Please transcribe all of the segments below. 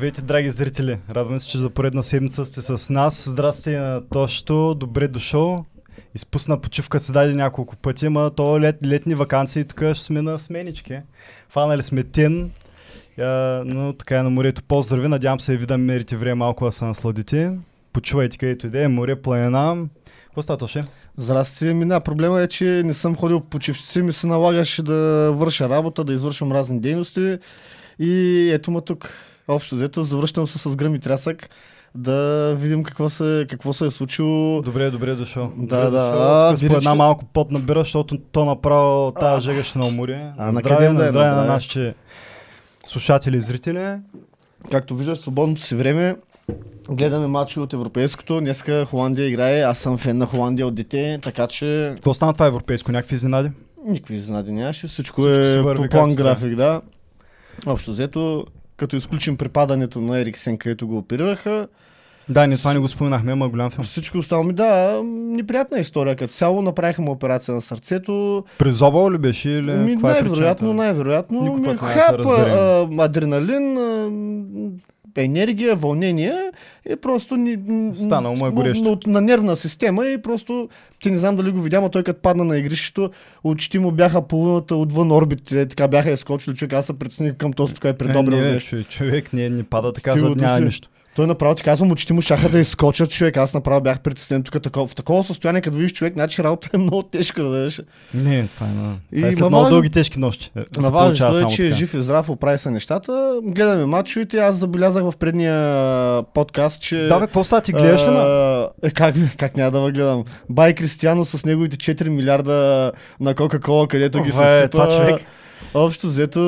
Здравейте, драги зрители! Радваме се, че за поредна седмица сте с нас. Здрасти на Тошто, добре дошъл. Изпусна почивка се даде няколко пъти, ама то лет, летни вакансии тук ще сме на сменички. Фанали сме тен, а, но така е на морето. Поздрави, надявам се ви да мерите време малко да се насладите. Почувайте където иде, море, планина. Какво става, Тоше? Здрасти, мина. Проблема е, че не съм ходил по почивци, ми се налагаше да върша работа, да извършвам разни дейности. И ето ма тук. Общо взето, завръщам се с гръм и трясък да видим какво се, какво се е случило. Добре, добре дошъл. Да, добре да. Дошъл. А, Тук с по една малко пот набира, защото то направо тази жега ще наумори. А, на здраве, да на е, здраве на на нашите слушатели и зрители. Както виждаш, свободното си време гледаме матчи от Европейското. Днеска Холандия играе. Аз съм фен на Холандия от дете, така че Какво стана това европейско? Някакви изненади? никакви изненади нямаше. Всичко, Всичко си е върви по план график, да. Общо взето, като изключим припадането на Ериксен, където го оперираха, Да, ние това не го споменахме, ама голям филм. Всичко останало ми, да, неприятна история. Като цяло направиха му операция на сърцето. През обал ли беше или Ми, е най-вероятно, причината? най-вероятно. Ми, хап, а, адреналин, а, енергия, вълнение е просто ни, Станало му е горещо. на нервна система и просто ти не знам дали го видя, но той като падна на игрището, очите му бяха половината отвън орбитите, така бяха изкочили, човек, аз се прецених към този тук е Е, предобрил не, нещо. човек, не, не пада така, за няма нищо. Той направо ти казвам, очите му шаха да изкочат човек. Аз направо бях притеснен тук такова, в такова състояние, като видиш човек, значи работа е много тежка да дадеш. Не, това е на... И Това е след много дълги тежки нощи. е, се На получава важното е, само че е жив и здрав, оправи са нещата. Гледаме матчовете. Аз забелязах в предния подкаст, че... Да, бе, какво става? Ти гледаш ли, а, Е, как, как няма да ме гледам? Бай Кристиано с неговите 4 милиарда на Кока-Кола, където ги се е, това човек. Общо взето...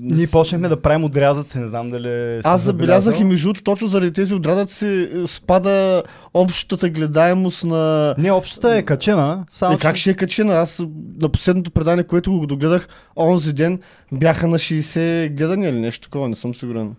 Ние почнахме да правим отрязъци, не знам дали Аз забелязах и между другото, точно заради тези отрядъци е, спада общата гледаемост на... Не, общата е качена, само Е, как ще е качена? Аз на последното предание, което го догледах онзи ден, бяха на 60 гледания или нещо такова, не съм сигурен.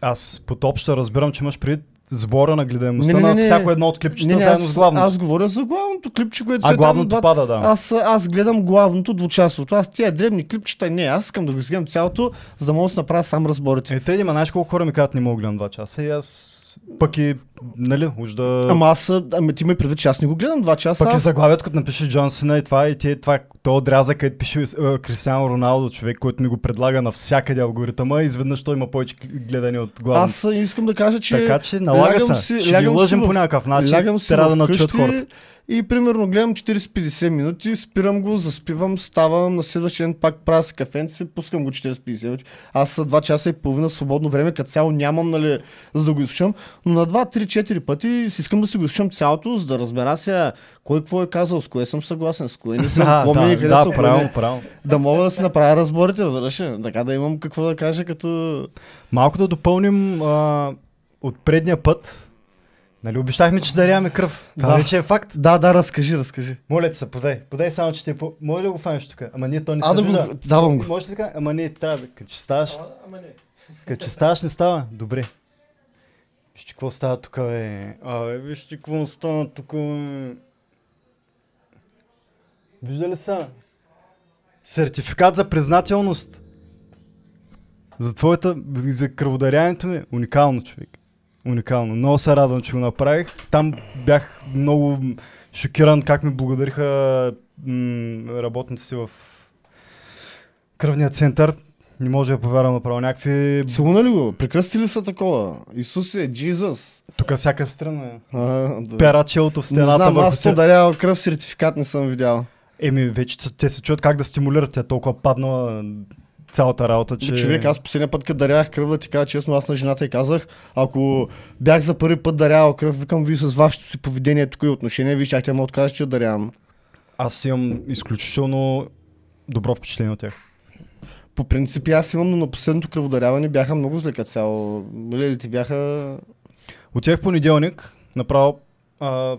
Аз под обща разбирам, че имаш предвид сбора на гледаемостта Не, не, не, на всяко едно от клипчета, Не, не, заедно аз, с главното. аз говоря за главното клипче, което А се главното там, пада, да. Аз, аз гледам главното двучасовото. Аз тия дребни клипчета не, аз искам да го изгледам цялото, за да мога да направя сам разборите. Е, те има, знаеш колко хора ми казват, не мога да гледам два часа и аз пък и, нали, уж да... Ама аз, ами ти ме предвид, че аз не го гледам два часа. Пък и аз... заглавието, като напише Джон Сина и това, и ти, това, то отрязък, където пише е, Кристиано Роналдо, човек, който ми го предлага навсякъде алгоритъма, изведнъж той има повече гледани от главното. Аз искам да кажа, че така че налага се. си- Ще ги лъжим в- по някакъв начин. Трябва да начуят хората. И примерно гледам 40-50 минути, спирам го, заспивам, ставам, на следващия ден пак правя си кафенце, пускам го 40-50 минути. Аз са 2 часа и половина свободно време, като цяло нямам, нали, за да го изслушам, но на 2-3-4 пъти си искам да си го изслушам цялото, за да разбера сега кой какво е казал, с кое съм съгласен, с кое не съм, Да, какво ми е да, да, кое право, право. да мога да си направя разборите, разбираш така да имам какво да кажа като... Малко да допълним а, от предния път. Нали обещахме, че даряваме кръв. Това Да. вече е факт. Да, да, разкажи, разкажи. Моля се, подай. Подай само, че ти е по... Може ли да го фанеш тук? Ама ние то не А, се да го- давам го. Може ли така? Ама не, трябва да... Като че ставаш... Като че ставаш, не става. Добре. Виж, че какво става тук, бе. Абе, виж, че какво става тук, бе. Вижда ли са? Сертификат за признателност. За твоята, за кръводаряването ми. Уникално, човек. Уникално. Много се радвам, че го направих. Там бях много шокиран как ми благодариха м- работници в кръвния център. Не може да повярвам направо. Някакви... Сигурно ли го? Прекръсти ли са такова? Исус е, Джизъс. Тук всяка страна. А, да. Пера челото в Не стената знам, върху аз съм дарял кръв, сертификат не съм видял. Еми, вече те се чуят как да стимулират. Тя толкова паднала цялата работа, че... Че... Човек, аз последния път, като дарях кръв, да ти кажа честно, аз на жената и казах, ако бях за първи път дарял кръв, викам ви с вашето си поведение тук и отношение, виж, тя ме откаже, че я дарявам. Аз имам изключително добро впечатление от тях. По принцип аз имам, но на последното кръводаряване бяха много зле като цяло. Ти бяха... В понеделник, направо... А,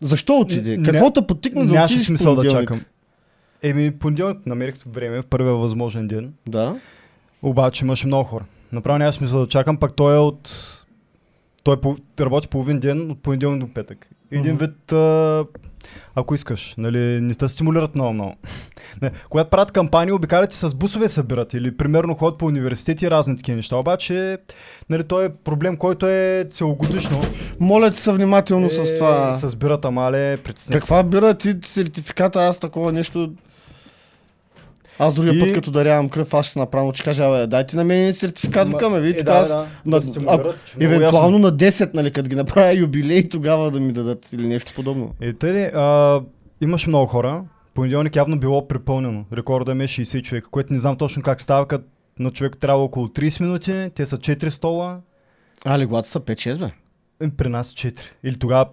Защо отиде? Какво те потикна да нямаше отидеш в смисъл да чакам. Еми, понеделник намерих време, първия възможен ден. Да. Обаче имаше много хора. Направо няма смисъл да чакам, пак той е от... Той по... работи половин ден от понеделник до петък. Един вид, а, ако искаш, нали, не те стимулират много много. Не, когато правят кампании, обикалят с бусове събират или примерно ходят по университети и разни такива неща. Обаче, нали, той е проблем, който е целогодишно. Моля ти се внимателно е, с това. С бирата, мале. Каква бира ти сертификата, аз такова нещо... Аз другия И- път, като дарявам кръв, аз ще се направя, че кажа, бе, дайте на мен сертификат, викаме, ви, е, тук да, аз да, на- да много евентуално на 10, нали, като ги направя юбилей, тогава да ми дадат или нещо подобно. Е, тъй, а, имаше много хора. Понеделник явно било припълнено. Рекорда ми е 60 човека, което не знам точно как става, като на човек трябва около 30 минути, те са 4 стола, А, леглата са 5-6, бе. е, при нас 4. Или тогава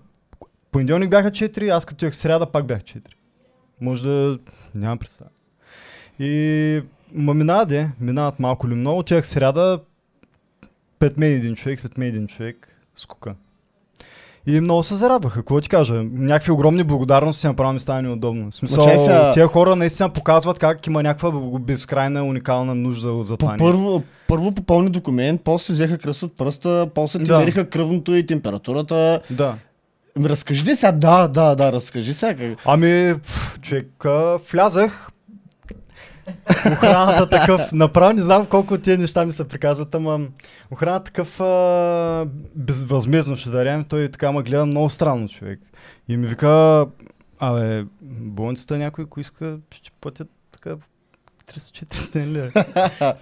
понеделник бяха 4, аз като в сряда пак бях 4. Може да... нямам представа. И ма минава де, минават малко или много, отивах сряда, пред мен един човек, след мен един човек, скука. И много се зарадваха. Какво ти кажа? Някакви огромни благодарности направо ми стане неудобно. В смисъл, чай сега- тия хора наистина показват как има някаква безкрайна уникална нужда за това. По първо, първо попълни документ, после взеха кръст от пръста, после ти Да. мериха кръвното и температурата. Да. Разкажи ли сега? Да, да, да, разкажи сега. Ами, човек, влязах. Охраната такъв, направо не знам колко от тия неща ми се приказват, ама охрана такъв а, безвъзмезно ще дарям, той така ме гледа много странно човек. И ми вика, абе, болницата някой, ако иска, ще платят така 300-400 лева.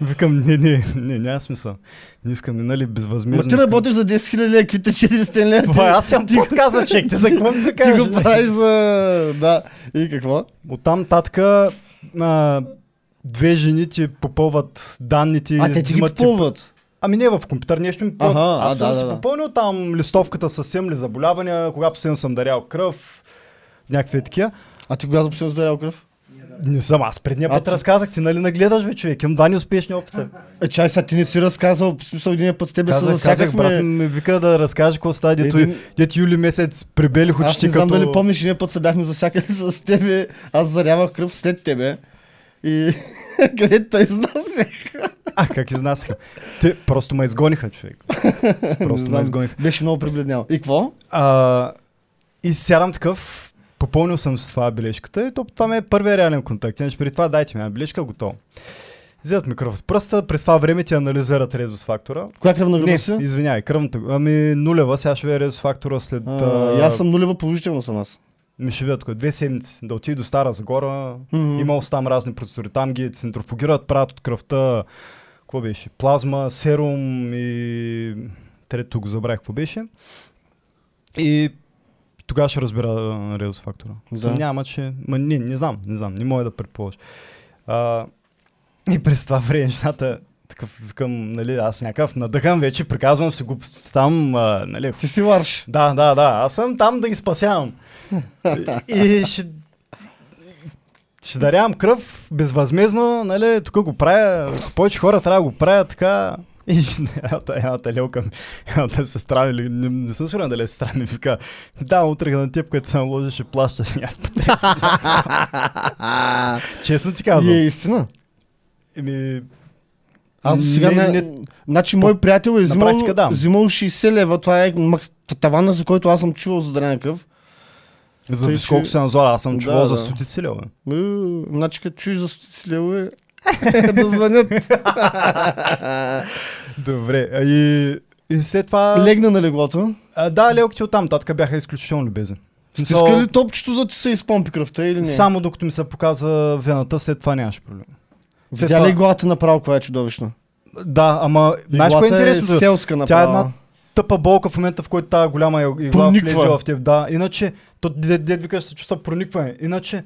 Викам, не, не, не, няма смисъл. Не искам, нали, безвъзмезно. Ма ти работиш за 10 000 лева, каквито 400 лева. Това, аз съм подказал, човек, ти за какво ми Ти го правиш за... Да. И какво? Оттам татка а, две жени ти попълват данните. А, те ти ги попълват. Ами не, в компютър нещо ми попълват. Аха, а, Аз да, съм да, си да. попълнил там листовката с имам ли заболявания, кога последно съм дарял кръв, някакви такива. А ти кога последно зарял кръв? Не съм, аз предния А път ти- разказах, ти нали нагледаш бе човек, имам два неуспешни опита. Е, чай, сега ти не си разказал, в смисъл един път с тебе се Казах, казах, брат ми вика да разкаже какво става, дето, Един- дето юли месец прибелих Аз очите не знам като... дали помниш, един път се бяхме засякали с тебе, аз зарявах кръв след тебе. И къде те изнасях? А, как изнасяха? Те просто ме изгониха, човек. Просто Не ме изгониха. Беше много прибледнял. И какво? А, и сядам такъв, попълнил съм с това бележката и то, това ми е първият реален контакт. Иначе преди това дайте ми една бележка, готово. Вземат ми кръв от пръста, през това време ти анализират резус фактора. Коя кръвна Не, група си? извиняй, кръвната. Ами нулева, сега ще видя резус фактора след... А, и аз съм нулева положителна съм аз. Ми ще видя тук две седмици. Да отида до Стара Загора. Мгм. Имал там разни процедури. Там ги центрофугират, правят от кръвта. Какво беше? Плазма, серум и... Трето го забравих какво беше. И тогава ще разбира а, резус фактора. Да. Няма, че... Ма, не, не знам, не знам, не мога да предположа. А, и през това време жената такъв викам, нали, аз някакъв надъхан вече, приказвам си глупости там, а, нали, Ти си ларш. да, да, да. Аз съм там да ги спасявам. И, и ще, ще дарявам кръв безвъзмезно, нали, тук го правя, повече хора трябва да го правят така. И едната, едната лелка, едната сестра ми, не, не съм сигурен дали е сестра ми, вика, да, утре на теб, като се наложи, ще плащаш. И аз потресвам. Честно ти И казвам. е истина. Еми, Аз до сега не, не, не, Значи мой приятел е взимал, да. взимал 60 лева, това е макс, тавана, за който аз съм чувал за дарена кръв. За Тъй, колко че- се назора, аз съм Да, чувал за да. стотици лева. Е, Значи като чуеш за стотици левове, да звънят. Добре, а и, и след това... Легна на леглото. А, да, лелките оттам татка бяха изключително любезни. Смисъл, Стиска ли топчето да ти се изпомпи кръвта или не? Само докато ми се показа вената, след това нямаше проблем. след Видя това- иглата направо, коя е чудовищна? Да, ама знаеш какво е Иглата интересното? селска Тя е направо. една тъпа болка в момента, в който тази голяма игла влезе в теб. Да, иначе, то дед, дед викаш се чувства проникване. Иначе,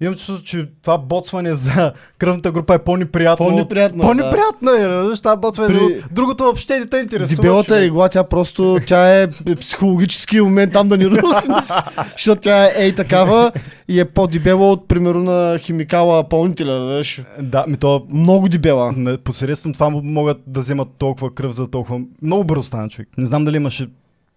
имам чувство, че това боцване за кръвната група е по-неприятно. от- По-неприятно, По-неприятно е, разбираш, това боцване. При- При... Другото въобще не те интересува. Дебелата човек. игла, тя просто, тя е психологически момент там да ни рухнеш, защото тя е ей такава и е по-дебела от, примерно, на химикала пълнителя, разбираш. Да, ми то Много дебела. На- Посредством това могат да вземат толкова кръв за толкова... Много бързо стана човек. Не знам дали имаше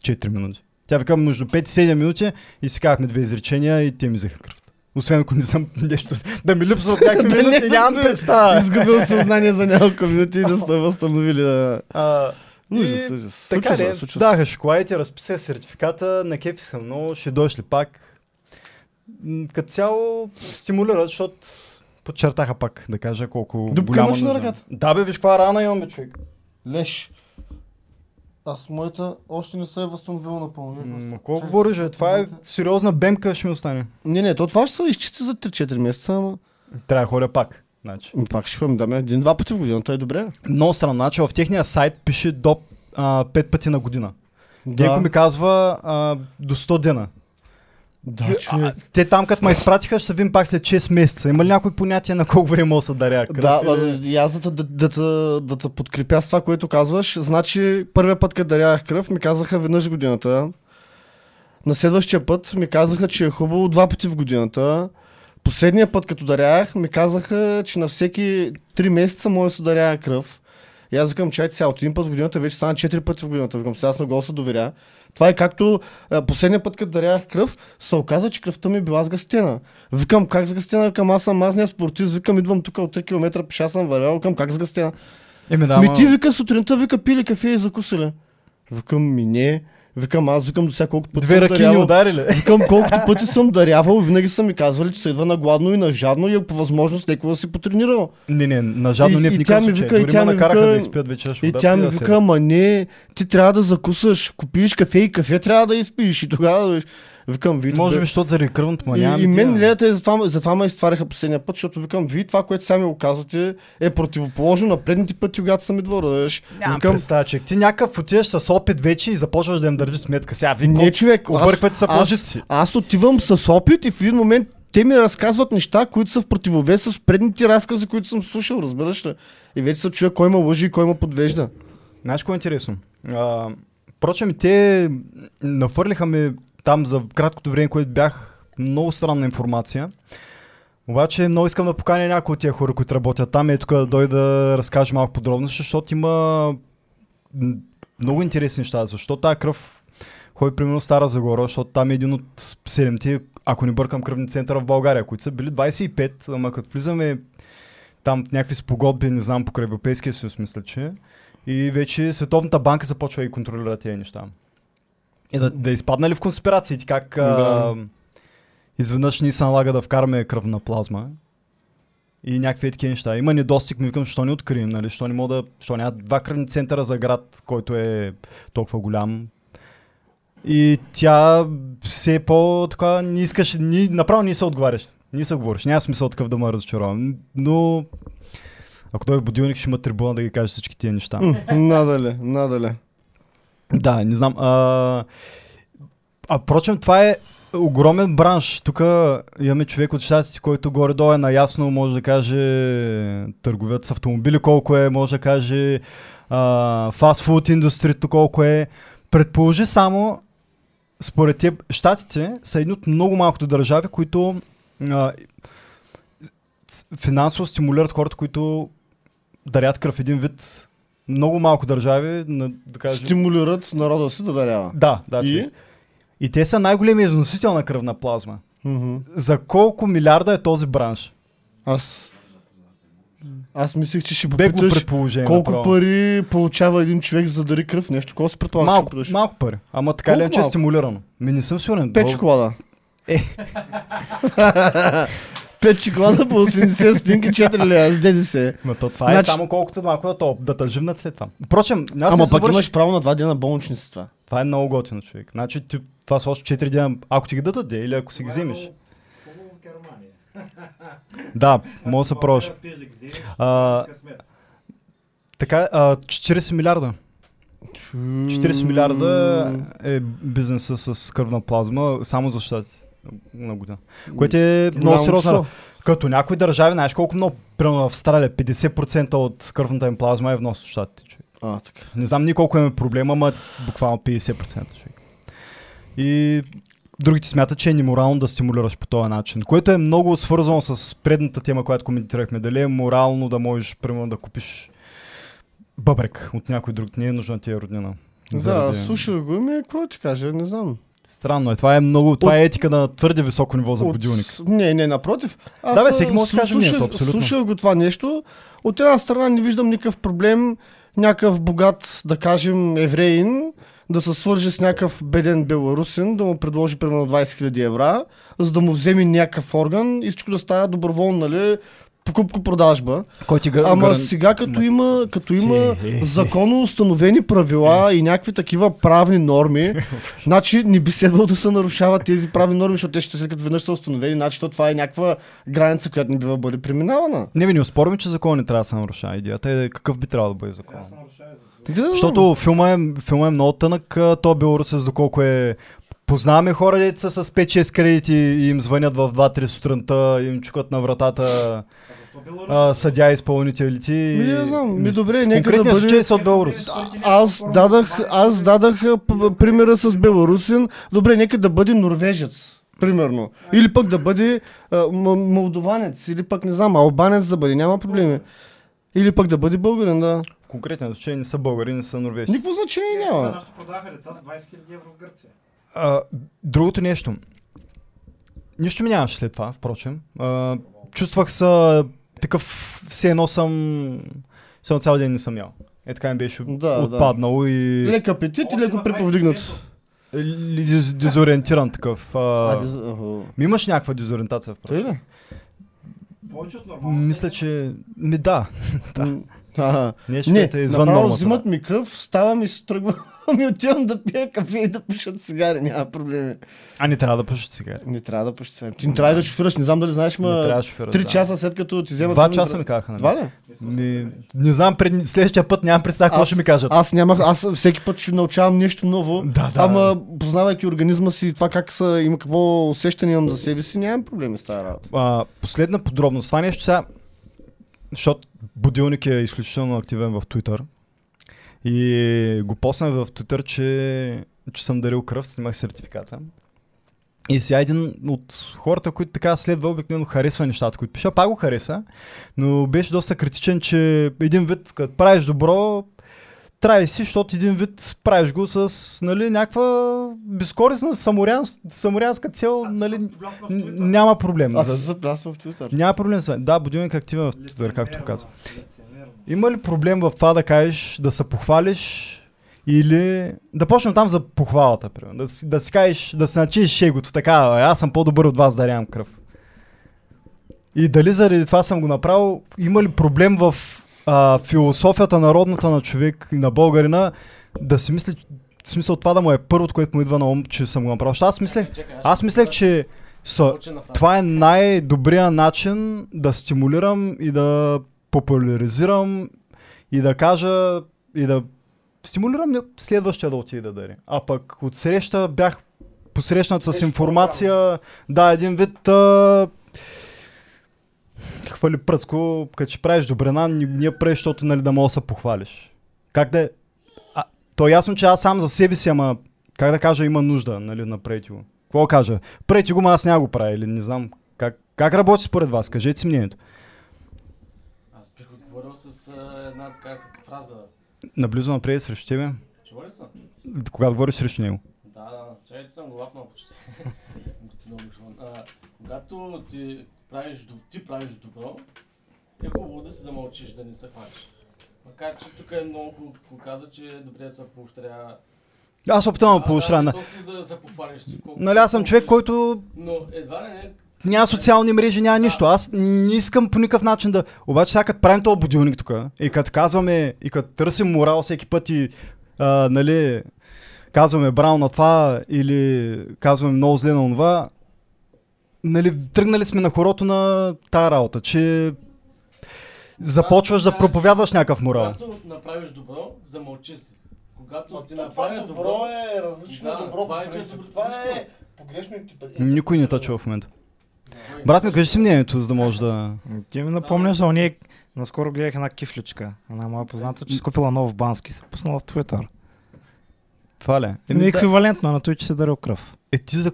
4 минути. Тя вика между 5 и 7 минути и си казахме две изречения и те ми взеха кръвта. Освен ако не съм нещо... Да ми липсва от някакви минути, нямам представа. Изгубил съзнание за няколко минути и да сте възстановили. Да. А, Ужас, ужас. Така Случва случва даха шоколадите, разписах сертификата, на кефи съм много, ще дойш ли пак. Като цяло стимулират, защото подчертаха пак, да кажа колко Дупка голяма нужда. Да бе, виж каква рана имаме, човек. Леш. Аз моята още не се е възстановила напълно. М, Какво говориш? Това е сериозна бемка, ще ми остане. Не, не, то това ще се изчисти за 3-4 месеца, ама... Трябва да ходя пак. Значи. Пак ще ходим, да ме един-два пъти в годината е добре. Много странно, значи в техния сайт пише до а, 5 пъти на година. Да, Гейко ми казва а, до 100 дена. Да, човек. а, те там, като ме изпратиха, ще се видим пак след 6 месеца. Има ли някой понятие на колко време мога да даря? Да, и аз да, те- да, да, да, да те подкрепя с това, което казваш. Значи, първия път, като дарях кръв, ми казаха веднъж годината. На следващия път ми казаха, че е хубаво два пъти в годината. Последния път, като дарях, ми казаха, че на всеки 3 месеца може да се дарява кръв. И аз викам, чайте сега, от един път в годината вече стана 4 пъти в годината. Викам, сега аз на го се доверя. Това е както а, последния път, като дарях кръв, се оказа, че кръвта ми е била сгъстена. Викам, как сгъстена? Викам, аз съм мазния спортист, викам, идвам тук от 3 км, пеша съм вървял, викам, как сгъстена? Еми да, ми ти вика сутринта, вика, пили кафе и закусили. Викам, ми не. Викам, аз викам до сега колкото пъти Две съм ръки дарявал. ударили. Викам, колкото пъти съм дарявал, винаги са ми казвали, че се идва на гладно и на жадно и по възможност някога си потренирал. Не, не, на жадно И- не в и никакъв случай. вика, Дори тя ме накараха да изпият вечераш И тя ми да вика, ама не, ти трябва да закусаш, купиш кафе и кафе трябва да изпиеш и тогава да... Викам, ви Може би, защото заради кръвното, ма и, няма и ми мен тия. гледате, затова, затова ме изтваряха последния път, защото викам, вие това, което сега ми го казвате, е противоположно на предните пъти, когато съм идвал да дадеш. Нямам Викам, представа, че ти някакъв отиваш с опит вече и започваш да им държиш сметка. Сега, ви не човек, обърквате се в аз, аз отивам с опит и в един момент те ми разказват неща, които са в противовес с предните разкази, които съм слушал, разбираш ли? И вече се чуя кой ме лъжи и кой ме подвежда. Знаеш какво е интересно? А, Впрочем, и те нафърлиха ми там за краткото време, което бях много странна информация. Обаче много искам да поканя някои от тия хора, които работят там и тук да дойда да разкажа малко подробности, защото има много интересни неща. Защо тази кръв ходи примерно Стара Загора, защото там е един от седемте, ако не бъркам, кръвни центъра в България, които са били 25, ама като влизаме там в някакви спогодби, не знам, покрай Европейския съюз, мисля, че и вече Световната банка започва и контролира тези неща. И да, да изпаднали в конспирациите, как Да. а, изведнъж ни се налага да вкараме кръвна плазма и някакви такива неща. Има недостиг, ми викам, що не открием, нали? Що не мога да... Що няма два кръвни центъра за град, който е толкова голям. И тя все по така не искаш, ни, направо не се отговаряш. Не се говориш. Няма смисъл такъв да ме разочаровам. Но ако той е будилник, ще има трибуна да ги каже всички тия неща. Надале, надале. Да, не знам. А, а впрочем, това е огромен бранш. Тук имаме човек от щатите, който горе-долу е наясно, може да каже търговят с автомобили колко е, може да каже фастфуд индустрията колко е. Предположи само, според теб, щатите са едни от много малкото държави, които а, финансово стимулират хората, които дарят кръв един вид. Много малко държави, на, да кажем, Стимулират народа си да дарява. да, да. И? И? и те са най-големия износител на кръвна плазма. Мгм. За колко милиарда е този бранш? Аз... Аз мислех, че ще Бегло предположение. колко направо. пари получава един човек за да дари кръв. Нещо, колко се предполага, Малко, че малко пари. Ама така ли е, че е стимулирано? Ми не съм сигурен. Пет шоколада. Е. Пет шоколада по 80 стотинки, 4 лева с ДДС. Ма то това е Значи- само колкото малко да, то, да тъживнат след това. Впрочем, аз Ама се пък имаш право на два дена болнични с това. Това е много готино, човек. Значи ти, това са още 4 дена, ако ти ги дадат, де, или ако си ги вземеш. Да, може да се пробваш. А, така, а, 40 милиарда. 40 милиарда е бизнеса с кръвна плазма само за щати на година. Което е много сериозно. Като някои държави, знаеш колко много, примерно в Австралия, 50% от кръвната им плазма е внос от щатите. А, така. Не знам ни колко имаме проблема, ама буквално 50% човек. И другите смятат, че е неморално да стимулираш по този начин, което е много свързано с предната тема, която коментирахме. Дали е морално да можеш, примерно, да купиш бъбрек от някой друг. Не е нужна ти е роднина. Да, слушай го, ми, какво ти кажа, не знам. Странно е. Това е много. Това е етика на твърде високо ниво за будилник. От... Не, не, напротив. Да, бе, всеки може да каже слушах- мнението, абсолютно. Слушах го това нещо. От една страна не виждам никакъв проблем някакъв богат, да кажем, евреин, да се свърже с някакъв беден беларусин, да му предложи примерно 20 000 евра, за да му вземе някакъв орган и всичко да става доброволно, нали? Покупко-продажба. Кой ти га- Ама гаран- сега като Ма- има, като има законно установени правила и някакви такива правни норми, значи не би следвало да се нарушават тези правни норми, защото те ще след като веднъж са установени, значи то това е някаква граница, която не бива да бъде преминавана. Не, ви не успорим, че закон не трябва да се нарушава. Идеята е какъв би трябвало да бъде закон. Да, Защото филма е, филма е много тънък, то белорусец доколко е Познаваме хора, дето са с 5-6 кредити и им звънят в 2-3 сутринта, им чукат на вратата а, съдя изпълнителите. Ми, не знам, ми добре, нека да бъде... случай са от Беларус. Аз дадах, аз дадах примера с беларусин. Добре, нека да бъде норвежец. Примерно. Или пък да бъде а, молдованец, или пък не знам, албанец да бъде, няма проблеми. Или пък да бъде българин, да. В конкретния случай не са българи, не са норвежци. Никакво значение няма. Нашето продаха деца за 20 000 евро в Гърция. А, другото нещо. Нищо ми нямаше след това, впрочем. А, чувствах се такъв, все едно съм, все едно цял ден не съм ял. Е така ми беше Да, да. отпаднало и Лек апетит и леко приповдигнат. ли- диз- дезориентиран такъв. А, А, аха. ми имаш някаква дезориентация, Тъй впрочем. ли? Повече от нормално. Мисля, че... Ми да. Да. Ага. Нещо Не, е извън нормата. взимат ми кръв, ставам и се тръгвам и отивам да пия кафе и да пуша цигари, няма проблеми. А не трябва да пушат сега. Не трябва да пуша цигари. Ти не трябва да шофираш, не знам дали знаеш, Не трябва ма да шофираш. 3 да. часа след като ти вземат... Два кръвни часа дроб- ми казаха. Нали? Два ли? Не, не знам, пред, следващия път нямам представа какво ще ми кажат. Аз нямах, аз всеки път ще научавам нещо ново. Да, да. Ама познавайки организма си, това как са, има какво усещане имам за себе си, нямам проблеми с тази работа. А, последна подробност. Това нещо сега, защото будилник е изключително активен в Twitter. И го поснах в Twitter, че, че съм дарил кръв, снимах сертификата. И сега един от хората, които така следва, обикновено харесва нещата, които пиша, пак го хареса, но беше доста критичен, че един вид, като правиш добро, трябва си, защото един вид правиш го с нали, някаква безкорисна саморян, саморянска цел, нали, н- няма проблем. Аз За- в Twitter. няма проблем с това. Да, будилник е активен в Twitter, както казвам. Има ли проблем в това да кажеш, да се похвалиш или да почнем там за похвалата, примерно. Да, си, да си кажеш, да се начиш шегото, така, «Абе, аз съм по-добър от вас, дарявам кръв. И дали заради това съм го направил, има ли проблем в а, философията народната на човек и на българина да си мисли, в смисъл това да му е първото, което му идва на ум, че съм го направил. Защото аз мислех, аз мислех, че са, това е най-добрият начин да стимулирам и да популяризирам и да кажа и да стимулирам следващия да отиде да дари. А пък от среща бях посрещнат с информация, да, един вид а, хвали пръско, като ще правиш добрина, ни- ние правиш, защото нали, да мога да се похвалиш. Как да е? А, то е ясно, че аз сам за себе си, ама как да кажа, има нужда, нали, направете го. Какво кажа? Правете го, ама аз няма го правя или не знам. Как, как работи според вас? Кажете си мнението. С една така като фраза. Наблизо напред срещу тебе, Чува ли са? когато говориш срещу него. Да, да, че съм го лапнал почти. А, когато ти правиш, ти правиш добро, е хубаво да се замълчиш, да не се хванеш. Макар, че тук е много хубаво, каза, че е добре да се поощря. Аз се опитвам да поощря. толкова за, за колко- Нали аз съм човек, който Но едва ли не няма социални мрежи, няма нищо. Аз не искам по никакъв начин да... Обаче сега като правим този будилник тук и като казваме, и като търсим морал всеки път и а, нали, казваме браво на това или казваме много зле на това, нали, тръгнали сме на хорото на тази работа, че започваш да проповядваш някакъв морал. Когато направиш добро, замълчи си. Когато ти Това направиш добро добро, е различно Да, добро. това е, че е Това е погрешно и типа. Никой не тъчва в момента. Брат ми, кажи си мнението, за да може да... Ти ми напомняш за ония... Наскоро гледах една кифличка. Една моя позната, че си купила нов бански и се пуснала в Твитър. Това ли? е? Еми, еквивалентно на той, че си дарил кръв. Е, ти за...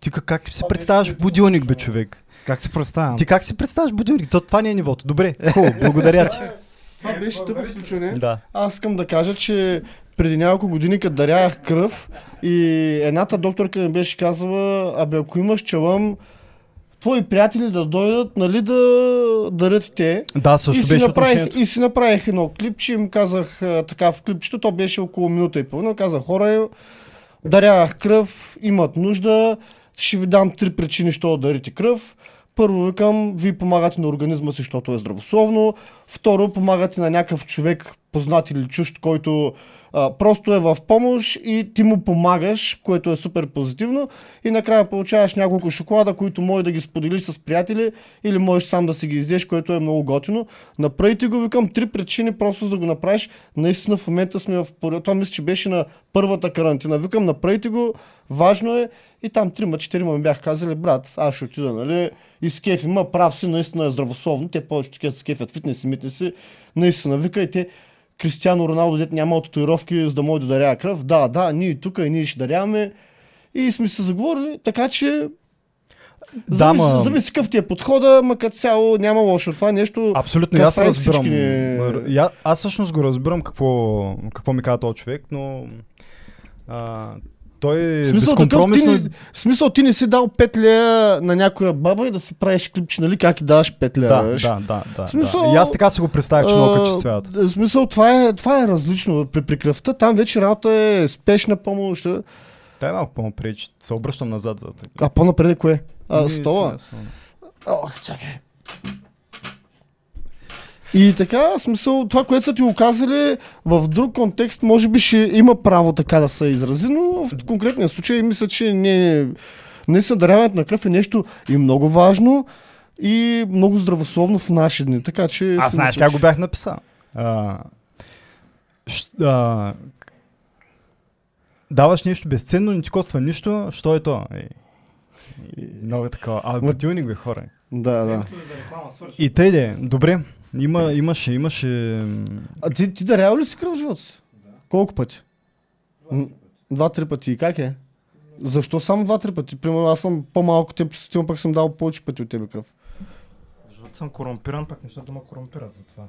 Ти как, как си представяш будилник, бе, човек? Как си представям? Ти как си представяш будилник? То, това не е нивото. Добре, хубаво, благодаря ти. Това беше тъпо включване. Да. Аз искам да кажа, че преди няколко години, като дарях кръв и едната докторка ми беше казала, абе ако имаш челъм, твои приятели да дойдат, нали, да дарят те. Да, И също си, беше направих, и си направих едно клипче, им казах така в клипчето, то беше около минута и половина, казах хора, дарявах кръв, имат нужда, ще ви дам три причини, що да дарите кръв. Първо викам, вие помагате на организма си, защото е здравословно. Второ, помагате на някакъв човек, познат или чужд, който а, просто е в помощ и ти му помагаш, което е супер позитивно. И накрая получаваш няколко шоколада, които може да ги споделиш с приятели или можеш сам да си ги издеш, което е много готино. Направите го, викам, три причини просто за да го направиш. Наистина в момента сме в. Това мисля, че беше на първата карантина. Викам, направите го, важно е. И там трима, четирима ми бях казали, брат, аз ще отида, нали? И с кеф има, прав си, наистина е здравословно. Те повече такива с кефят фитнес и митнеси. Наистина, вика и те, Кристиано Роналдо, дет няма татуировки, за да може да дарява кръв. Да, да, ние тук и ние ще даряваме. И сме се заговорили, така че Да, зависи, ма- зависи какъв ти е подхода, ма като цяло няма лошо. Това нещо... Абсолютно, аз разбирам. всички я- Аз всъщност го разбирам какво, какво ми каза този човек, но а, той В смисъл, такъв, ти безкомпромисно... не, в смисъл, ти не си дал 5 лея на някоя баба и да си правиш клипче, нали? Как и даваш 5 лея. Да, да, да, да, смисъл, да. И аз така си го представях, че много качествяват. В смисъл, това е, това е различно. При, при кръвта там вече работа е спешна помощ. а. Дай малко по-напред, се обръщам назад за така. А по-напред кое? А, стола. Ох, чакай. И така, смисъл, това, което са ти го казали, в друг контекст, може би ще има право така да се изрази, но в конкретния случай мисля, че не, не даряването на кръв е нещо и много важно и много здравословно в наши дни. Така че. Аз знаеш как го бях написал. А, щ- а, даваш нещо безценно, не ти коства нищо, що е то? Е, и много е такова. А, будилник бе, хора. Да, да. И тъй де, добре. Има, имаше, имаше... А ти, ти дарява ли си кръв в живота си? Колко пъти? Два-три пъти. И как е? Защо само два-три пъти? Примерно аз съм по-малко теб, чувствам, пък съм дал повече пъти от тебе кръв. Защото съм корумпиран, пък нещата ме корумпират за това.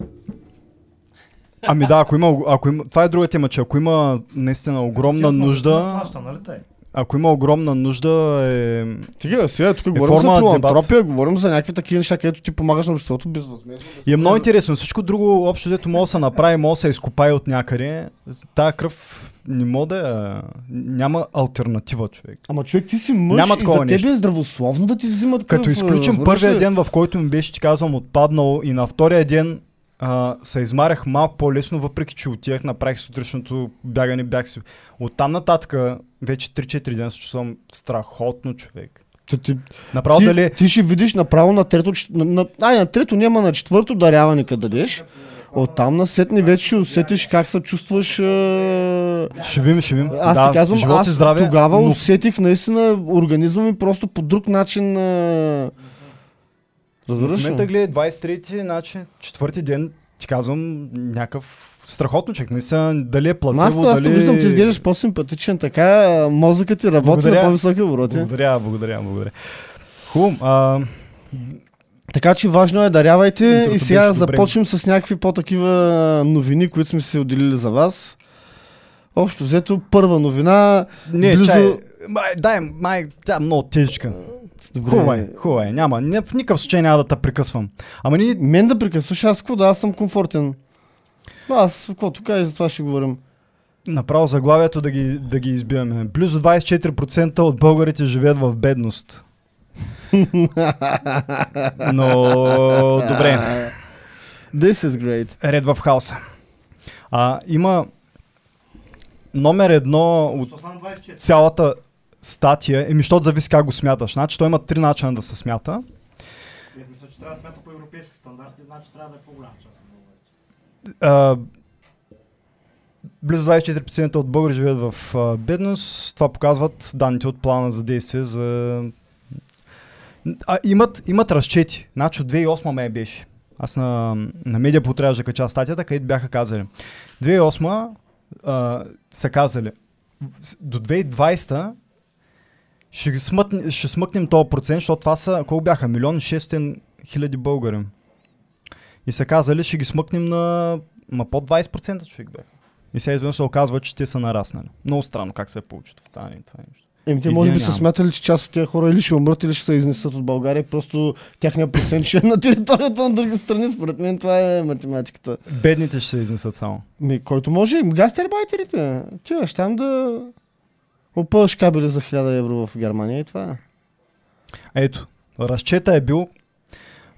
Ами да, ако има, ако има, това е друга тема, че ако има наистина огромна нужда, Плаща, нали тъй? Ако има огромна нужда, е... Сега, сега тук Е говорим за филантропия, говорим за някакви такива неща, където ти помагаш на обществото безвъзмезно. И е много интересно. Всичко друго, общо дето може да се направи, може да се изкопае от някъде. Тая кръв не може да... е- Няма альтернатива, човек. Ама човек, ти си мъж Няма и за тебе е здравословно да ти взимат кръв. Като изключим първия ден, в който ми беше, ти казвам, отпаднал и на втория ден а, се измарях малко по-лесно, въпреки че отивах, направих сутрешното бягане, бях си. Оттам нататък, вече 3-4 дена се чувствам страхотно, човек. Ти, ти, Направо ти, дали... ти ще видиш направо на трето, на, на, ай, на трето няма, на четвърто даряване къде дадеш. Оттам насетне вече ще усетиш как се чувстваш. Е... Ще видим, ще видим. Аз да, ти казвам, аз здраве, тогава но усетих наистина организма ми просто по друг начин. Е... в Разбираш момента ли? гледай 23-ти, значи четвърти ден, ти казвам, някакъв страхотно човек. Не са дали е Аз, пласиво, аз дали... те виждам, ти изглеждаш по-симпатичен, така мозъкът ти работи Благодаря. на по-високи обороти. Благодаря, благодаря, благодаря. Хубаво. А, Така че важно е, дарявайте Интрото и сега добре. започнем с някакви по-такива новини, които сме се отделили за вас. Общо взето, първа новина. не, Близо- чай. Май, дай, май, тя е много тежка. Добре. Хубаво е, хубаво е. Няма, не, в никакъв случай няма да те прекъсвам. Ама ние Мен да прекъсваш, аз какво да, аз съм комфортен. Аз, каквото кажеш, за това ще говорим. направо заглавието да ги, да ги избиваме. Близо 24% от българите живеят в бедност. Но, добре. This is great. Ред в хаоса. А, има номер едно от Що само 24? цялата статия, еми, защото зависи как го смяташ. Значи, той има три начина да се смята. Е, Мисля, че трябва да смята по европейски стандарти, значи трябва да е по-голям част. близо 24% от българи живеят в а, бедност. Това показват данните от плана за действие за... А, имат, имат разчети. Значи от 2008 ме беше. Аз на, на медиа трябваше да кача статията, където бяха казали. 2008 а, са казали до 2020 ще, ги смътне, ще смъкнем този процент, защото това са, колко бяха? Милион и 600 хиляди българи. И са казали, ще ги смъкнем на ма под 20% човек бяха. И сега изведнъж се оказва, че те са нараснали. Много странно как се е получи в това, това нещо. Еми, те може би са смятали, че част от тези хора или ще умрат, или ще се изнесат от България. Просто тяхният процент ще е на територията на други страни. Според мен това е математиката. Бедните ще се изнесат само. Ми, който може, гастарбайтерите. Ти ще там да опъваш кабели за 1000 евро в Германия и това е. Ето, разчета е бил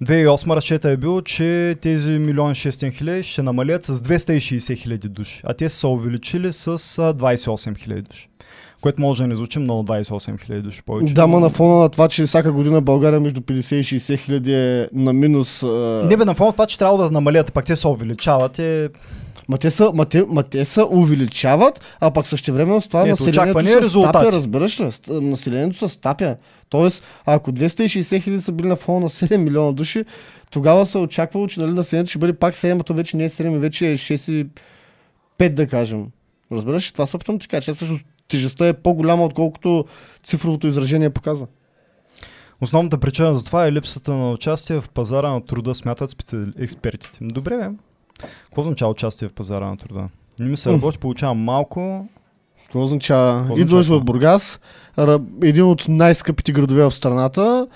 2008 разчета е бил, че тези 1 600 хиляди ще намалят с 260 хиляди души, а те са увеличили с а, 28 хиляди души. Което може да не звучи много 28 хиляди души повече. Да, ма на фона на това, че всяка година България между 50 и 60 хиляди е на минус. а, Не бе, на фона това, че трябва да намалят, пак те се увеличават, е... Ма те, са, ма, те, ма те са увеличават, а пък същевременно с това Ето, населението се резултати. стапя, разбираш ли? Населението се стапя. Тоест, ако 260 хиляди са били на фона на 7 милиона души, тогава се е очаквало, че нали, населението ще бъде пак 7, а то вече не е 7, вече е 6 и 5 да кажем. Разбираш ли? Това се опитвам кажа, че всъщност тежестта е по-голяма, отколкото цифровото изражение показва. Основната причина за това е липсата на участие в пазара на труда, смятат специали... експертите. Добре, бе. Какво означава участие в пазара на труда? Не ми се работи, получавам малко. Това означава, Какво идваш означава в Бургас, един от най-скъпите градове в страната,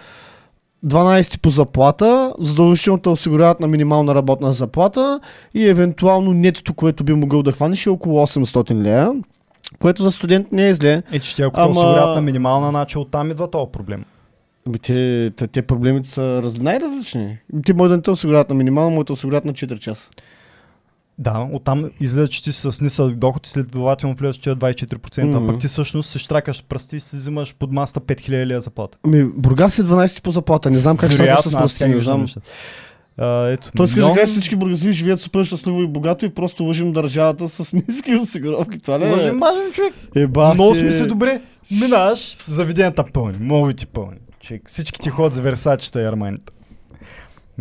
12 по заплата, задължително те осигуряват на минимална работна заплата и евентуално нетото, което би могъл да хванеш е около 800 лея, което за студент не е зле. Е, че те ако Ама- Ама... осигурят на минимална начин, оттам идва този проблем. Ами те, те, те проблемите са раз, най-различни. Ти може да не те осигуряват на минимална, може да те осигуряват на 4 часа. Да, оттам излезе, че ти си с нисък доход и следователно влизаш че 24%, Мгм. а пък ти всъщност се штракаш пръсти и си взимаш под маста 5000 лея заплата. Ами, Бургас е 12 по заплата. Не знам как ще с как не знам. ето, Той да милион- че всички бургази живеят супер щастливо и богато и просто лъжим държавата с ниски осигуровки. Това ли е? Мъжем, мажем човек. Е, бах Много сме се добре. Минаш, заведенията пълни, молите пълни. Човек, всички ти ходят за версачета и арманите.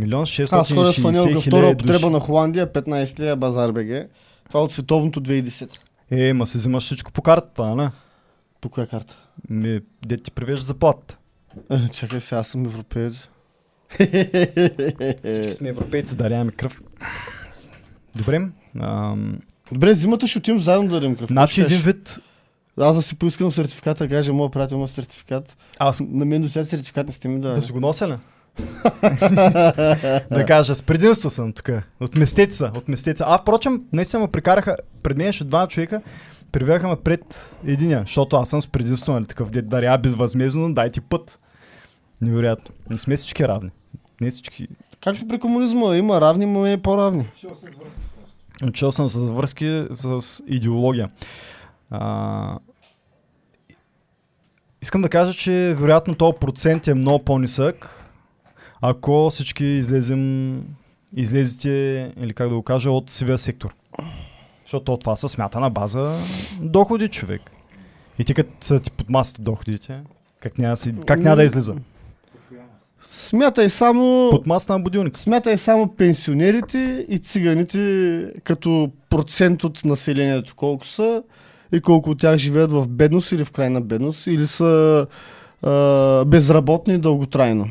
Милион Аз ходя с 660 фанелка втора употреба на Холандия, 15 лея базар БГ. Това е от световното 2010. Е, ма си взимаш всичко по картата, не? По коя карта? Ми, де ти превежда заплатата. Е, чакай сега, аз съм европеец. Всички сме европейци, даряваме кръв. Добре. Ам, Добре, зимата ще отидем заедно да дадем кръв. значи един вид... Аз да си поискам сертификата, кажа, моят приятел има сертификат. Аз На мен до сега сертификат не сте ми дали. да си го нося ли? да кажа, с предимство съм тук. Отместете се, отместете се. А, впрочем, наистина ме прикараха, пред мен ще два човека, привяха ме пред единия, защото аз съм с предимство, нали, такъв дед даря безвъзмезно, дайте път. Невероятно. Не сме всички равни. Не всички. Както при комунизма, има равни, но е по-равни. Учил съм с връзки с идеология. А... Искам да кажа, че вероятно този процент е много по-нисък, ако всички излезем, излезете, или как да го кажа, от сивия сектор. Защото това се смята на база доходи, човек. И ти като са ти под масата доходите, как няма, си, как няма да излиза? Смятай само... Под масата на будилника. Смятай само пенсионерите и циганите като процент от населението колко са и колко от тях живеят в бедност или в крайна бедност или са а, безработни дълготрайно.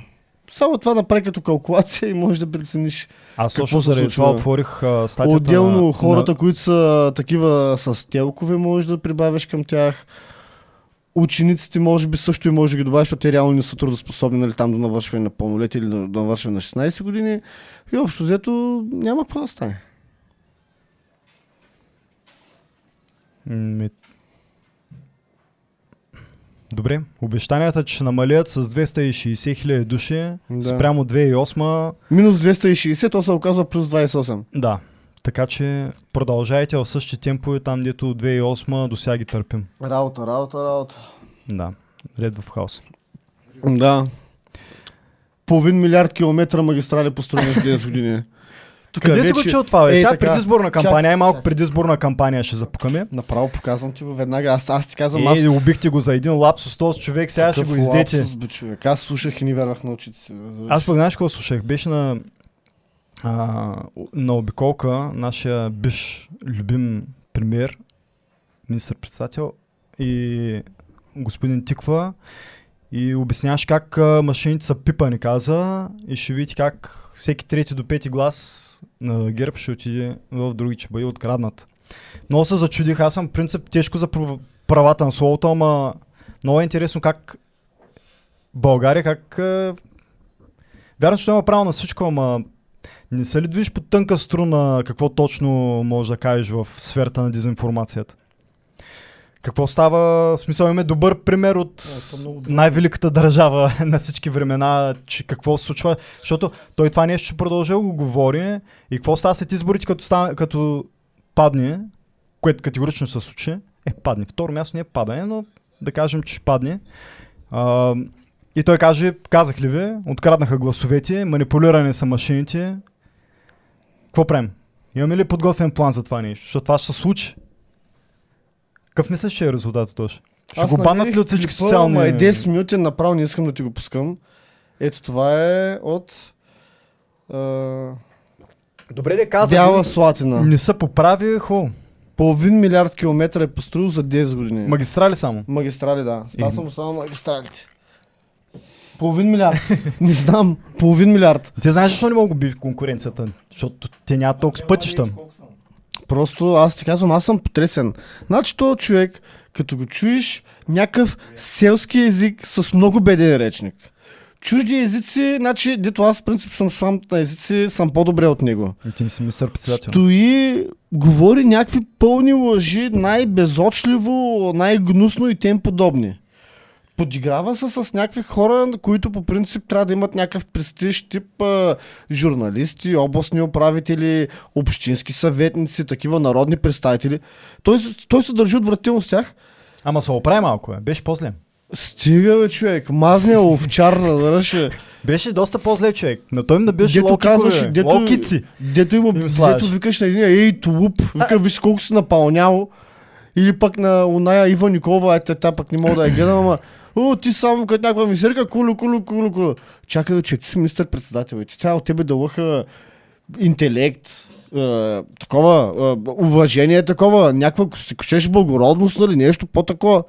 Само това направи като калкулация и можеш да прецениш. Аз Какво точно заради това отворих а, статията Отделно на, хората, на... които са такива с телкове, можеш да прибавиш към тях. Учениците може би също и може да ги добавиш, защото те реално не са трудоспособни нали, там до навършване на пълнолетие или до навършване на 16 години. И общо взето няма какво да стане. Добре, обещанията, че ще намалят с 260 хиляди души Да. спрямо 2008, Минус 260, то се оказва плюс 28. да. Така че продължайте в същи темпове там, дето от 2008 до сега ги търпим. Работа, работа, работа. Да, ред в хаос. Да. Половин милиард километра магистрали построени с 10 години. Тук Къде си го чул това, бе? Ей, Сега така, предизборна кампания, чак, е малко чак. предизборна кампания ще запукаме. Направо показвам ти го веднага. Аз, аз ти казвам, аз Е, убихте го за един лапсус, този човек сега ще Какъв го издете. лапсус, бе, човек. Аз слушах и не вярвах на очите си. Аз пък знаеш какво слушах? Беше на, а, на обиколка нашия биш любим премьер, министър-председател и господин Тиква и обясняваш как машините са пипани, каза, и ще видите как всеки трети до пети глас ГЕРБ ще отиде в други, че бъде откраднат. Много се зачудих, аз съм принцип тежко за прав- правата на словото, ама Много е интересно как България, как... А... Вярно, че има право на всичко, ама не се ли движиш по тънка струна какво точно можеш да кажеш в сферата на дезинформацията? Какво става? В смисъл имаме добър пример от Е, най-великата държава на всички времена, че какво се случва, защото той това нещо ще продължи да го говори и какво става след изборите, като, стана, като падне, което категорично се случи, е падне. Второ място не е падане, но да кажем, че ще падне. А, и той каже, казах ли ви, откраднаха гласовете, манипулирани са машините. Какво правим? Имаме ли подготвен план за това нещо? Защото това ще се случи. Какъв мислиш, че е резултатът точно? Ще го баннат намерих ли от всички клипа, социални... Ама е 10 минути, направо не искам да ти го пускам. Ето това е от а, Добре ли каза? Бяла Слатина. Не се поправи, хубаво. Половин милиард километра е построил за 10 години. Магистрали само. Магистрали, да. Това Е. само магистралите. Половин милиард. не знам. Половин милиард. Ти знаеш защо не мога да го би конкуренцията? Защото те нямат толкова пътища. Просто аз ти казвам, аз съм потресен. Значи то човек, като го чуеш, някакъв селски език с много беден речник. Чужди езици, значи, дето аз в принцип съм сам на езици, съм по-добре от него. И ти не си мисър председател. Стои, говори някакви пълни лъжи, най-безочливо, най-гнусно и тем подобни. Подиграва се с някакви хора, които по принцип трябва да имат някакъв престиж, тип а, журналисти, областни управители, общински съветници, такива народни представители. Той, той се държи отвратително с тях. Ама се оправи малко, е. беше по-зле. Стига, бе, човек. Мазния овчар, разбираш. Беше доста по-зле човек. На той им да беше Дето казваш, дето- локици. Дето, има, Им слагаш. дето викаш на един, ей, тулуп, вика, виж колко си напълнял. Или пък на оная Ива Николова, ето та пък не мога да я гледам, ама О, ти само като някаква мисерка, кулу, кулу, кулу, кулу. Чакай, човек, ти си министър председател и ти трябва от тебе да лъха интелект, е, такова, е, уважение такова, някаква, си кошеш благородност, нали, нещо по-такова.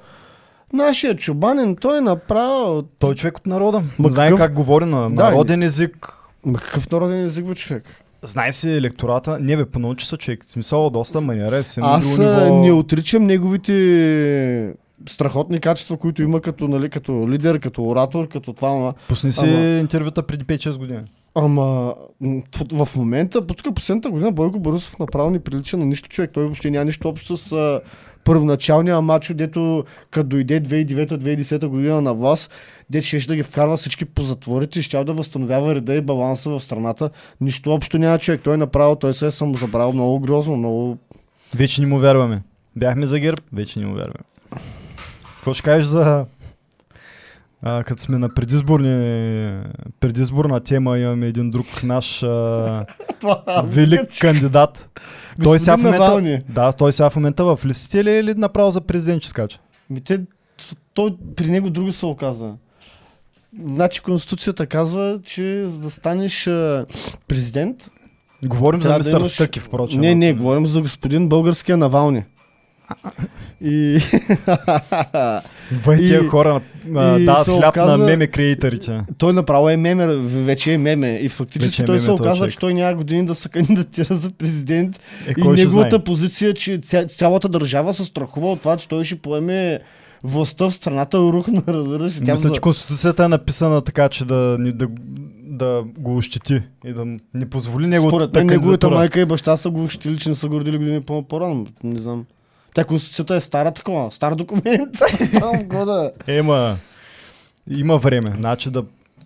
Нашия чубанин, той е направил... Той е човек от народа. Ма Знае какъв- как говори на Да, народен език. Ма какъв народен език, бе, човек? Знае си електората. Не бе, понаучи се човек. Смисъл доста маниера е Аз ниво. не отричам неговите страхотни качества, които има като, нали, като лидер, като оратор, като това, ама, Пусни си Ама- интервюта преди 5-6 години. ама в, момента, по тук последната година Бойко Борисов направо не прилича на нищо човек. Той въобще няма нищо общо с а, първоначалния мачо, дето като дойде 2009-2010 година на власт, дето ще да ги вкарва всички по затворите и ще да възстановява реда и баланса в страната. Нищо общо няма човек. Той е направо, той се е самозабрал много грозно, много Вече не му вярваме. Бяхме за герб, вече не му вярваме. Какво ще кажеш за... А, като сме на предизборни, предизборна тема, имаме един друг наш а, велик кандидат. Той сега в момента, да, той сега в момента в листите ли е или направо за президент ще скача? Ми те, той при него друго се оказа. Значи Конституцията казва, че за да станеш а, президент... Говорим за Трябва да мистер имаш- Стъкив, впрочем. не, не, говорим за господин българския Навални. И... Бай, тия хора а, и дават хляб оказа- на меме креаторите. той направо е меме, вече е меме. И фактически е той се меме оказва, че той няма години да се кандидатира за президент. Е, и неговата позиция, че ця, цялата държава се страхува от това, че той ще поеме властта в страната рухна, разбираш. Мисля, за- че Конституцията е написана така, че да, да, да го ощети и да не позволи неговата Според мен неговата майка и баща са го щили, че не са го родили години по- по-рано. Не знам. Тя конституцията е стара такова, стар документ. Там года. Ема, има време. Значи да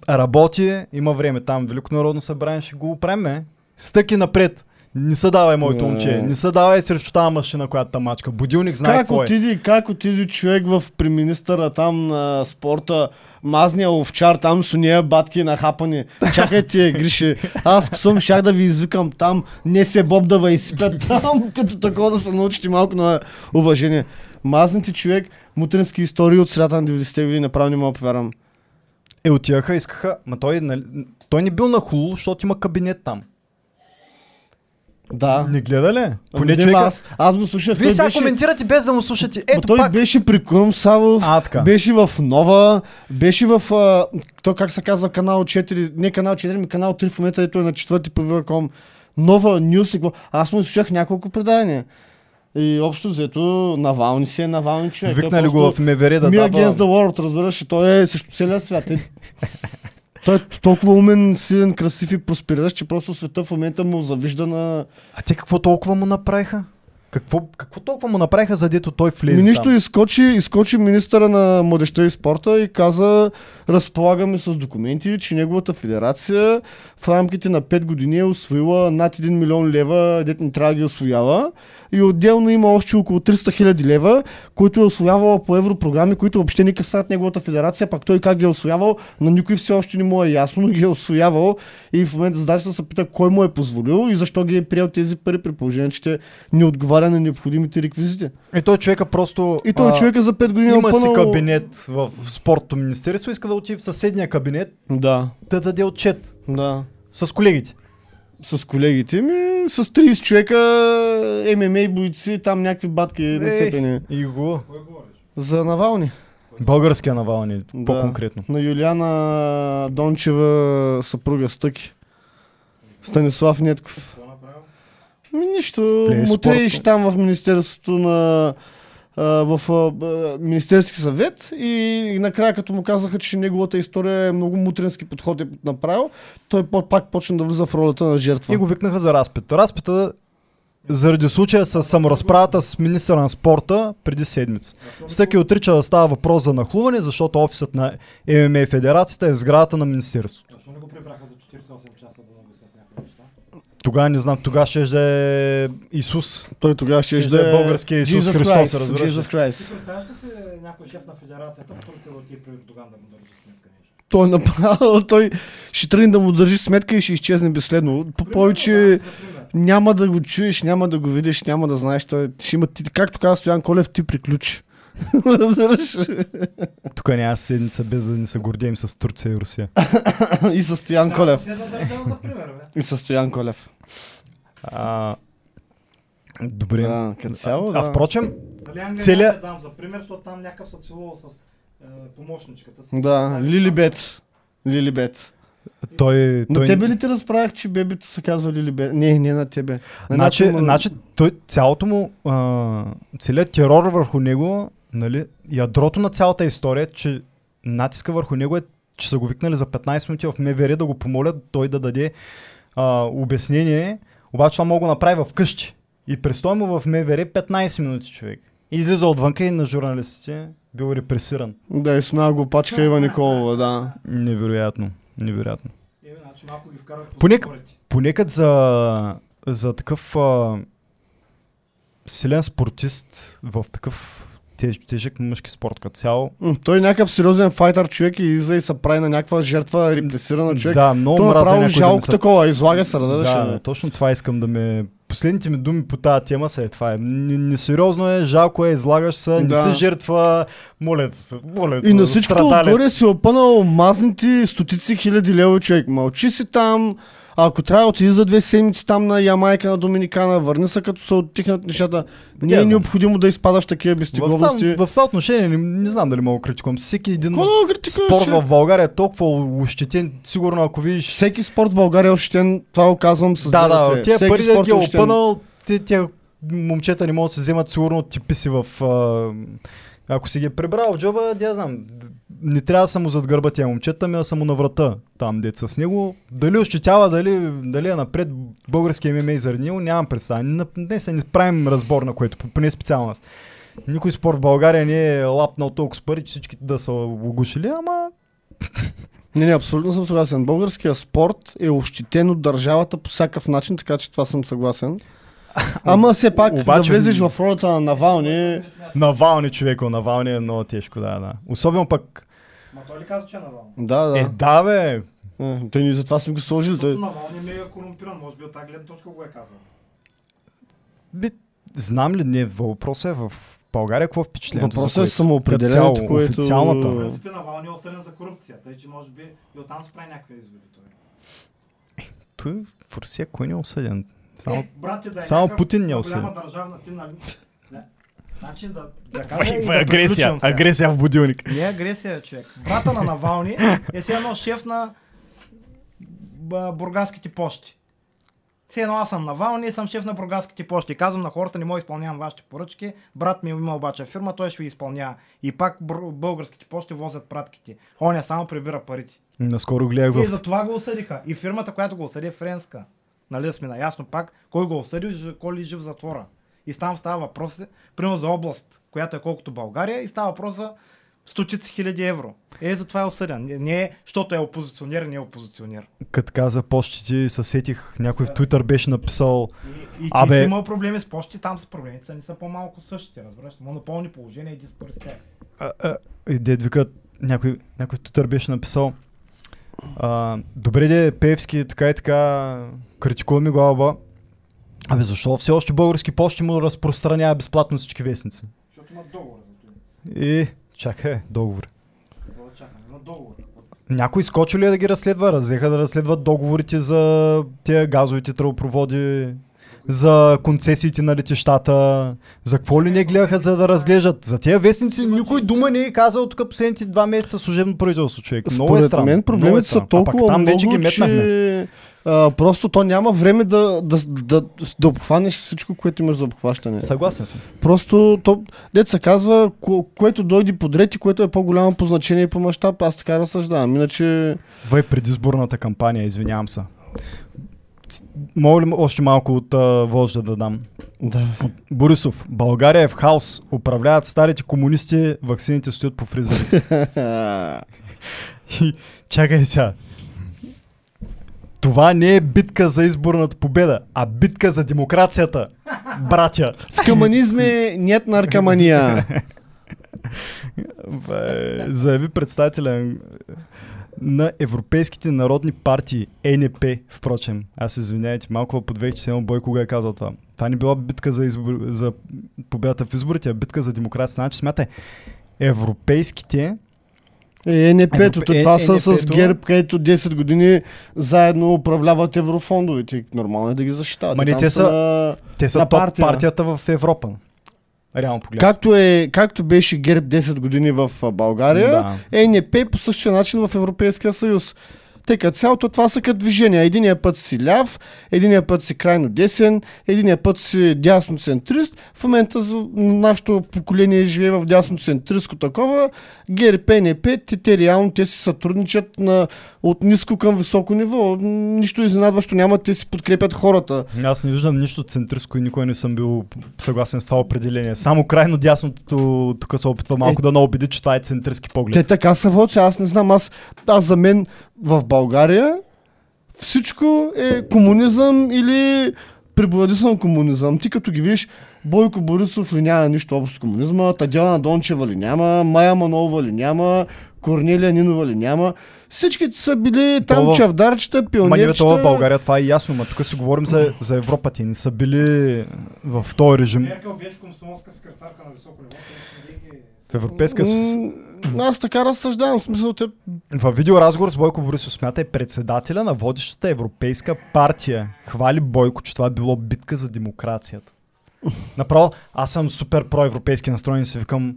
работи, има време. Там Велико народно събрание ще го оправим. Стъки напред. Не се давай, моето Не. момче. Не се давай срещу тази машина, която та мачка. Будилник знае Как какво е. отиди, как отиди човек в при министъра там на спорта, мазния овчар там с уния батки нахапани. Чакайте, Гриши, аз съм щях да ви извикам там, не се боб да ви изпят там, като такова да се научите малко на уважение. Мазните човек, мутрински истории от средата на 90-те години, направо не мога повярвам. Е, отиваха, искаха. Ма той, нали, той не бил на хулу, защото има кабинет там. Да. Не гледа ли? Ами Поне не, човека... аз, аз го слушах. Вие сега беше, коментирате без да му слушате. Ето той пак. беше при Крум Савов, А, така. беше в Нова, беше в, а, то как се казва, канал 4, не канал 4, ми канал 3 в момента, ето е на четвърти по Viacom. Нова Нюс и. Аз му слушах няколко предавания. И общо взето Навални си е Навални човек. Викнали го в МВР да Ми дава... against the world, разбираш, и той е срещу целия свят. Той е толкова умен, силен, красив и проспериращ, че просто света в момента му завижда на... А те какво толкова му направиха? Какво, какво толкова му направиха, за дето той влезе Ми нищо там? изкочи, изкочи министъра на младеща и спорта и каза, разполагаме с документи, че неговата федерация в рамките на 5 години е освоила над 1 милион лева, дет не трябва да ги освоява. И отделно има още около 300 хиляди лева, които е освоявала по европрограми, които въобще не касаят неговата федерация, пак той как ги е освоявал, на никой все още не му е ясно, но ги е освоявал и в момента задачата се пита кой му е позволил и защо ги е приел тези пари при положение, че те не отговаря на необходимите реквизити. И той човека просто... И той а, човека за 5 години е Има си опънал- кабинет в спортното министерство, иска да отиде в съседния кабинет Да, да даде отчет да. с колегите. С колегите ми, с 30 човека, ММА бойци, там някакви батки нацепени. И го. За Навални. Българския Навални, Да. по-конкретно. На Юлиана Дончева съпруга Стъки. Станислав Нетков. Ми нищо, Плей мутреиш там в Министерството на в Министерски съвет и, накрая като му казаха, че неговата история е много мутренски подход е направил, той пак почна да влиза в ролята на жертва. И го викнаха за разпит. Разпита заради случая с саморазправата с министъра на спорта преди седмица. Стъки отрича да става въпрос за нахлуване, защото офисът на ММА Федерацията е в сградата на Министерството. Защо не го прибраха за 48 часа да му обяснят някакви неща? Тогава не знам, тогава ще да е Исус. Той тогава ще Ще да е българския Исус Jesus Христос, Christ, разбираш? Jesus Christ. Ти представяш ли си някой шеф на федерацията в Турция да отиде при Ердоган да му държи сметка? Той е направо, той ще тръгне да му държи сметка и ще изчезне безследно. По повече няма да го чуеш, няма да го видиш, няма да знаеш. Той ще има, ти, както каза Стоян Колев, ти приключи. Разбираш? Тук няма седмица без да ни се гордеем с Турция и Русия. и с Стоян Колев. И с Стоян Колев. А, добре. Да, като цяло, а да. впрочем, Нали Англия Целия- Целия... дам за пример, защото там някакъв се целувал с е, помощничката си. Да, Лилибет. Лилибет. той... На той... тебе ли те разправях, че бебето се казва Лилибет? Не, не на тебе. На Значи, му- значи той, цялото му, а, целият терор върху него, нали, ядрото на цялата история, че натиска върху него е, че са го викнали за 15 минути в МВР да го помолят той да даде а, обяснение, обаче това мога да го направи в къщи. И престоя му в МВР 15 минути човек. И излиза отвънка и на журналистите бил репресиран. Да, и с една глупачка Ива Николова, да. Невероятно. Невероятно. Е, значи малко ги вкарат по Понек-. Понекът за, за такъв а, силен спортист в такъв теж, тежък мъжки спорт като цяло. Той е някакъв сериозен файтър човек и излиза и се прави на някаква жертва, репресирана човек. Да, много Той е направо да жалко ми се... такова, излага се, да, Да, точно това искам да ме... Последните ми думи по тази тема са е това. Е. Несериозно е, жалко е, излагаш се, не Да. си жертва, моля се, моля И на всичкото отгоре си опънал мазните стотици хиляди лева човек. Мълчи си там, а ако трябва отиди за две седмици там на Ямайка, на Доминикана, върни се като се оттихнат нещата. Не е необходимо да изпадаш такива В това, безтегловности. в това отношение не, не знам дали мога критикувам. Всеки един спорт в България е толкова ощетен, сигурно ако видиш Всеки спорт в България е ощетен, това го казвам с Да, да, тия пари да ги е е опънал, тия момчета не могат да се вземат сигурно типи си в... А, ако си ги прибрал в джоба, да знам, не трябва да са му зад гърба тия момчета, ми да са му на врата там деца с него. Дали ощетява, дали, дали е напред българския ММА заради него, нямам представа. Не, не се не правим разбор на което, поне специално аз. Никой спорт в България не е лапнал толкова с пари, че всички да са огушили, ама Не, не, абсолютно съм съгласен. Българския спорт е ощетен от държавата по всякакъв начин, така че това съм съгласен. Ама все пак Обаче- да влезеш в ролята на Навални, Навални човека, Навални е много тежко, да, да. Особено пък, Ма той ли каза, че е Навални? да, да. е, да бе, Е, Те ни затова сме го сложили. Той... Защото Навални е мега корумпиран, може би от тази гледна точка го е казал. Би, знам ли, не, въпросът е в България какво е впечатлението? Въпросът е самоопределението, което... официалната. В принцип Навални е осъден за корупция, тъй че може би и оттам се прави някакви изводи той. Той в Русия кой не е осъден? Само... Е, брате, да е само Путин не е голяма осъден. държавна ти нали... Не. Значи да, да кажа и вай, да агресия, сега. агресия в будилник. Не е агресия, човек. Брата на Навални е си едно шеф на бургаските почти. Все едно аз съм Навални и съм шеф на бургаските почти. Казвам на хората, не мога да изпълнявам вашите поръчки. Брат ми има обаче фирма, той ще ви изпълнява. И пак българските почти возят пратките. Оня само прибира парите. Наскоро гледах И за това го осъдиха. И фирмата, която го осъди е френска. Нали сме наясно пак, кой го осъди, кой ли жив в затвора. И там става въпрос, примерно за област, която е колкото България, и става въпрос за стотици хиляди евро. Е, затова е осъден. Не, не е, защото е опозиционер, не е опозиционер. Като каза почти, се сетих, някой в Твитър беше написал И, и ти Абе- си имал проблеми с почти, там с проблемите са не са по-малко същите, разбираш. Монополни положения и диспори с тях. а, а, и дед вика, някой, някой в Твитър беше написал а, Добре де, Певски, така и така, критикува ми глава. Абе, защо все още български почти му разпространява безплатно всички вестници? Защото има договор. И, чакай, договор. Какво да чакаме? Има договор. Някой скочи ли е да ги разследва? Разеха да разследват договорите за тия газовите тръбопроводи, за концесиите на летищата, за какво ли не гледаха за да разглеждат. За тия вестници никой дума не е казал тук последните два месеца служебно правителство, човек. Много е Според странно. мен много е проблемите са толкова а пак там много, вече ги метнахме. че а, просто то няма време да, да, да, да обхванеш всичко, което имаш за обхващане. Съгласен съм. Просто, то, дет се казва, ко, което дойде подред и което е по-голямо по значение и по мащаб, аз така разсъждавам. Иначе, Вай предизборната кампания, извинявам се. Мога ли още малко от а, вожда да дам? да. Борисов, България е в хаос. Управляват старите комунисти, ваксините стоят по фризерите. И чакай сега. Това не е битка за изборната победа, а битка за демокрацията, братя. В каманизме нет наркомания. Бе, Заяви представителя на европейските народни партии, ЕНП, впрочем. Аз извинявайте, малко че само Бойко го е казал това. Това не била битка за, избор, за победата в изборите, а битка за демокрация. Значи смятай, европейските Е, НП-то, Европе- това е, са с. ГЕРБ, където 10 години заедно управляват еврофондовете. Нормално е да ги защитават. Ма не, те са- на- те са На партия. партията в Европа. Реално погледно. Както, е, както беше ГЕРБ 10 години в България, Да. ЕНП по същия начин в Европейския съюз. Тъй като цялото това са като движения. Единия път си ляв, единия път си крайно десен, единия път си дясно центрист. В момента за нашето поколение живее в дясно центристко такова. ГЕРБ, ЕНП, те, те реално те си сътрудничат на, от ниско към високо ниво. Нищо изненадващо няма, те си подкрепят хората. Аз не виждам нищо центристко и никой не съм бил съгласен с това определение. Само крайно дясното тук се опитва малко Е. да наобеди, че това е центристски поглед. Те така са водци, аз не знам, аз, аз за мен в България всичко е комунизъм или пребладисан комунизъм. Ти като ги видиш, Бойко Борисов ли няма нищо общо с комунизма, Тадяна Дончева ли няма, Майя Манова ли няма, Корнелия Нинова ли няма. Всичките са били там То в- чавдарчета, Ма ние пионерчета. това в България, това е ясно, ма тук си говорим за, за Европа. Те не са били в този режим. Меркел беше комсомолска секретарка на високо ниво. не В. М, Аз така разсъждавам, в смисъл те В видеоразговор с Бойко Борисов смята е председателя на водещата европейска партия. Хвали Бойко, че това било битка за демокрацията. Направо, аз съм супер проевропейски настроен и си викам,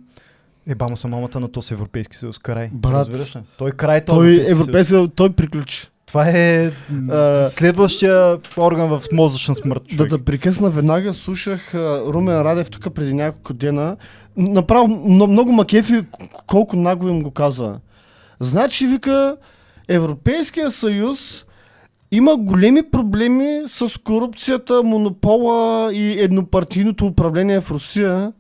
еба му съм мамата на този Европейски съюз, край. Брат, Разбираш ли? Той край този той Европейски съюз. европейски, той приключи. Това е А, следващия орган в мозъчна смърт. Да Човек. да прекъсна веднага, слушах а, Румен Радев тук преди няколко дена. Направо много, макефи колко нагло им го каза. Значи, вика, Европейския съюз има големи проблеми с корупцията, монопола и еднопартийното управление в Русия.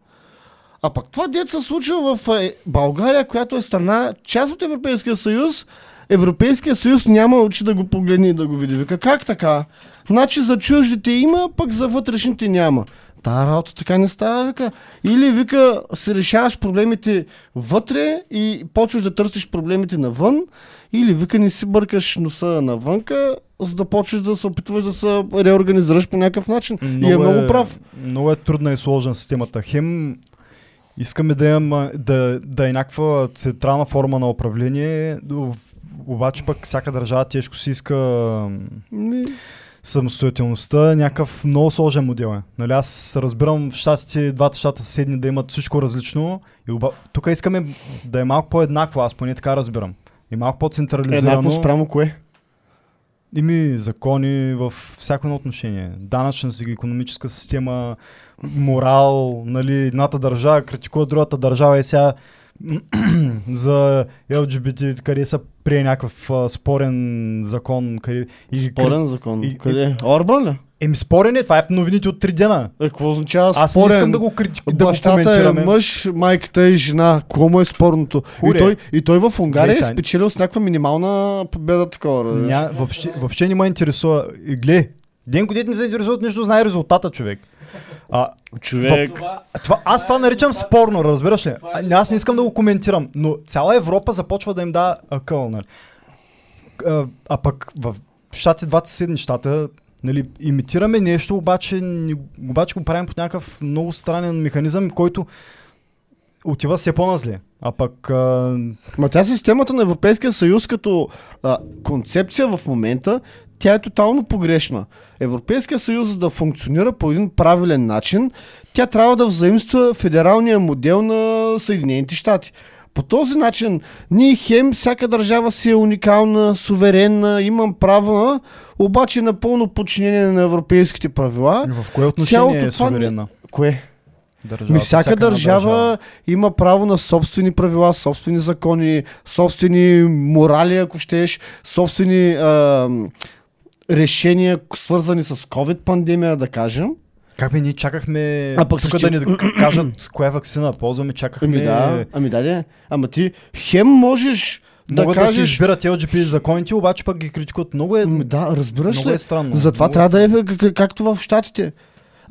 А пък това дет се случва в е, България, която е страна, част от Европейския съюз. Европейския съюз няма очи да го погледне и да го види. Вика, как така? Значи за чуждите има, пък за вътрешните няма. Та работа така не става, вика. Или, вика, си решаваш проблемите вътре и почваш да търсиш проблемите навън, или, вика, не си бъркаш носа навънка, за да почваш да се опитваш да се реорганизираш по някакъв начин. и е много прав. Много е трудна и сложна системата. Хем искаме да, имам, да, да е някаква централна форма на управление, обаче пък всяка държава тежко си иска Ми, самостоятелността, някакъв много сложен модел е. Нали, аз разбирам в щатите, двата щата съседни да имат всичко различно. И оба... Тук искаме да е малко по-еднакво, аз поне така разбирам. И малко по-централизирано. еднакво спрямо кое? ими закони в всяко едно отношение. Данъчна си, економическа система, морал, нали, едната държава критикува другата държава и сега за LGBT, къде са прие някакъв а, спорен закон. Къде, и, Спорен закон. и- Къде? Орбан ли? Еми спорен е, това е в новините от три дена. Е, какво означава Аз не спорен? искам да го критикувам, да го Бащата е мъж, майката е жена. Какво му е спорното? И той, и той в Унгария е Гледай сега. спечелил с някаква минимална победа такова. Ня, въобще, въобще не ме интересува. Гле, Денко дете не се интересува от нищо, знае резултата, човек. А, Човек. Това, това, аз това наричам спорно, разбираш ли? А, аз не искам да го коментирам, но цяла Европа започва да им дава акъл, нали? А, а пък в щати, двата съседни щата, нали, имитираме нещо, обаче, обаче го правим по някакъв много странен механизъм, който отива все по-назле. А пък а, Ма тя системата на Европейския съюз като а, концепция в момента, тя е тотално погрешна. Европейския съюз, за да функционира по един правилен начин, тя трябва да взаимства федералния модел на Съединените щати. По този начин, ние хем, всяка държава си е уникална, суверенна, имам право, обаче напълно подчинение на европейските правила. в кое отношение Цялото е това не- суверенна? Кое? Държавата, Ми всяка, една държава, има право на собствени правила, собствени закони, собствени морали, ако щеш, собствени а, решения, свързани с COVID-пандемия, да кажем. Как бе, ние чакахме А пък тук да ни кажат коя вакцина ползваме, чакахме... Ами да, ами да, де. Ама ти хем можеш да Могат да, си кажеш... избират LGBT законите, обаче пък ги критикуват. Много е, Ами да, разбираш много ли? е странно. Затова много трябва да е как- как- както в Штатите.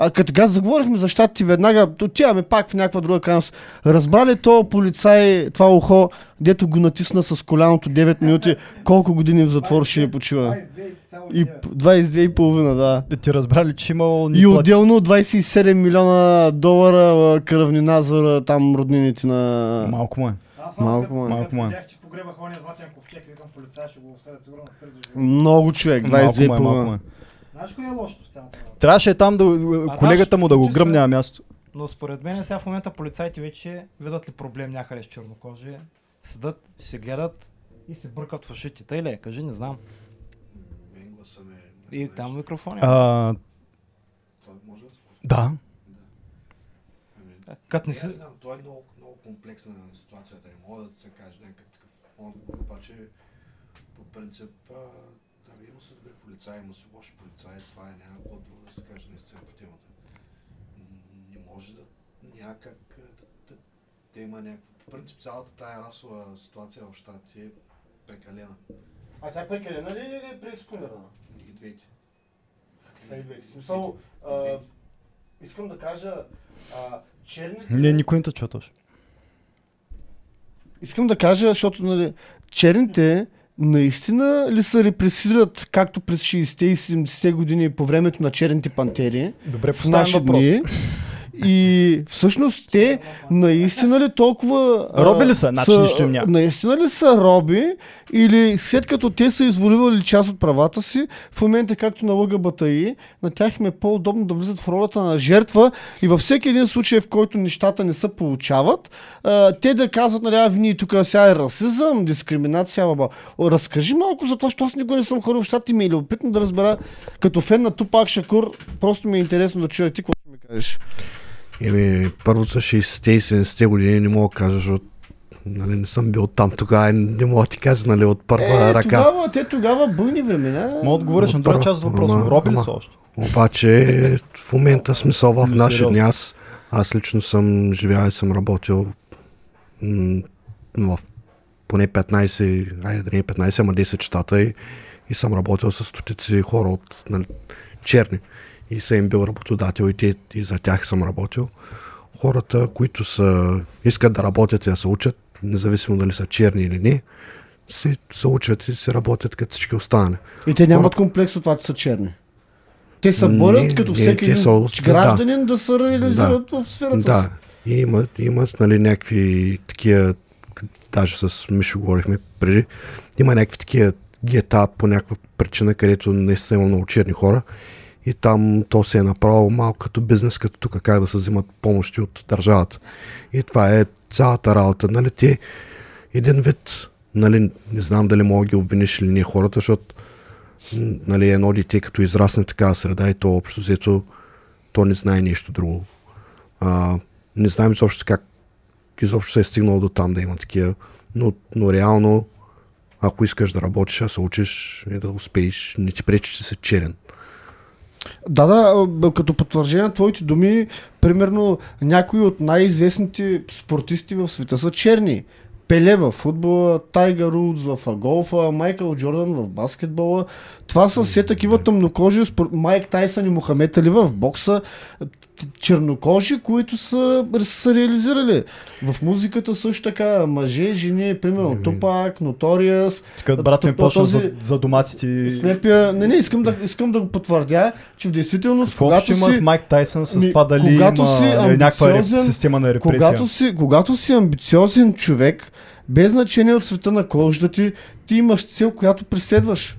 А като сега заговорихме за щатите, веднага отиваме пак в някаква друга крайност. Разбрали то полицай, това ухо, дето го натисна с коляното 9 минути, колко години в затвор ще почива? И п- 22 и половина, да. Е, Ти разбрали, че имало... И отделно 27 милиона долара кръвнина за там роднините на... Малко му е. Само Малко му е. Малко му е. видях, че погребах ония златен ковчег, викам полицая, ще го осъдят сигурно на. Много човек, 22 Малко и му е, малко е. Знаеш кое е лошото в цялата работа? Трябваше е там да... колегата му да го гръмне на място. Но според мен сега в момента полицайите вече видят ли проблем някъде с чернокожи, седат, се гледат и се бъркат в ушите. Тъй ли е? Кажи, не знам. Ме... И там микрофони. А, Това може да се... да. Ами, Като не си... знам, това е много, много комплексна ситуацията. Не мога да се каже някакъв такъв обаче по принцип а, има се добри полицаи, има се лоши полицаи, това е някакво друго да се каже наистина по темата. Не може да някак да, да, да има някакво... По принцип цялата тая расова ситуация в щатите е прекалена. А тя прекалена ли или е преекспонирана? И двете. В смисъл, а, искам да кажа, а, черните... Не, никой не те чува точно. Искам да кажа, защото нали, черните наистина ли се репресират както през 60-те и 70-те години по времето на черните пантери Добре, в наши въпрос. дни? И всъщност те наистина ли толкова... Роби ли са? Значи нищо им няма. Наистина ли са роби или след като те са изволивали част от правата си, в момента както на ЛГБТИ, на тях им е по-удобно да влизат в ролята на жертва и във всеки един случай, в който нещата не се получават, те да казват, нали, ние тук сега е расизъм, дискриминация, баба. Разкажи малко за това, защото аз никога не съм ходил в щати и ми е любопитно да разбера, като фен на Тупак Шакур, просто ми е интересно да чуя ти какво ще ми кажеш. Еми, първо за 60-те и 70-те години не мога да кажа, защото нали, не съм бил там тогава и не мога да ти кажа нали, от първа Е, ръка. тогава, те тогава буйни времена. Мога да отговориш на друга част от въпроса. Роби ли са още? Обаче в момента смисъл в наши дни аз, аз лично съм живял и съм работил м- в поне 15, айде да не е 15, ама 10 щата и, и съм работил с стотици хора от нали, черни. И съм им бил работодател и, те, и за тях съм работил. Хората, които са, искат да работят и да се учат, независимо дали са черни или не, се, се учат и се работят като всички останали. И те нямат Хората- комплекс от това, че са черни. Те се Не, борят като не, всеки те един са- да. гражданин да се реализират в сферата Да, си. и имат, имат нали, някакви такива, даже с Мишо говорихме преди, има някакви такива гета по някаква причина, където наистина има много черни хора и там то се е направило малко като бизнес, като тук как да се взимат помощи от държавата. И това е цялата работа. Нали, те един вид, нали, не знам дали мога да ги обвиниш или не хората, защото нали, едно дете, като израсне в такава среда и то общо взето, то не знае нещо друго. А, не знаем изобщо как изобщо се е стигнало до там да има такива, но, но реално, ако искаш да работиш, да се учиш и да успееш, не ти пречи, че си черен. Да, да, като потвърждение на твоите думи, примерно някои от най-известните спортисти в света са черни. Пеле в футбола, Тайгър Рудс в голфа, Майкъл Джордан в баскетбола. Това са все такива тъмнокожи, спор- Майк Тайсън и Мохамед Али в бокса, чернокожи, които са, са реализирали. В музиката също така, мъже, жени, примерно Тупак, Notorious, Тук брат ми то- почна за, този- за доматите. Слепия, не, не, искам да, искам да го потвърдя, че в действителност, Какво когато общо има си, с Майк Тайсън с Ми, това дали когато има си е, някаква реп, система на репресия? когато си, когато си амбициозен човек, без значение от света на кожата ти, ти имаш цел, която преследваш.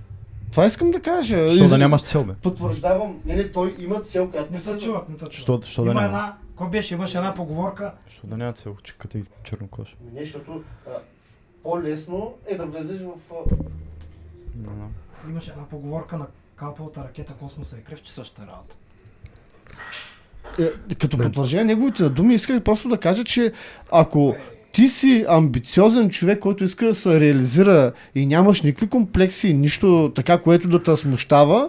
Това искам да кажа. Що Из- да нямаш цел, бе? Потвърждавам, не, не, той има цел, която Не се чуват, не се чуват. Що, що да Има няма? една, какво беше, имаше една поговорка, Що да няма цел, че като и чернокож? Не, защото а, по-лесно е да влезеш в... А, Не знам. имаше една поговорка на калпалата ракета Космоса и кръв, че същата работа. е, като потвърждение неговите думи, исках просто да кажа, че ако ти си амбициозен човек, който иска да се реализира и нямаш никакви комплекси, нищо така, което да те смущава,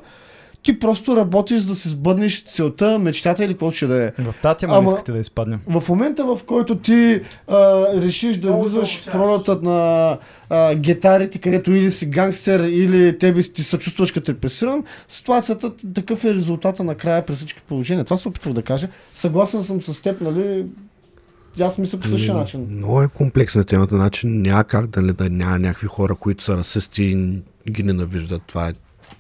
ти просто работиш за да си сбъднеш целта, мечтата или каквото ще да е. В тази тема Ама- искате да изпаднем. В момента, в който ти а, решиш да влизаш в ролята на а, гитарите, където или си гангстер, или тебе ти съчувстваш като репресиран, ситуацията такъв е резултата накрая при всички положения. Това се опитвах да кажа. Съгласен съм с теб, нали? Аз мисля по същия Ами, начин. Много е комплексна темата, значи няма как да, не- да няма някакви хора, които са расисти и ги ненавиждат. Това е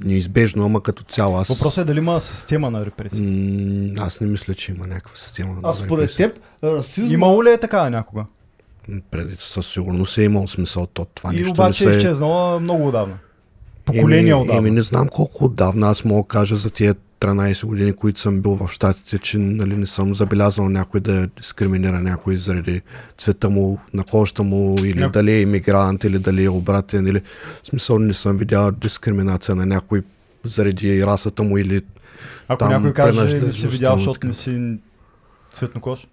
неизбежно, ама като цяло аз... Въпросът е дали има система на репресия. М, аз не мисля, че има някаква система. на А според репресия. теб, расизма... Имало ли е такава някога? Преди със сигурност е имал смисъл. То, това И нищо обаче не е се... изчезнала много отдавна. Поколения еми, отдавна. Еми, не знам колко отдавна аз мога да кажа за тия 13 години, които съм бил в Штатите, че нали, не съм забелязал някой да дискриминира някой заради цвета му, на кожата му, или Няко- дали е иммигрант, или дали е обратен, или в смисъл не съм видял дискриминация на някой заради расата му или Ако там някой каже, не си видял, защото не си цветнокож.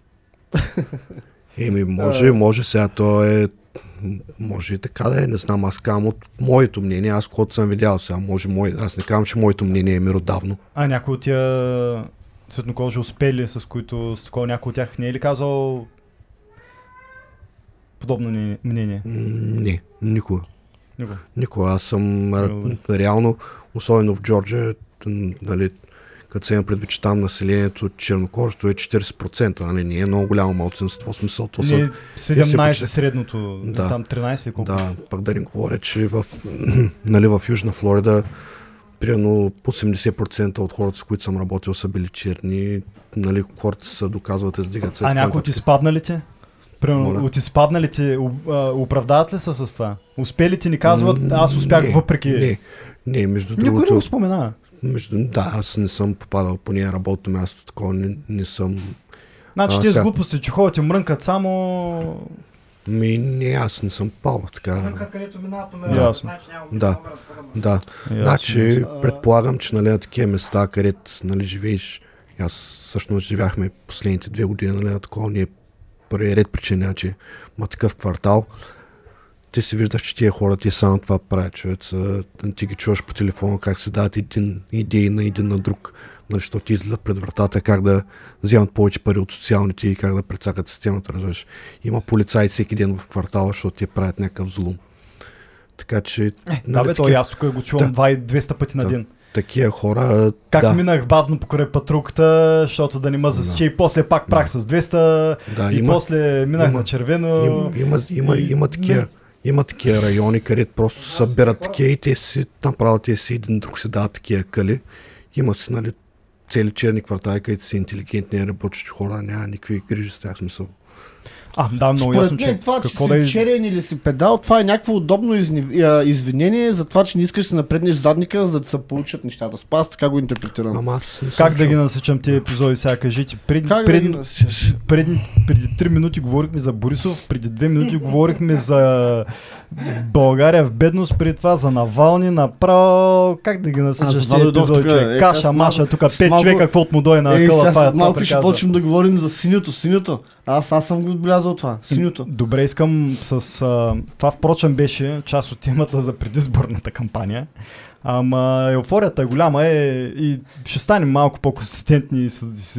Еми, може, може сега то е може и така да е, не знам, аз казвам от моето мнение, аз когато съм видял сега, може мой, аз не казвам, че моето мнение е меродавно. А някой от тия цветнокожи успели, с които с такова някой от тях не е ли казал подобно ни- мнение? Не, никога. Никога. Никога. Аз съм ре- реално, особено в Джорджия, нали, като се има предвид, че там населението чернокожето е 40%, нали, не е много голямо малцинство, смисъл, то са, Не, 17 почти- средното, Да. там 13 или колко? да, пък да не говоря, че в, нали, в Южна Флорида, примерно 80% от хората, с които съм работил, са били черни, нали, хората се доказват, издигат се. а някой от изпадналите? Примерно, Моля? от изпадналите а, оправдават ли се с това? Успели ти ни казват, аз успях не, въпреки... Не, не, между Никой не другото, го споменава. Между, да, аз не съм попадал по нея работно място, такова не, не съм Значи тези сега- глупости, че ходят и мрънкат само... Ми, не, аз не съм пал така. Мрънка, където минават номера. Да. Значи няма Да. номера, по-добре. Да, значи предполагам, че нали, на такива места, където нали, живееш, аз всъщност живяхме последните две години нали, на такова, ние първи ред причини, значи, ма такъв квартал, ти си виждаш, че тия хора ти само това правят, човек. са- Ти ги чуваш по телефона как се дават един, идеи на един на друг, нали, защото ти излизат пред вратата, как да вземат повече пари от социалните и как да прецакат системата, разбираш. Има полицаи всеки ден в квартала, защото ти правят някакъв злум. Така че... Е, да нали, бе, то такива- и аз тук го чувам Да. 200 пъти на Да. ден. такива хора. Как да, минах бавно покрай патрулката, защото да не ме засече и после пак прах с 200 да, и има, после минах има- на червено. има, има, има, и- има, такива, има такива райони, където просто събират такива и те си направят те си един друг си дават такива къли. Има си, нали, цели черни квартали, където си интелигентни, работещи хора, няма никакви грижи с тях смисъл. А, да, много Според ясно, мен че това, какво че да си черен или си педал, това е някакво удобно извинение за това, че не искаш да се напреднеш задника, за да се получат нещата. Спас, така го интерпретирам. Ама аз не Как да ги насичам тези епизоди сега? Кажете, пред, Как пред, да ги насичаш? преди, преди 3 минути говорихме за Борисов, преди 2 минути говорихме за България в бедност, преди това за Навални, направо как да ги затова тези епизоди, тук, човек? е, Каша, маша, тук с 5 малко- човека, каквото му дойде на е- след това малко ще почнем да говорим за синьото. Синьото. Аз, аз съм го отбелязал това. Синьото. Добре, искам с... А, това впрочем беше част от темата за предизборната кампания. Ама еуфорията е голяма е и ще станем малко по-консистентни и,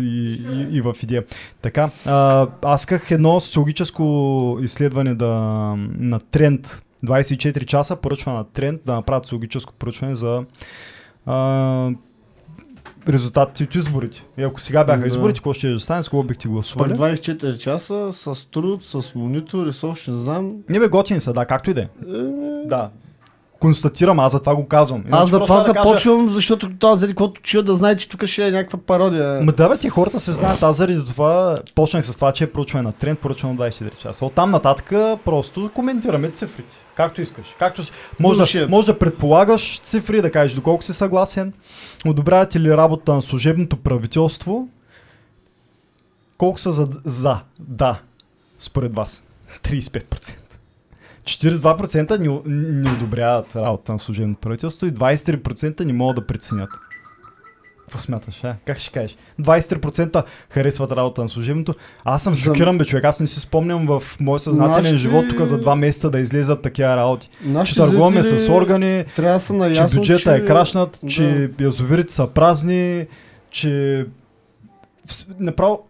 и, и, и в идея. Така, а, аз исках едно социологическо изследване да, на тренд 24 часа, поръчва на тренд да направят социологическо поръчване за а, резултатите от изборите. И ако сега бяха Да. изборите, какво ще да стане, с кого бихте гласували? 24 часа с труд, с монитор с още не знам. Не бе, готини са, да, както и да е. Е, Да. Констатирам, аз за това го казвам. Иначе Аз за това да кажа- започвам, защото това, заради каквото чуя да знае, че тук ще е някаква пародия. Ма да бе, ти хората се знаят. Аз заради това почнах с това, че е проучване на тренд, проучване на 24 часа. От там нататък просто коментираме цифрите. Както искаш. Както... Може, да, Bullshit. може да предполагаш цифри, да кажеш доколко си съгласен. Одобрявате ли работа на служебното правителство? Колко са за, за да, според вас? 35%. 42% не, не одобряват работа на служебното правителство и 23% не могат да преценят. Какво смяташ, а? Как ще кажеш? 23% харесват работа на служебното. Аз съм шокиран, бе, човек. Аз не си спомням в моя съзнателен Нашите- живот тук за два месеца да излезат такива работи. Че Нашите търгуваме зрители с органи, Трябва да са че наясно, бюджета че... е крашнат, да. че язовирите са празни, че направо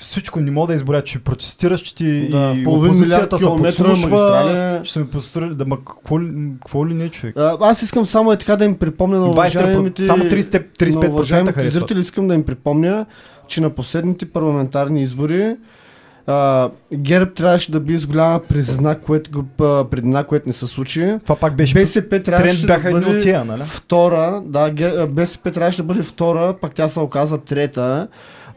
всичко не мога да изборя, че протестираш, че ти Да, и опозицията се подслушва, ще сме построили, да, ма какво какво ли не, човек? А, Аз искам само е така да им припомня на 20%, уважаемите... само 30, на 35% уважаемите зрители искам да им припомня, че на последните парламентарни избори а, ГЕРБ трябваше да би с голяма предина, което, предина, което не се случи. Това пак беше БСП тренд трябваше бяха да бъде тия, нали? втора, да, БСП трябваше да бъде втора, пак тя се оказа трета.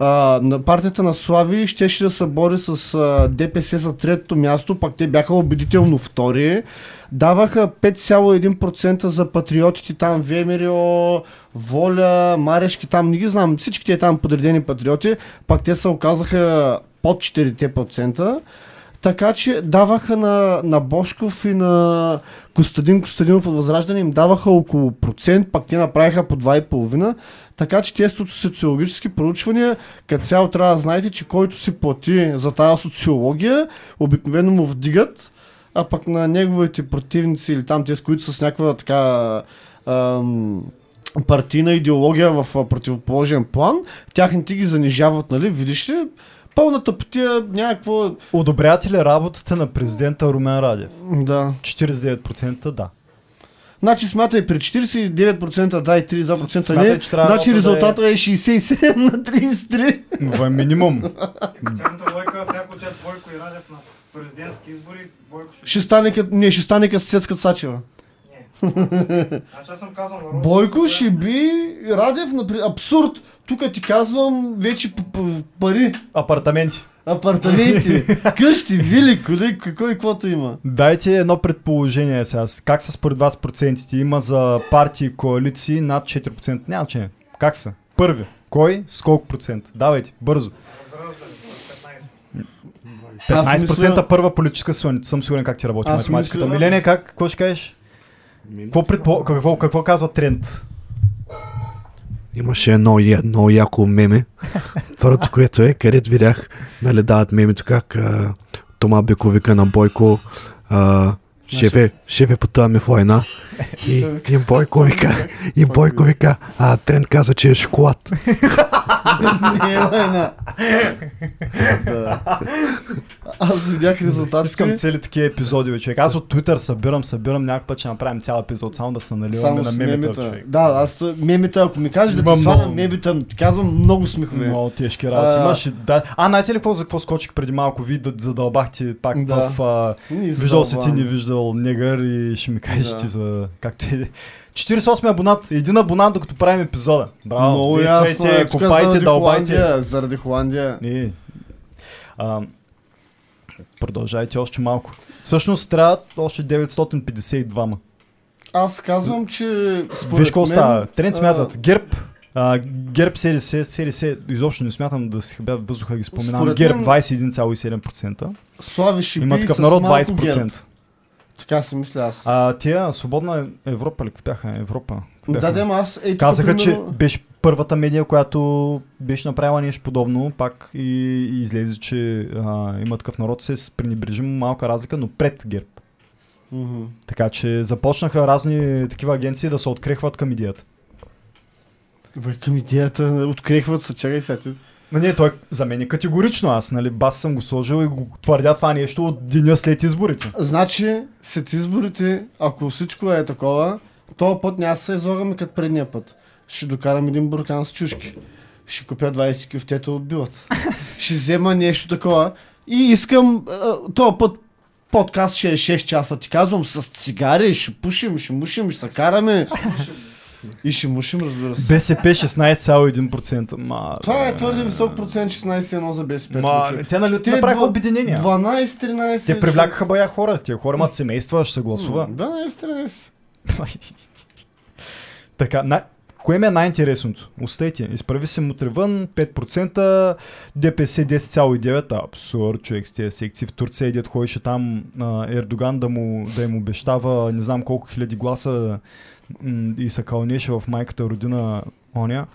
А, партията на Слави щеше да се бори с а, ДПС за третото място, пак те бяха убедително втори. Даваха 5,1% за патриотите там, ВМРО, Воля, Марешки, там не ги знам, всички те там подредени патриоти, пак те се оказаха под 4%. Така че даваха на, на Бошков и на Костадин Костадинов от Възраждане им даваха около процент, пак те направиха по 2,5. Така че тези социологически проучвания, като цяло трябва да знаете, че който си плати за тази социология, обикновено му вдигат, а пък на неговите противници или там тези, които са с някаква така ам, партийна идеология в противоположен план, тяхните ги занижават, нали, видиш ли, пълната потия някакво... Одобрявате ли работата на президента Румен Радев? Да. 49% да. Значи смятай при 49% да и 32% Смятай, не, че значи да е- е 67 на 33. Това е минимум. Тяхната лойка, всяко дет Бойко и Радев на президентски избори, Бойко ще... Ще стане като, не, ще стане като Сецка Цачева. Значи аз съм казал на Росо, Бойко че- ще би Радев, например, абсурд. Тук ти казвам вече пари, Апартаменти. Апартаменти, къщи, вили, коли, какво и каквото има. Дайте едно предположение сега. Как са според вас процентите? Има за партии и коалиции над 4%. Няма значение. Как са? Първи. Кой? С колко процент? Давайте, бързо. Възраждане с 15. 15% Аз мисля- първа политическа сила. Не съм сигурен как ти работи математиката. мисля- Миления, как? Какво ще кажеш? Какво, предпо... какво, какво казва тренд? Имаше едно, много яко меме. Първото, което е, където видях, нали, дават мемето как а, Тома Беко на Бойко, а, шефе, шефе, потъваме в война. И, и Бойко вика, и Бойко вика, а Тренд каза, че е шоколад. Не е война. Аз видях резултатите. Искам цели такива епизоди, човек. Аз от Twitter събирам, събирам, някакъв път ще направим цял епизод, само да се наливаме на мемета, мемета. човек. Да, аз мемета, ако ми кажеш да ти сваля мемета, ти казвам много смехове. Много тежки работи. А, Имаш, да. А, знаете ли какво, за какво скочих преди малко? Ви да задълбахте пак в... Виждал си ти, не виждал негър и ще ми кажеш Да. ти за... Както е. 48 абонат, един абонат, докато правим епизода. Браво, Много ясно. е. копайте, заради дълбайте. Холандия, Заради Холандия. Не. А, Продължайте още малко. Всъщност трябва още 952. Аз казвам, че според Виж какво става. Тренд а, смятат. ГЕРБ, а, ГЕРБ СДС, СДС, изобщо не смятам да си хабя въздуха ги споменавам. ГЕРБ мен- 21,7%. Слави Шипи Има такъв народ малко 20%. ГЕРБ. Така си мисля аз. А тия свободна Европа ли бяха? Европа. да, да, аз тук, Казаха, че примерно, беше първата медия, която беше направила нещо подобно, пак и, и излезе, че а, има такъв народ с пренебрежимо малка разлика, но пред ГЕРБ. Мгм. Така че започнаха разни такива агенции да се открехват към идеята. Бе, към идеята, открехват се, чакай сега. Но не, той за мен е категорично. Аз, нали, бас съм го сложил и го твърдя това нещо от деня след изборите. Значи, след изборите, ако всичко е такова, този път няма да се излагаме като предния път. Ще докарам един буркан с чушки. Ще купя 20 кюфтета от билът. ще взема нещо такова. И искам, този път подкаст ще е 6 часа. Ти казвам, с цигари, ще пушим, ще мушим, ще се караме. И ще мушим, разбира се. БСП 16,1%. Ма, Това е твърде висок процент, 16-1 за БСП. Ма, те нали Те направиха обединения. 12-13. Те привлякаха бая хора. Тия хора имат семейства, ще се гласува. 12-13. така, на... кое ми е най-интересното? Остайте, изправи се мутре вън, 5%, ДПС 10,9%, абсурд, човек с тези секции. В Турция едят ходеше там а, Ердоган да, му, да им обещава не знам колко хиляди гласа и се кълнеше в майката родина оня.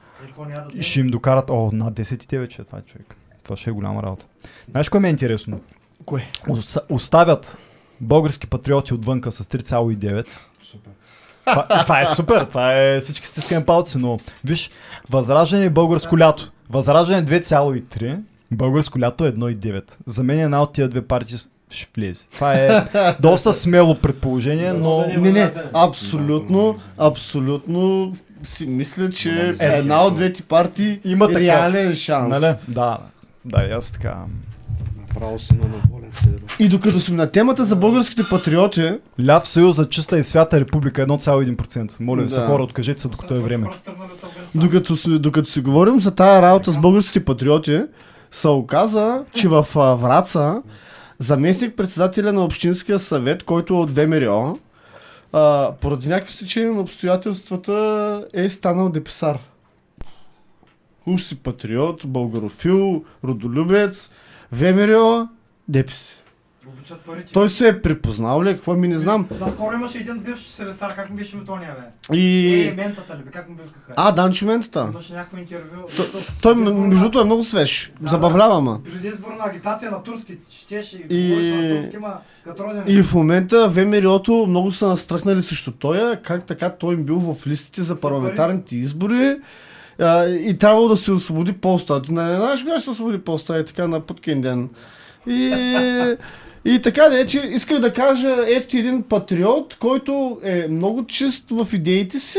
И ще им докарат, о, над 10 и вече е това човек. Това ще е голяма работа. Знаеш кое ми е интересно? Кое? Оставят български патриоти отвънка с 3,9. Супер. Това, това е супер, това е всички стискаме палци, но виж, Възраждане и българско лято. Възраждане 2,3, българско лято 1,9. За мен една от тия две партии ще влезе. Това е доста смело предположение, но Не, не, абсолютно, абсолютно си мисля, че Е, една от двете партии има е такъв. реален шанс. Нали? Да, да, и аз така. Направо си на наволен Сидоров. И докато сме на темата за българските патриоти, Ляв съюз за чиста и свята република 1,1%. Моля ви се, Да. хора, откажете се докато е време. Докато, си- докато си говорим за тая работа с българските патриоти, се оказа, че в Враца заместник председателя на Общинския съвет, който е от ВМРО, а, поради някакви стечения на обстоятелствата е станал деписар. Уж си патриот, българофил, родолюбец, ВМРО, депис. Обичат парите. Той се е припознал ли, какво ми не знам. Наскоро имаше един бивш селесар, как му беше метония, бе? И... Е, ментата ли, бе, как му бивкаха? А, Данчо Ментата. Имаше някакво интервю. Той, между другото, е много свеж. Забавлява ма. Преди изборна агитация на турски, щеше и, И- на турски, ма. И в момента ВМРО-то много са настръхнали срещу той, как така той им бил в листите за парламентарните избори и трябвало да се освободи поста. Ти не знаеш кога ще се освободи поста, е така на Путкин ден. И, и така да е, че исках да кажа, ето ти един патриот, който е много чист в идеите си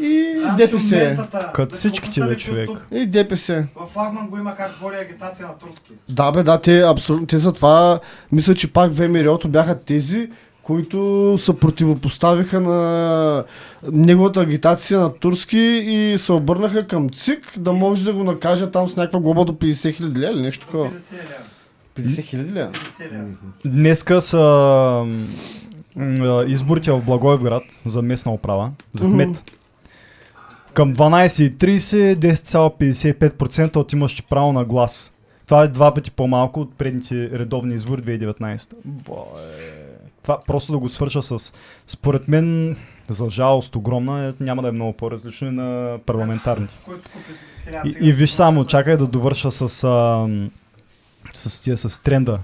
и Данчо ДПС. Ментата, Като да всичките, бе, пропуснали човек. И ДПС. В Флагман го има как води агитация на турски. Да, бе, да, те абсолютно. Те затова мисля, че пак ВМРО-то бяха тези, които се противопоставиха на неговата агитация на турски и се обърнаха към ЦИК да може да го накаже там с някаква глоба до 50 хиляди или нещо такова. 50 лева. 50 хиляди? 50 лева. Днеска са м, изборите в Благоевград за местна управа, за кмет. Към 12.30 10,55% от имащи право на глас. Това е два пъти по-малко от предните редовни избори 2019. Бое. Това просто да го свърша с, според мен, за жалост огромна, е, няма да е много по-различно и на парламентарните. Който купи с 1000 И, и виж само, чакай да довърша с, а, с, тия, с тренда.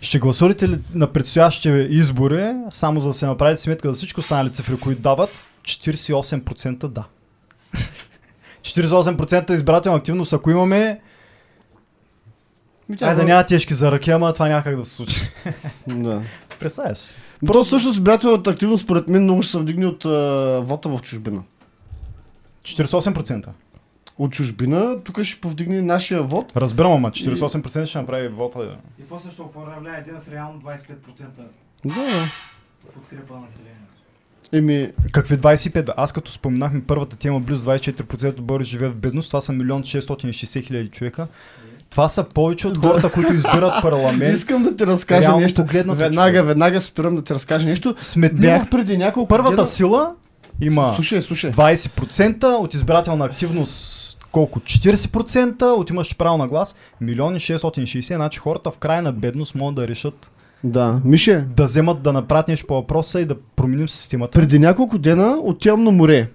Ще гласувате ли на предстоящите избори, само за да се направите сметка за всичко останали цифри, които дават, 48% да. 48% избирателна активност, ако имаме, айде да- няма тежки за ръки, ама това няма как да се случи. Да. Представяш си. То всъщност избирателната активност според мен много ще се вдигне от а, вота в чужбина. 48%. От чужбина, тук ще повдигне нашия вод. Разбирам, ама 48% ще направи вота. И после ще управлява един с реално 25% Да. подкрепа на населението. Еми, Какви 25? бе? Аз като споменахме първата тема, близо 24% от българи живеят в бедност, това са 1 660 хиляди човека. Това са повече от хората, които избират парламент. Искам да ти разкажа реално нещо. погледнато, Веднага, човек. веднага спирам да ти разкажа нещо. Сметни Бях преди няколко Първата дена- сила има Слушай, слушай. 20% от избирателна активност колко? 40% от имащи право на глас, милиони 660, значи хората в крайна бедност могат да решат Да, Мише, да вземат да направят нещо по въпроса и да променим системата. преди няколко дена отивам на море.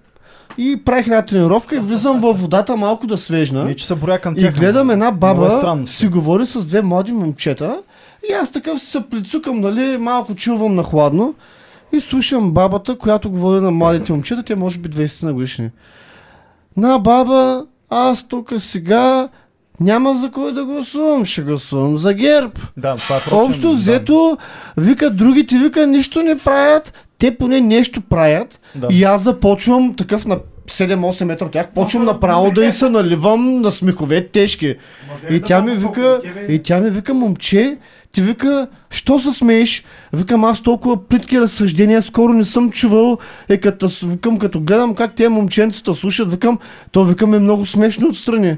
И правих една тренировка и влизам във водата малко да свежна. Не, че се броя към И тях. гледам една е баба, странно. си говори с две млади момчета. И аз такъв се прицукам, нали, малко чувам на хладно. И слушам бабата, която говори на младите момчета, те може би 20 на годишни. На баба, аз тук сега няма за кой да гласувам, ще гласувам за ГЕРБ. Да, това е Общо да. взето, вика, другите вика, нищо не правят, те поне нещо правят. Да. И аз започвам такъв на 7-8 метра от тях, почвам направо да и се наливам на смехове тежки. И тя ми вика, и тя ми вика, момче, ти вика, що се смееш? Викам, аз толкова плитки разсъждения скоро не съм чувал. Е, като, викам, като гледам как те момченцата слушат, викам, то викам е много смешно отстрани.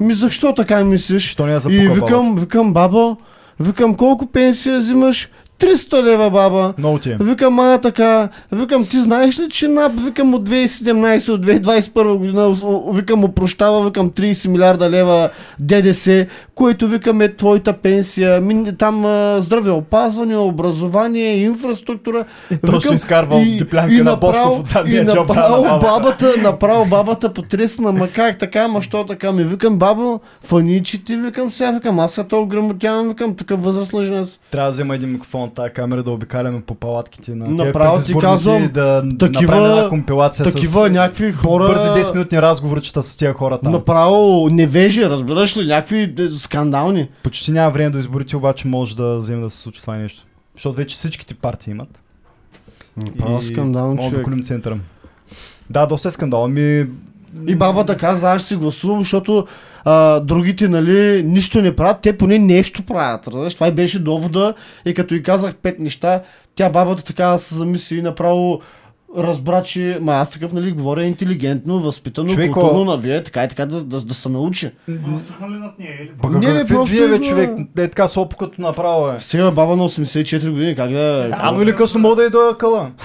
Ми защо така мислиш? Що не я И викам, викам, баба, викам, колко пенсия взимаш? 300 лева, баба. Много ти е. Викам, а така, викам, ти знаеш ли, че НАП, викам от 2017, от 2021 година, викам, опрощава, викам 30 милиарда лева ДДС, което викам е твоята пенсия, там а, здравеопазване, образование, инфраструктура. И точно изкарвал диплянка на Бошков от и задния джоб направо на бабата. бабата, направо бабата потресна, ма как така, ма що така ми викам, бабо, фаничите, викам сега, викам, аз се то ограмотявам, викам, тук възрастна жена. Трябва да взема един микрофон от тази камера да обикаляме по палатките на Направо ти казвам, да такива- направим компилация Такива с някакви хора... бързи 10 минутни разговорчета с тия хора там. Направо невежи, разбираш ли, някакви е, скандални. Почти няма време до изборите, обаче може да вземе да се случи това нещо. Защото вече всичките партии имат. Направо скандално да човек. колим центъра. Да, доста е скандал. Ами... И бабата каза, аз си гласувам, защото а, другите, нали, нищо не правят, те поне нещо правят. Разбираш? Това и беше довода и като и казах пет неща, тя бабата така се замисли и направо разбра, че ма аз такъв, нали, говоря интелигентно, възпитано, Човеко- културно на вие, така и така да, да, да се научи. Пък Не, бе, просто вие, бе, човек? Е така сопо като направо е. Сега баба на 84 години, как да... Рано или късно мога да и дойда къла.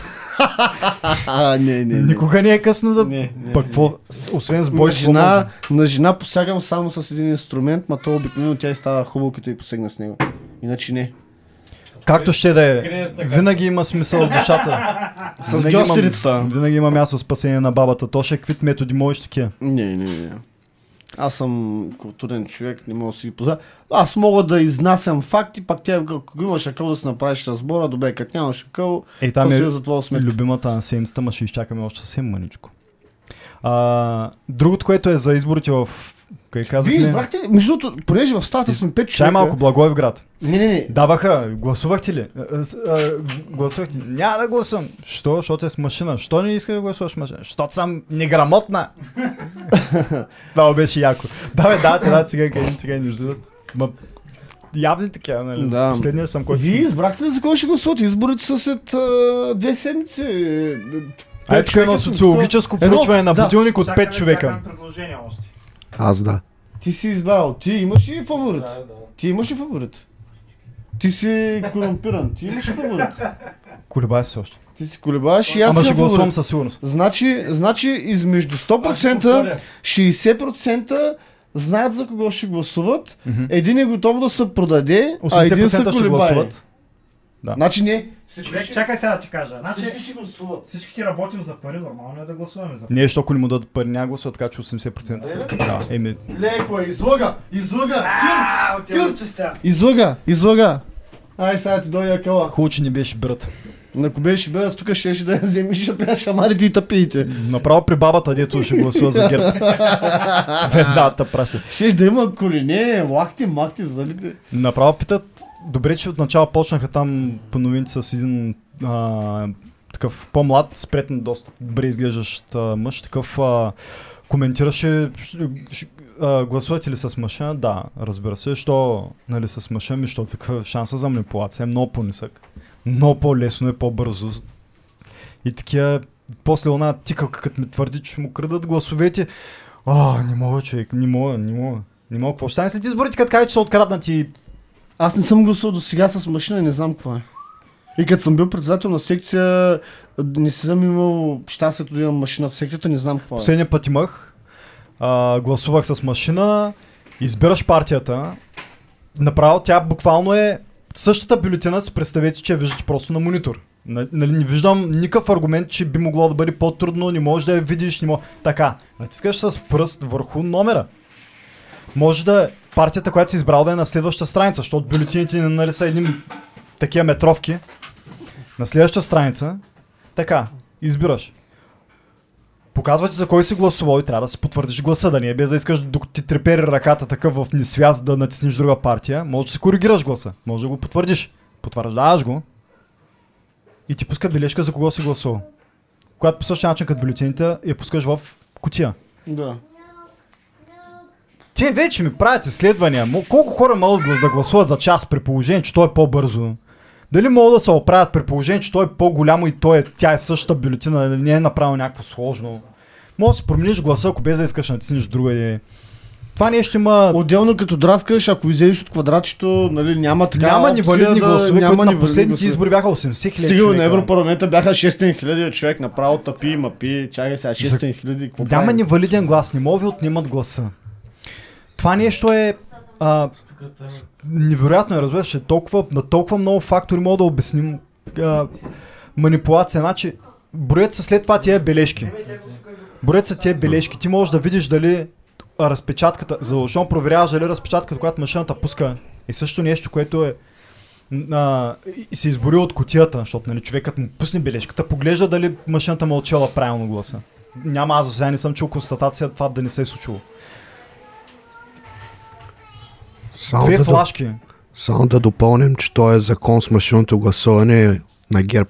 А, не, не, не. Никога не е късно да... Не, не, Пък какво? Освен с На бой жена, на жена посягам само с един инструмент, ма то обикновено тя и става хубаво, като и посегна с него. Иначе не. Както ще да е. Винаги има смисъл в душата. С Винаги има- гьостерицата. Винаги има място спасение на бабата. То ще е каквито методи можеш такива. Не, не, не. Аз съм културен човек, не мога да си ги познавам. Аз мога да изнасям факти, пак тя, ако имаш акъл да си направиш разбора, добре, като нямаш акъл, Ей, то там си е е за твоя сметка. любимата на седмицата, ма ще изчакаме още съвсем мъничко. А, другото, което е за изборите в... Кай Вие казахме? избрахте ли, между другото, понеже в стата сме пет човека. Чай малко, Благоевград. Не, не, не. Даваха, гласувахте ли? А, с- а, гласувахте. Няма да гласувам. Що? Защото е с машина. Що не иска да гласуваш машина? Защото съм неграмотна. Това беше яко. Да, бе, да, да, сега къде сега ни ждат. Ма, явни такива, нали? Да. Последния съм, който... Вие избрахте ли за кой ще гласувате? Изборите са след а, две седмици. Ай, Пет тук е едно социологическо проучване на будилник от Чакаме- 5 човека. предложение още. Аз да. Ти си избрал. Ти имаш ли фаворит? Да, да. Ти имаш ли фаворит? Ти си корумпиран. Ти имаш ли фаворит? Колебая се още. Ти си колебаш и аз Ама ще гласувам със сигурност. Значи, значи измежду 100%, 60% знаят за кого ще гласуват, един е готов да се продаде, а един се 80% ще колебае. Да. Значи не. Човек, чакай сега да ти кажа. Значи, Всички ще гласуват. всички работим за пари, нормално е да гласуваме за пари. Не, защото ако не му дадат пари, няма гласуват, така че 80%. са- Да, еми, Леко е, излага, излага, Кюрт, Кюрт. честя. излага, излага. Ай, сега ти дойде акъла. хубаво, че не беше брат. Ако беше бе, тук ще ще да я вземеш, ще пия шамарите и тапиите. Направо при бабата, дето ще гласува за ГЕРБ. Ведната праща. Ще да има колене, лахти, махти в зъбите. Направо питат, добре, че отначало почнаха там по новините с един а, такъв по-млад, спретен, доста добре изглеждащ а, мъж, такъв а, коментираше, а, гласувате ли с мъжа? Да, разбира се. Що нали, с мъжа ми, защото шанса за манипулация е много по-нисък. Много по-лесно е, по-бързо. И такива, после една тикалка, като ми твърди, че му крадат гласовете. А, не мога, човек, не мога, не мога. Не мога, какво ще стане след изборите, като кажа, че са откраднати Аз не съм гласувал до сега с машина и не знам какво е. И като съм бил председател на секция, не съм имал щастието да имам машина в секцията, не знам какво е. Последния път имах, а, гласувах с машина, избираш партията, направо тя буквално е същата бюлетина, си представете, че я виждате просто на монитор. Н- Нали, не виждам никакъв аргумент, че би могло да бъде по-трудно, не можеш да я видиш, не мож... Така, натискаш с пръст върху номера. Може да е партията, която си избрал да е на следващата страница, защото бюлетините нали, са едни такива метровки. На следващата страница, така, избираш. Показва ти за кой си гласувал и трябва да си потвърдиш гласа, да не е без да искаш докато ти трепери ръката такъв в несвяз да натиснеш друга партия. Може да си коригираш гласа, може да го потвърдиш. Потвърждаваш го и ти пуска бележка за кого си гласувал. Когато по същия начин като бюлетините я пускаш в кутия. Да. Те вече ми правят изследвания. Колко хора могат да гласуват за час при положение, че то е по-бързо? Дали могат да се оправят при положение, че то е по-голямо и то е, тя е същата бюлетина, нали, не е направил някакво сложно? Може да си промениш гласа, ако без да искаш да натиснеш друга и... Това нещо има... Отделно като драскаш, ако излезеш от квадратчето, нали, няма така няма опция невалидни да- гласове, няма които на последните гласове. избори бяха 80 хиляди Стига на. Европарламента бяха 600 хиляди човек, направо тъпи мапи. Чакай сега, 600 хиляди. Няма правим? невалиден глас, не могат да ви отнемат гласа. Това нещо е... А, Е- невероятно е, разбираш, че толкова, на толкова много фактори мога да обясним а, манипулация. Значи, броят са след това тия бележки. Броят са тия бележки. Ти можеш да видиш дали разпечатката, задължително проверяваш дали разпечатката, която машината пуска е също нещо, което е а, и се избори от котията, защото нали, човекът му пусне бележката, поглежда дали машината му е правилно гласа. Няма, аз сега не съм чул констатация това да не се е случило. Само Две да, флашки. само да допълним, че той е закон с машинното гласуване на ГЕРБ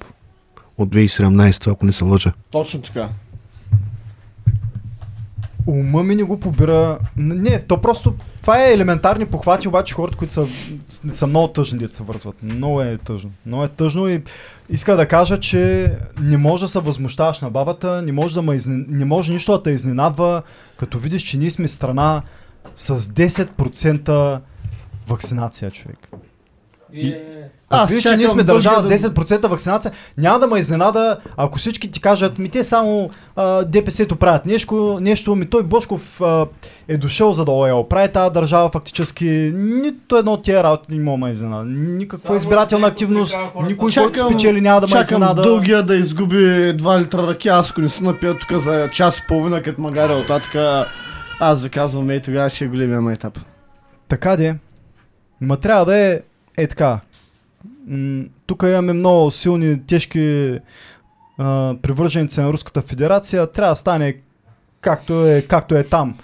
от 2017, ако не се лъжа. Точно така. Ума ми не го побира. Не, то просто. Това е елементарни похвати, обаче хората, които са, са много тъжни, дето се вързват. Много е тъжно. Много е тъжно и иска да кажа, че не може да се възмущаваш на бабата, не може, да ме изне... не може нищо да те изненадва, като видиш, че ние сме страна с 10% вакцинация, човек. И... И- е- Ако Аз че ние чакам сме държава с да- 10% вакцинация, няма да ме изненада, ако всички ти кажат, ми те само а, ДПС-то правят нещо, нещо, ми той Бошков а, е дошъл за да я оправи тази държава фактически. Нито едно от тия работи не мога да ме изненада. Никаква Само избирателна активност, никой, са- който Чакам- спечели няма да ме Чакам изненада. дългия да изгуби 2 литра ръки, аз ако не се напия тук за час и половина, като магаря от татъка, аз ви казвам, ей тогава ще е големия майтап. Така де. Ма трябва да е е така. Тук имаме много силни, тежки а, привърженици на Руската федерация. Трябва да стане както е, както е там.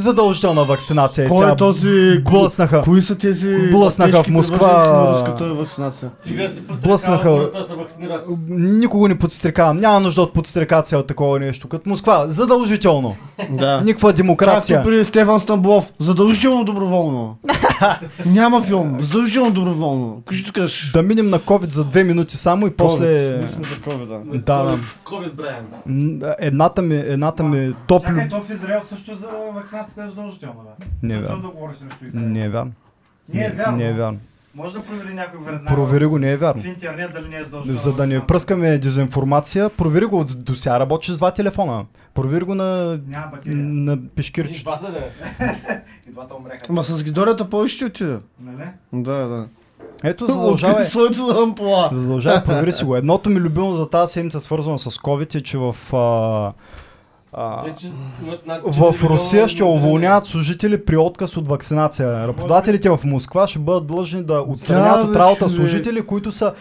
Задължителна вакцинация. Кой сега е този... Блъснаха. Кои са тези... Блъснаха в Москва. руската вакцинация? Стига се Блъснаха. Никого не подстрекавам. Няма нужда от подстрекация от такова нещо. Като Москва. Задължително. Да. Никаква демокрация. Както при Стефан Стамбулов. Задължително доброволно. Няма филм. Задължително доброволно. Кажи тук. Да минем на COVID за две минути само и после... Ние сме за COVID, да. Да, да. Ковид, Брайан. Едната ми, едната ми топ... Чакай, то в Израел също за вакцинацията е задължителна, бе. Не е вярно. да говориш срещу Израел? Не е вярно. Не е вярно. Не е вярно. Може да провери някой веднага Провери го, не е вярно. в интернет дали не е задължителна. За да не пръскаме дезинформация, провери го до сега работиш с два телефона. Провери го на, на И пешкирче. двата ли? И двата умреха. Ама с гидорията повече ще отида. Нали? Да, да. Ето, задължавай. Откъде своето за ампула. Задължавай, провери си го. Едното ми любимо за тази седмица, свързано с COVID, е, че в... А, а, в 4 Русия ще уволняват служители при отказ от вакцинация. Работодателите в Москва ще бъдат длъжни да отстраняват Да, от работа служители, които са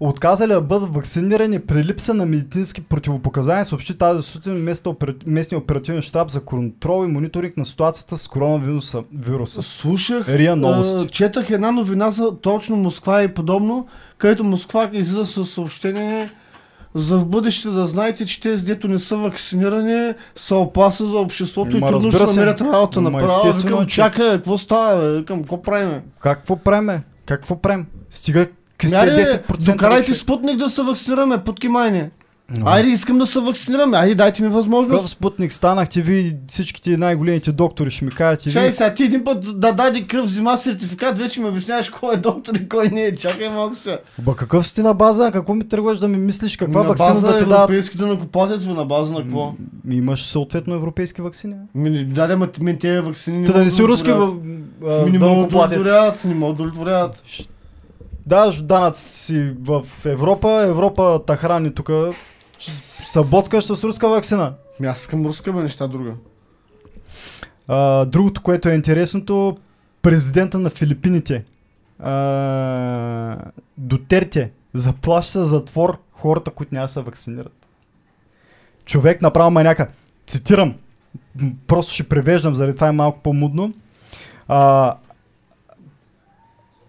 отказали да бъдат вакцинирани при липса на медицински противопоказания, съобщи тази сутрин местния опера- местния оперативен щаб за контрол и мониторинг на ситуацията с коронавируса. Вируса. Слушах, Рия новости. четах една новина за точно Москва и подобно, където Москва излиза със съобщение за в бъдеще да знаете, че тези, дето не са вакцинирани, са опасни за обществото и Ма, трудно разбира ще се. намерят работа. Ма, Направо викам, че- чакай, какво става? Викам, какво правиме? Какво преме? Какво прем? Стига Мяри, 10% Докарайте. Спутник да се вакцинираме, Айде, искам да се вакцинирам. Айде, дайте ми Какъв възможност. спутник станахте ви, всичките най-големите доктори ще ми кажете Чай, ви. сега ти един път да даде кръв, взима сертификат, вече ми обясняваш кой е доктор и кой не е. Чакай малко сега. Ба какъв си на база? Какво ми тръгваш да ми мислиш? Каква на вакцина база да ти дадат? европейските накоплатец, бе, на база на какво? М, Имаш съответно европейски вакцини. Ми не даде, ма мен тези вакцини Ти да не си руски в Ми не могат да удовлетворяват, не могат да удовлетворяват. Даваш данъците си в Европа, Европа та храни тук. Боцкаш с руска вакцина. Ми аз искам руска, бе, неща друга. А, другото, което е интересното, президента на Филипините, а, Дотерте, заплаща затвор хората, които няма да се вакцинират. Човек направо маняка. Цитирам. Просто ще превеждам, заради това е малко по-мудно. А,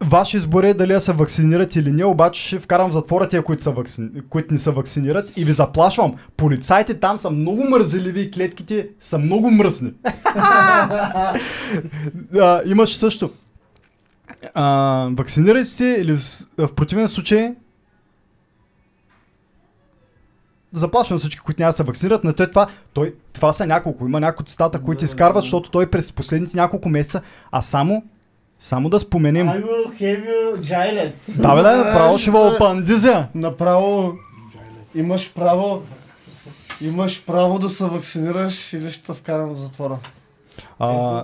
Ваш избор е дали да се вакцинират или не, обаче ще вкарам в затвора тия, които, са вакцини... които не се вакцинират и ви заплашвам. Полицайите там са много мързеливи и клетките са много мръсни. а, имаш също. А, вакцинирайте се или в противен случай заплашвам всички, които няма да се вакцинират, но той това, той, това са няколко. Има няколко цитата, които изкарват, защото той през последните няколко месеца, а само, само да споменем. I will have you giant. Да, бе, да, направо ще въл пандизя. Направо имаш право имаш право да се вакцинираш или ще те вкарам в затвора. А,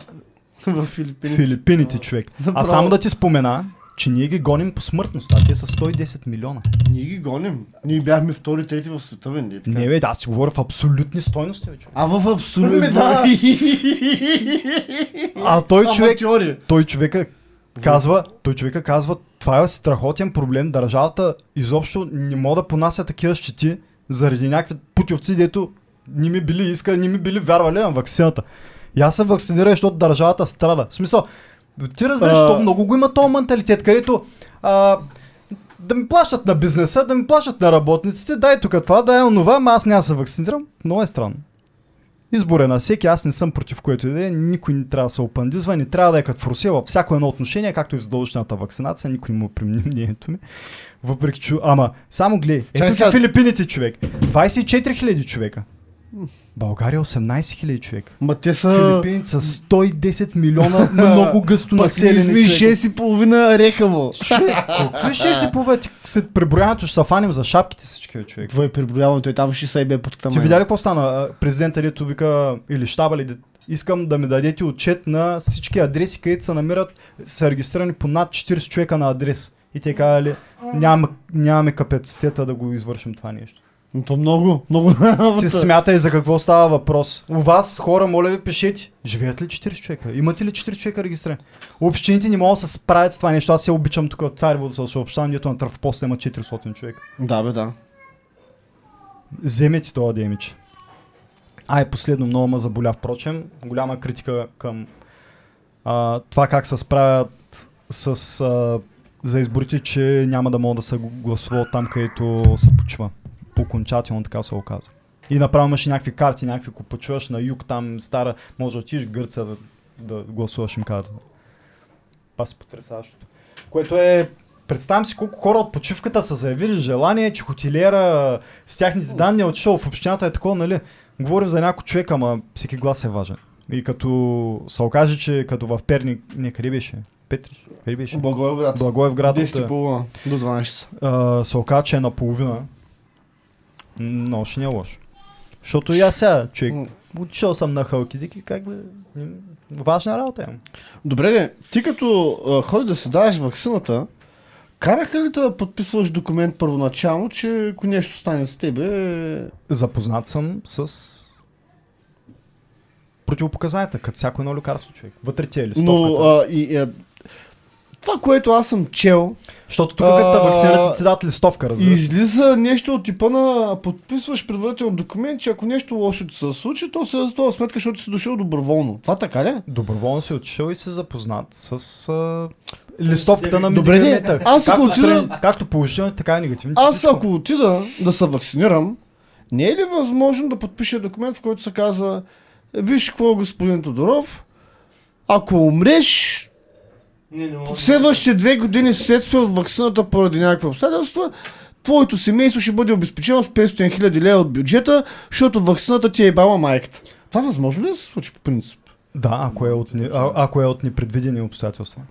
в Филипините. Филипините, човек. А Направо. само да ти спомена, че ние ги гоним по смъртност, а те са 110 милиона. Ние ги гоним. Ние бяхме втори, трети в света, бе, не. Не, бе, да, аз си говоря в абсолютни стойности, бе, човек. А в абсолютно. Ами да. А той човек, той човека казва, той човека казва, това е страхотен проблем, държавата изобщо не мога да понася такива щети заради някакви путевци, дето не ми били иска, не ми били вярвали на вакцината. И аз се вакцинирах, защото държавата страда. В смисъл, ти разбираш, А. то много го има този менталитет, където а, да ми плащат на бизнеса, да ми плащат на работниците, дай тук това, дай онова, ама аз няма да се вакцинирам. Много е странно. Избор е на всеки, аз не съм против което и да е, никой не трябва да се опандизва, не трябва да е като в Русия във всяко едно отношение, както и в задължителната вакцинация, никой не му примени мнението ми. Въпреки че, ама, само гледай, ето сега... Филипините човек, 24 000 човека. България 18 000 човека. Ма те са... Филипините са 110 милиона много гъсто населени сме човека. 6 и половина рехаво. Човек, Какво е ще си поведе? След преброяването ще се фаним за шапките всички човек. Това е преброяването и там ще се бе под Ти камера. видя ли какво стана? Президента дето вика, или щаба ли, искам да ми дадете отчет на всички адреси, където се намират, са регистрирани по над 40 човека на адрес. И те казали, няма, нямаме капацитета да го извършим това нещо. Но То много, много работа. Ти смятай за какво става въпрос. У вас, хора, моля ви, пишете. Живеят ли 40 човека? Имате ли 40 човека регистрирани? Общините не могат да се справят с това нещо. Аз се обичам тук в Царево да се съобщавам, дето на трафопоста има 400 човека. Да, бе, да. Вземете това демич. А, и последно много ме заболя, впрочем. Голяма критика към а, това как се справят с, а, за изборите, че няма да могат да се гласува там, където се почва. Окончателно така се оказа. И направо имаше някакви карти, някакви купачуваш на юг, там стара, може да отидеш в Гърция да, да гласуваш им карта. Това си потрясаващото. Което е Представям си колко хора от почивката са заявили желание, че хотелиера с тяхните данни е отишъл в общината е такова, нали? Говорим за някой човек, ама всеки глас е важен. И като се окаже, че като в Перник, не, къде беше? Петрич? Къде беше? Благоевград. Благоевград. 10 и от, до 12 часа. а, се оказа, че е наполовина. Но ще не е лошо. Защото и аз сега, човек, отишъл съм на халкидики, как да... Важна работа имам. Добре, де, ти като а, ходи да си даваш вакцината, караха ли те да подписваш документ първоначално, че ако нещо стане с тебе, Запознат съм с противопоказанията, като всяко едно лекарство, човек. Вътре ти е листовката. но а, и, а, това, което аз съм чел, Защото тук като те А, вакцинират, ти дадат листовка, разбираш. излиза нещо от типа на подписваш предварително документ, че ако нещо лошо ти се случи, то се за това сметка, защото си дошъл доброволно. Това така ли? Доброволно си отишъл и се запознат с а, листовката на Добре, де, аз ако както, отида- както положителни, така и негативни. Аз ако отида да се вакцинирам, не е ли възможно да подпиша документ, в който се казва Виж какво, господин Тодоров, ако умреш Не, не мога. следващите две години следствие от вакцината поради някакви обстоятелства, твоето семейство ще бъде обезпечено с 500 хиляди лева от бюджета, защото вакцината ти е бала майката. Това възможно ли е да се случи по принцип? Да, ако е от, не- а, ако е от непредвидени обстоятелства.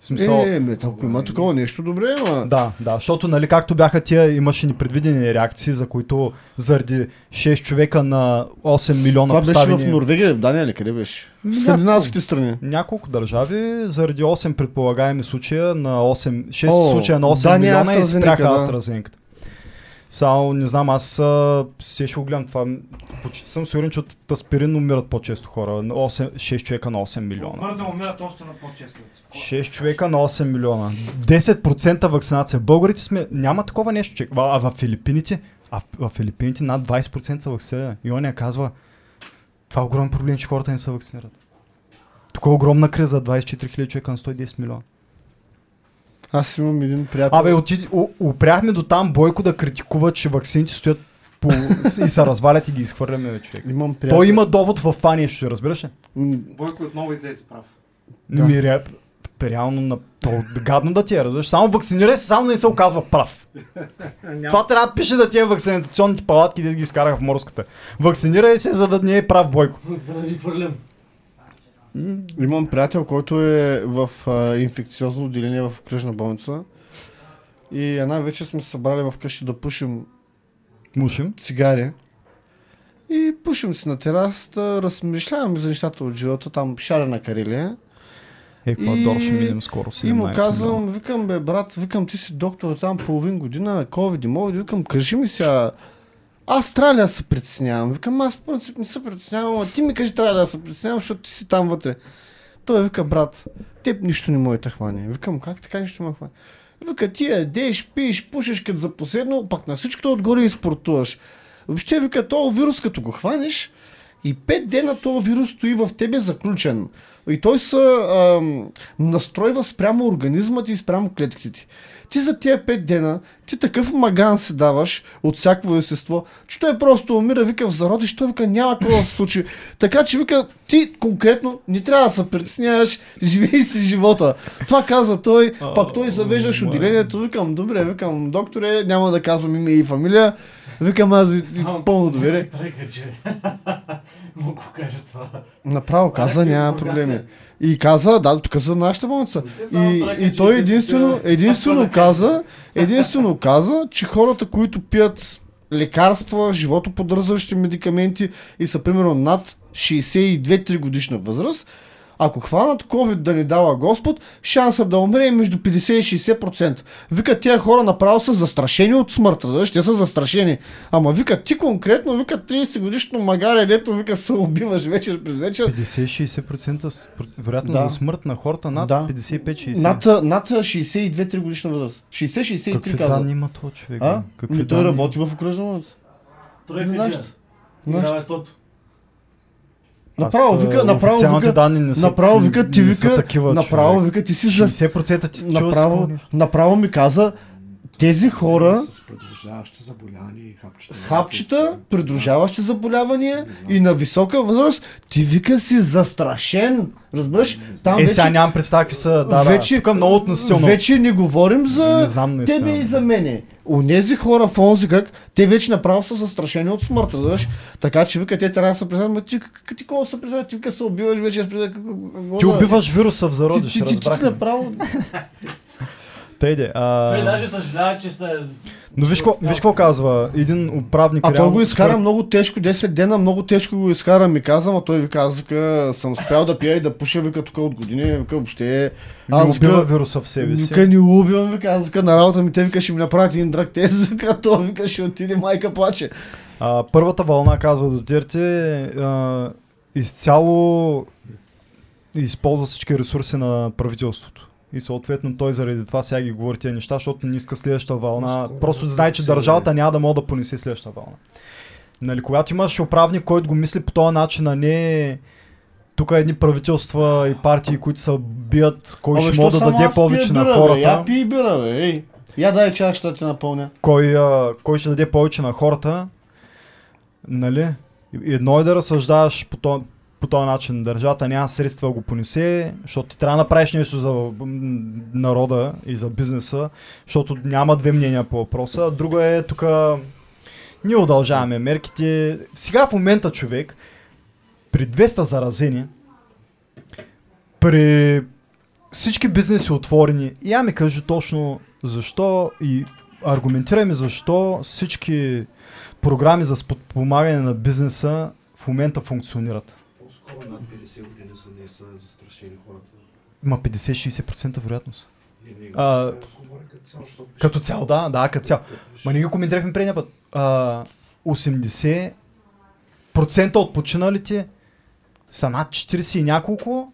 Смисъл, Е, ме, ако има такова нещо, добре, ама... Да, да, защото нали както бяха тия, имаше непредвидени реакции, за които заради 6 човека на 8 милиона Това беше поставени... в Норвегия, в Дания ли, къде беше? В скандинавските страни. Няколко държави, заради 8 предполагаеми случая на 8, 6 О, случая на 8 Дания, милиона и спряха да. AstraZeneca. Само, не знам, аз а, се ще го гледам това. Почти съм сигурен, че от аспирин умират по-често хора. На 8, 6 човека на 8 милиона. Бързо умират още на по-често. 6 човека на 8 милиона. 10% вакцинация. Българите сме... Няма такова нещо, че... А в Филипините... А в, в Филипините над 20% са вакцинирани. И он я казва... Това е огромен проблем, че хората не се вакцинират. Тук е огромна криза. 24 000 човека на 110 милиона. Аз имам един приятел. Абе, отиди, у, упряхме до там Бойко да критикува, че вакцините стоят по, и се развалят и ги изхвърляме, човек. Имам приятел. Той има довод в това нещо, разбираш ли? Бойко отново излезе прав. Да. Ми, ре, реално на... То, гадно да ти е, разбираш. Само вакцинирай се, само не се оказва прав. Това трябва да пише да тия вакцинационните палатки, да ги изкараха в морската. Вакцинирай се, за да не е прав Бойко. За да ви хвърлям. Имам приятел, който е в а, инфекциозно отделение в окръжна болница. И една вечер сме се събрали вкъщи да пушим Мушим. цигари. И пушим си на терасата, размишляваме за нещата от живота, там шарена Карелия. Еквадор И- ще минем скоро 17 И му казвам, викам бе брат, викам ти си доктор там половин година, COVID и мовид, викам кажи ми сега, аз трябва да се притеснявам? Викам, аз принцип не се притеснявам, а ти ми кажи трябва да се притеснявам, защото ти си там вътре. Той вика, брат, теб нищо не може да хване. Викам, как така нищо не ме хване? Вика, ти ядеш, пиеш, пушиш като за последно, пак на всичкото отгоре и спортуваш. Въобще, вика, този вирус като го хванеш, и пет дена този вирус стои в тебе заключен. И той се ам, настройва спрямо организма ти и спрямо клетките ти. Ти за тия пет дена, ти такъв маган си даваш от всякакво естество, че той просто умира, вика в зародиш, той вика няма какво да се случи. Така че вика, ти конкретно не трябва да се притесняваш, живей си живота. Това каза той, пак той завеждаш отделението, викам, добре, викам, докторе, няма да казвам име и фамилия, викам аз пълно доверие. Мога го кажа това. Направо каза, няма проблеми. И каза, да, тук за нашата болница. И, и той единствено, единствено Аз каза, единствено каза, че хората, които пият лекарства, животоподдържащи медикаменти и са примерно над 62-3 годишна възраст, ако хванат COVID да ни дава Господ, шансът да умре е между 50 и 60%. Вика, тия хора направо са застрашени от смъртта, знаеш, те са застрашени. Ама вика, ти конкретно, вика 30 годишно магаре, дето вика се убиваш вечер през вечер, 50-60% с- вероятно Да. за смърт на хората над Да. 55-60. Над, над 62-3 годишна възраст. 60-63 Какви казва. данни има този човек? А? Какви Ми той данни? работи в окръжна болница. Трека, че. Нашата. Направо Аз, вика, а, направо вика, данни не са, направо вика, ти вика, такива, направо човек. вика, ти си за... 60% ти Направо, направо ми каза, тези хора, С придружаващи заболявания и хапчета. хапчета, придружаващи заболявания и на висока възраст, ти вика си застрашен. Разбираш? Там Е, сега вече, нямам представа какви са. Да, вече, да. Тук много относително. вече не говорим за Не знам наистина. тебе и за мене. Онези хора в онзи как, те вече направо са застрашени от смъртта, знаеш. Така че вика, те трябва да се признават, ма ти, как- ти какво се признават, ти вика се убиваш вече, Ти убиваш вируса в Ти, зародиш, ти, ти, ти, ти направо... Тейде, а... Той даже съжалява, че са... Но виж какво, виж какво казва един управник. А той го изкара много тежко, 10 дена много тежко го изкара, ми каза, ама той вика, аз вика, съм спрял да пия и да пуша, вика тук от години, вика въобще... Не Аз убива вируса в себе си. вика, не убивам, вика, аз вика на работа ми, те вика, ще ми направят един драг тест, вика, то вика, ще отиде, майка плаче. А, първата вълна, казва Дотерте, а, изцяло използва всички ресурси на правителството. И съответно той заради това сега ги говори тези неща, защото не иска следващата вълна. Скоро Просто знае, че държавата няма да може да понесе следващата вълна. Нали, когато имаш управник, който го мисли по този начин, а не тук едни правителства и партии, които се бият, кой Абе, ще може да даде повече пия на бира, Бе, хората. я пи бира, бе, ей. Я дай чаш, ще те напълня. кой, а, кой ще даде повече на хората, нали? И- Едно е да разсъждаваш по то, по този начин държавата няма средства да го понесе, защото ти трябва да направиш нещо за народа и за бизнеса, защото няма две мнения по въпроса. Друго е тук ние удължаваме мерките. Сега в момента човек при 200 заразени, при всички бизнеси отворени, я ми кажи точно защо и аргументирай ми защо всички програми за подпомагане на бизнеса в момента функционират. По-скоро над 50 години са не са застрашени хората. Има 50-60% вероятност. Не, не, А, като цяло, да, да, като цяло. Ма ние го коментирахме предния път. А, 80% от починалите са над 40 и няколко,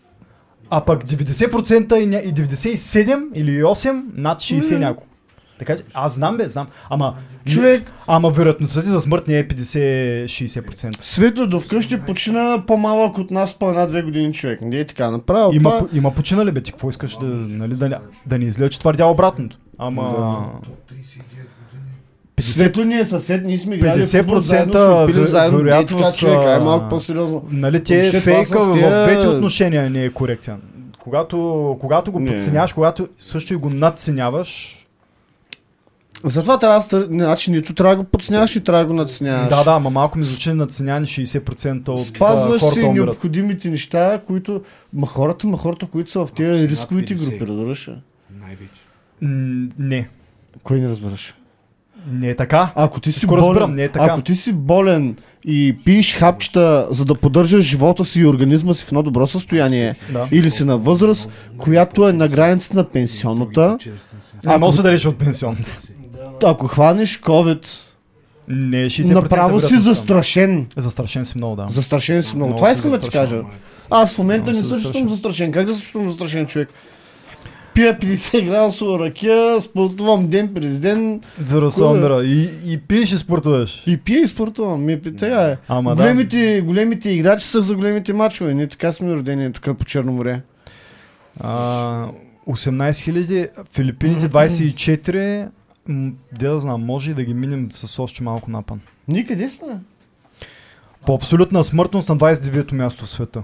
а пък 90% и, ня- и 97 или 8 над 60 и няколко. Така че, аз знам бе, знам. Ама, Човек, ама вероятността ти за смърт не е 50-60%. Светло до вкъщи почина по-малък от нас по една-две години човек. Не е така направо. Има, това... по- има починали бе, ти какво искаш да, нали, да, да не излезе, че твърдя обратното. Ама... до 39 години. 50 Светло ни е съсед, ние сме играли 50% футбол заедно, сме пили заедно. Не е така, човек, ай а, малко по-сериозно. Нали, те Въобще фейка в тия- двете отношения не е коректен. Когато, когато го подценяваш, когато също и го надценяваш, Затова трябва да. Значи нито трябва да го подсняваш, и трябва да го надценяваш. да, да, ама малко ми звучи надценяване 60% от Спазваш а, хората си умират. необходимите неща, които... Ма хората, ма хората, които са в тези рисковите 50. групи, разбираш? Най-вече. Не, Кой не разбираш? не е така. Ако ти си болен, разбирам, не е така. ако ти си болен и пиеш хапчета, за да поддържаш живота си и организма си в едно добро състояние, Да. или си на възраст, която е на границата на пенсионната, Не може да далеч от пенсионната. Ако хванеш COVID, Не е 60% направо си застрашен. Застрашен си много, да. Застрашен си много. Много Това искам да ти кажа. Аз в момента Много не се чувствам застрашен. Как да се чувствам застрашен човек? Пия 50 градусова ракия, спортувам ден през ден умира. И, и пиеш и спортуваш. и пия и спортувам. Ми, сега е. Ама да. големите, големите играчи са за големите мачове. Ние така сме родени тук по Черно море. А, 18 000, Филипините 24, м, де да знам, може и да ги минем с още малко напън. Ние къде сме? По абсолютна смъртност на 29-то място в света.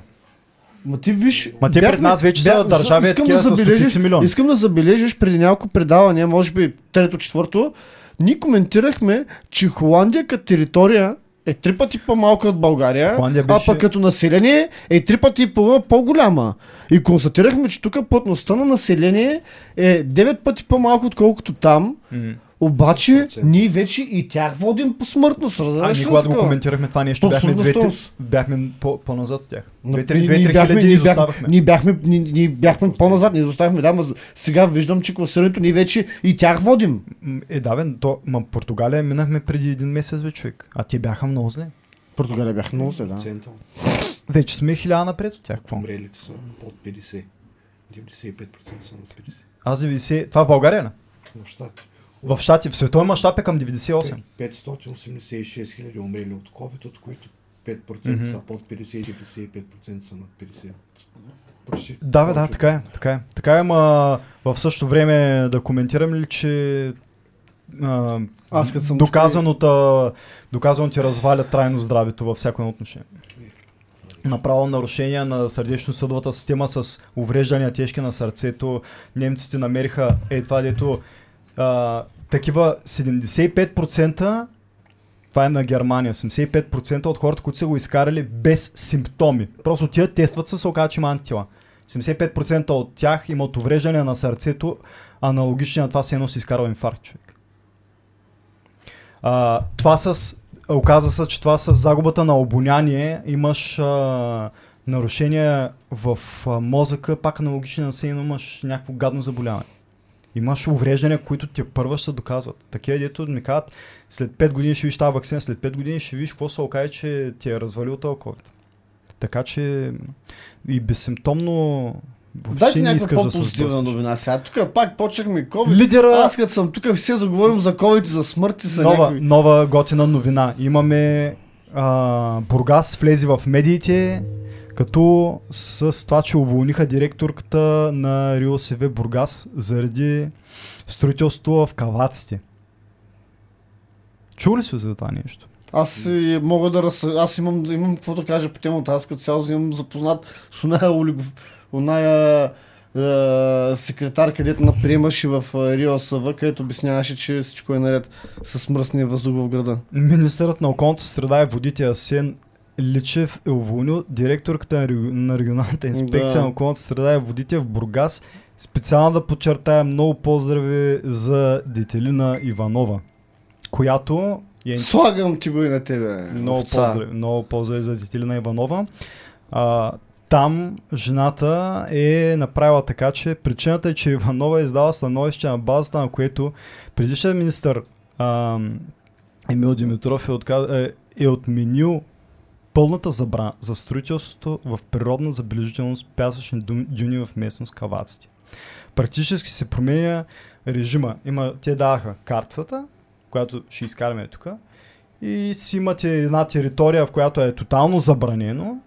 Ма ти виж... Ма те пред нас вече са държави, искам да забележиш, милиони. Искам да забележиш преди няколко предавания, може би трето, четвърто, ние коментирахме, че Холандия като територия е три пъти по-малка от България, Холандия а беше- пък като население е три пъти по-голяма. И констатирахме, че тук плътността на население е 9 пъти по-малко отколкото там, М. обаче Процент. ние вече и тях водим по смъртност, А разбираш ние ли когато го коментирахме това нещо, По бяхме, двете, бяхме по, по-назад от тях. Но 2-3 ние- ние бяхме- ние бяхме-. Ние бяхме, ние, ние бяхме по-назад, ние изоставихме, да, ма сега виждам, че класирането ние вече и тях водим. Е, да, бе, то, ма Португалия минахме преди един месец, бе, човек. А те бяха много зле. Португалия бяха много се, да. Вече сме хиляда напред от тях. Умрелите са под 50. 95% са над 50. Аз 90... Това в България, ли? На щат. В щати, в световен мащаб е към 98. 586 хиляди умрели от COVID, от които 5% Мгм. са под 50 и 95% са над 50. Почти. Да, бе, да, така е. Така е, така е, ма в същото време да коментирам ли, че а, Аз като съм доказаното, доказано ти разваля трайно здравето във всяко едно отношение. Направо нарушение на сърдечно-съдовата система с увреждания тежки на сърцето. Немците намериха е това, дето а, такива 75% това е на Германия. 75% от хората, които са го изкарали без симптоми. Просто тия тестват се, се оказа, че има антитела. 75% от тях имат увреждане на сърцето, аналогични на това се едно си изкарал инфаркт, човек. А, това с... Оказа се, че това с загубата на обоняние имаш а, нарушения в а, мозъка, пак аналогични на се, имаш някакво гадно заболяване. Имаш увреждания, които ти първа ще доказват. Такива, дето ми казват, след 5 години ще видиш тази вакцина, след 5 години ще видиш какво се окаже, че ти е развалил този COVID. Така че и безсимптомно въобще Дайте някаква да по-позитивна сблъскаш. новина. Сега тук пак почнахме COVID. Лидера, Аз като съм тук, все заговорим за COVID, за смърт и са нова, някакви. нова готина новина. Имаме а, Бургас влезе в медиите, като с това, че уволниха директорката на РИОСВ Бургас заради строителство в каваците. Чул ли си за това нещо? Аз и мога да раз... Аз имам, имам какво да кажа по темата. Аз като цяло имам запознат с оная, олигов... оная е, секретар, където наприемаше в е, Рио СВ, където обясняваше, че всичко е наред с мръсния въздух в града. Министърът на околната среда и водите Асен Личев е уволнил директорката на реги- на регионалната инспекция Да. на околната среда и водите в Бургас. Специално да подчертая много поздрави за Детелина Иванова, която е Слагам ти го и на тебе. много овца. поздрави, много поздрави за Детелина Иванова. А, там жената е направила така, че причината е, че Иванова е издала становище на базата, на което предишният министър ам, Емил Димитров е, отказ... е, е отменил пълната забрана за строителството в природна забележителност пясъчни дюни в местност Каваците. Практически се променя режима. Има, те даваха картата, която ще изкараме тук, и си имате една територия, в която е тотално забранено,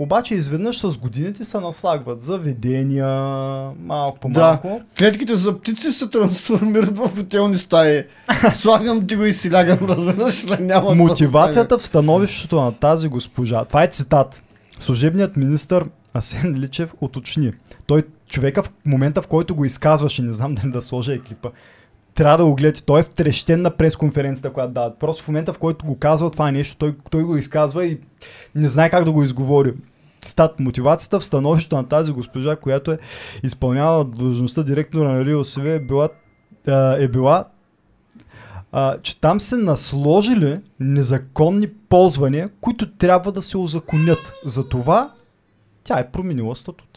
обаче изведнъж с годините се наслагват заведения, малко по малко. Клетките за птици се трансформират в хотелни стаи. Слагам ти го и си лягам, разбираш ли? Няма да Мотивацията в становището на тази госпожа, това е цитат, служебният министр Асен Личев уточни. Той човека в момента, в който го изказваше, не знам дали да сложа екипа, трябва да го гледате. Той е втрещен на пресконференцията, която дават. Просто в момента, в който го казва това нещо, той, той го изказва и не знае как да го изговори. Цитат, мотивацията в становището на тази госпожа, която е изпълнявала длъжността директора на РИОСВ е била, е била а, че там се насложили незаконни ползвания, които трябва да се озаконят. Затова тя е променила статут.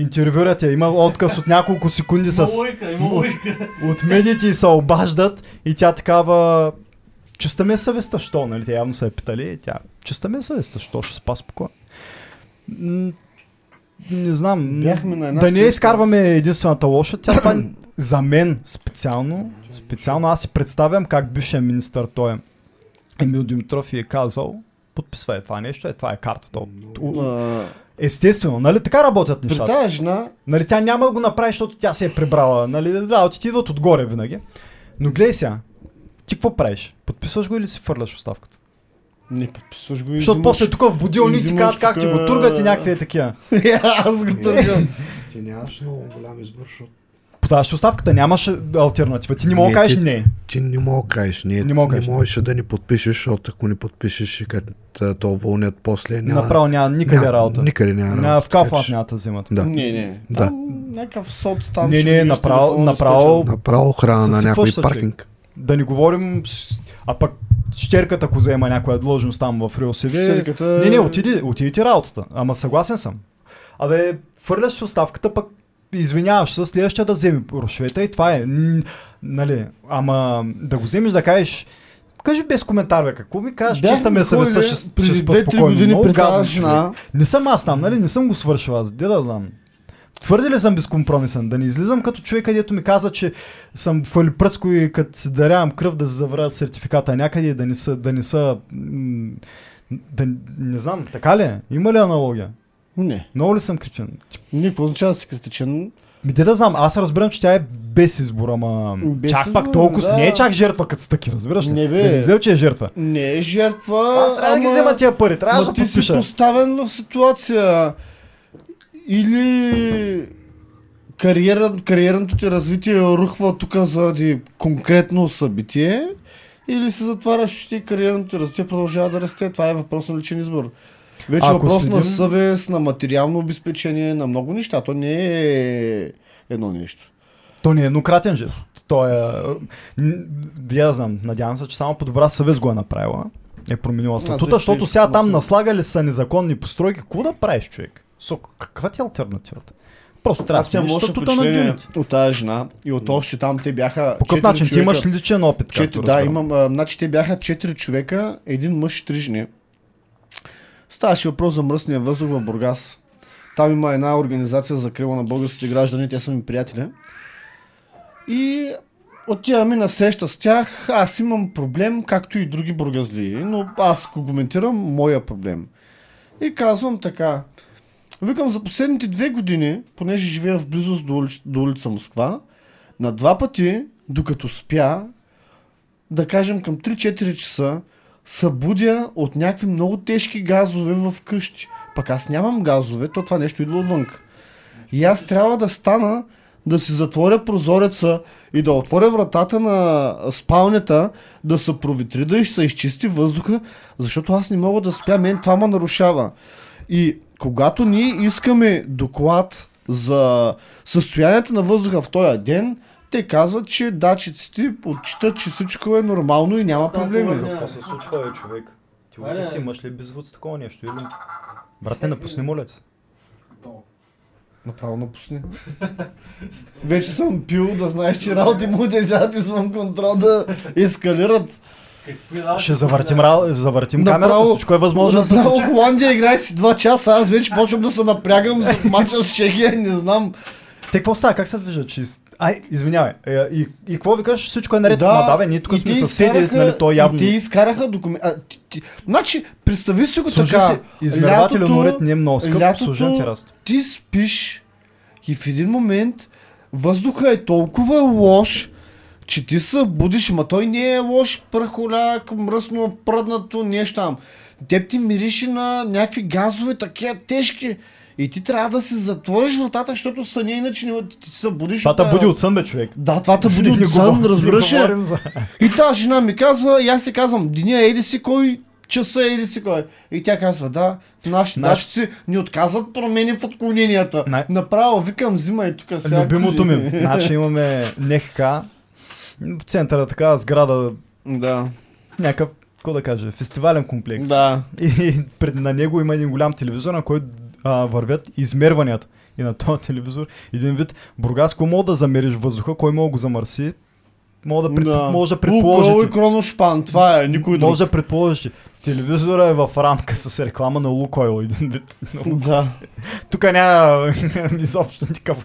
Интервюрат я, има отказ от няколко секунди с... Има логика, има. От медиите се обаждат и тя такава... Чиста ми е съвестта, що, нали? Те явно са е питали и тя... Чиста ми е съвестта, що, ще спа спокойно. Не знам. Бяхме на една да не изкарваме единствената лоша. Тя това за мен специално, специално аз си представям как бившия министър той е Емил Димитров и е казал подписвай това нещо, е това е картата. Естествено, нали така работят При нещата? тази жена, Нали, тя няма да го направи, защото тя се е прибрала. Нали, работите ти идват отгоре винаги. Но гледай сега, ти какво правиш? Подписваш го или си фърляш оставката? не подписваш го и Защото взимаш- после тук в будилник и ти взимаш казват как ти го тургат и някакви е такива. Аз го търгам. Ти нямаш много голям избор, защото Подаваш оставката, нямаш альтернатива. Ти не мога да кажеш ти- не. ти не мога да кажеш. Не, Не мога не можеш да ни подпишеш, защото ако ни подпишеш и като то уволнят после, няма, Направо няма никъде няма- работа. Никъде няма работа. Няма, в че- няма да взимат. Да. Не, не. Да. Там някакъв сот там. Не, не, направо- направо-. Направо охрана на някой паркинг. Да не говорим, а пък щерката, ако взема някоя длъжност там в РИОСВ, Щерката- не, не, отиди, отиди ти работата. Ама съгласен съм. Абе, фърляш оставката, пък извиняваш се, следващия да вземе рушвета и това е. Нали, ама да го вземеш да кажеш, кажи без коментар, бе, какво ми кажеш, Бяхме чиста ме съвестта, ще, ще спа 2-3 спокойно. години Много гадно, жена. Не съм аз там, нали? Не съм го свършил аз. Де да знам. Твърде ли съм безкомпромисен? Да не излизам като човек, където ми каза, че съм фалипръцко и като си дарявам кръв да се завря сертификата някъде да не са, да не са да, не знам, така ли е? Има ли аналогия? Не. Много ли съм кричен? Не, какво означава да си критичен? Ми да знам, аз разбирам, че тя е без избор, ама Без чак пак избор, толкова, да. не е чак жертва като стъки, разбираш ли? Не, бе. Да не взел, че е жертва. Не е жертва. Аз трябва да ги ама- взема тия пари, трябва да ти си подпиша. поставен в ситуация. Или кариера, кариерното ти развитие рухва тук заради конкретно събитие, или се затваряш и кариерното ти развитие продължава да расте. Това е въпрос на личен избор. Вече Ако въпрос на следим- съвест, на материално обезпечение, на много неща. То не е едно нещо. То не е еднократен жест. То е... Я знам, надявам се, че само по добра съвест го е направила. Е променила статута, защото сега там наслагали са незаконни постройки. Какво да правиш, човек? Сок, каква ти е альтернативата? Просто трябва да смениш статута на дюните. от тази жена и от още там те бяха По какъв начин? Ти човека. имаш личен опит, Четири, да, имам. А, значи те бяха 4 човека, един мъж и три жени. Ставаше въпрос за мръсния въздух в Бургас. Там има една организация за крила на българските граждани, те са ми приятели. И отиваме на среща с тях. Аз имам проблем, както и други бургазли, но аз коментирам моя проблем. И казвам така. Викам за последните две години, понеже живея в близост до, улиц, до улица Москва, на два пъти, докато спя, да кажем към 3-4 часа, събудя от някакви много тежки газове в къщи. Пък аз нямам газове, то това нещо идва отвън. И аз трябва да стана, да си затворя прозореца и да отворя вратата на спалнята, да се проветри, да се изчисти въздуха, защото аз не мога да спя, мен това ме нарушава. И когато ние искаме доклад за състоянието на въздуха в този ден, те казват, че датчиците отчитат, че всичко е нормално и няма проблеми. Какво се случва, бе, човек? Ти луди си имаш ли беззвук с такова нещо? Или... Брате, напусни моля се. Направо напусни. Вече съм пил да знаеш, че работи му дезят извън контрол да ескалират. Ще завъртим, завъртим Направо- камерата, всичко е възможно да се Направо случи. Холандия играе си 2 часа, аз вече почвам да се напрягам за мача с Чехия, не знам. Те какво става? Как се движат? Че... Ай, извинявай. Е, И, и какво викаш? Всичко е наред. Да, Ма да, бе, ние тук сме съседи, изкараха- нали, то явно. И те изкараха документи. Ти, ти... Значи, представи си го Служи така. си, на уред не е много скъп, лятото- антираст. Ти спиш и в един момент въздуха е толкова лош, че ти се будиш, ма той не е лош, прахоляк, мръсно, пръднато, нещо там. Теб ти мирише на някакви газове, такива тежки. И ти трябва да си затвориш вратата, защото съня иначе не ти се будиш. Това те буди от сън, бе, човек. Да, това те буди от сън, разбираш за... И тази жена ми казва, и аз си казвам, деня еди си кой, часа еди си кой. И тя казва, да, нашите Наш- дачици ни отказват промени в отклоненията. Най- Направо, викам, взимай тук сега. Любимото ми. Значи имаме НХК, в центъра така сграда, Да, някакъв, какво да кажа, фестивален комплекс. да. И пред, на него има един голям телевизор, на който а, вървят измерванията. И на този телевизор един вид Бургаско мога да замериш въздуха, кой мога да го замърси. Мога да, пред, да. може да Лукойл предположиш. и Кроношпан, това е, никой друг. Може да предположиш. че Телевизора е в рамка с реклама на Лукойл един вид. Да. Тук няма изобщо никакъв.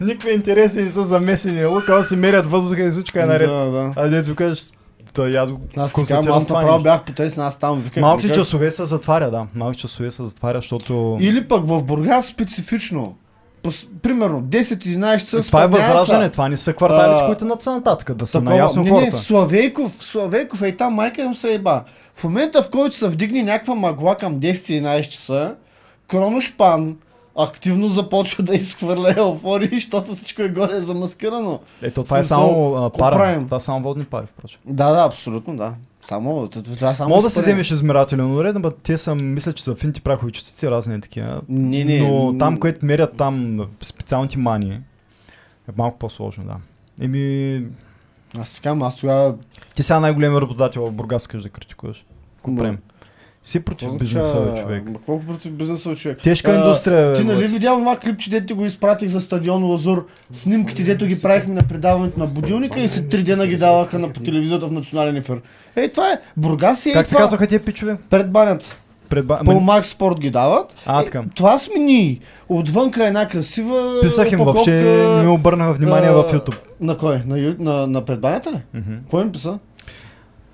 Никакви интереси не са замесени. Лукойл си мерят въздуха и всичко е наред. Да, да. А дето кажеш, той аз го Аз, сега, аз направо бях потресен, аз там виках. Малки виках. часове се затваря, да. Малки часове се затваря, защото... Или пък в Бургас специфично. Пос, примерно 10-11 часа. това е 15 възраждане, това не са кварталите, А, които над са нататък, да са Такова- наясно не, не, хората. в Славейков, в Славейков е и там майка им се еба. В момента в който се вдигне някаква мъгла към 10-11 часа, Кроношпан активно започва да изхвърля еуфории, защото всичко е горе замаскирано. Ето, това е само а, пара. правим? Това са само водни пари, впрочем. Да, да, абсолютно, да. Само, това е само Мога да си вземеш измерателен уред, но те са, мисля, че са финти прахови частици, разни такива. Не, не. Но там, където мерят там специалните мани, е малко по-сложно, да. Еми, Аз казвам, аз тогава... ти сега най-големият работодател в Бургас искаш да критикуваш. Ма, правим? Си против бизнеса, бе, човек. Ма, Колко против бизнеса, човек? Тежка А, индустрия, бе, Ти нали видял това клипче, дето ти го изпратих за стадион Лазур, снимките, дето ги правихме на предаването на будилника и се три дена ги даваха на по телевизията в национален ефир. Ей, това е. Бургас е Как се казваха тия пичове? Пред банята. Пред ба... По Макс Спорт ги дават. А, Е, това сме ние. Отвънка е една красива Писах им, въобще не обърнаха внимание а, в YouTube. На кой? На, на, на предбанята ли? Мгм. Кой им писа?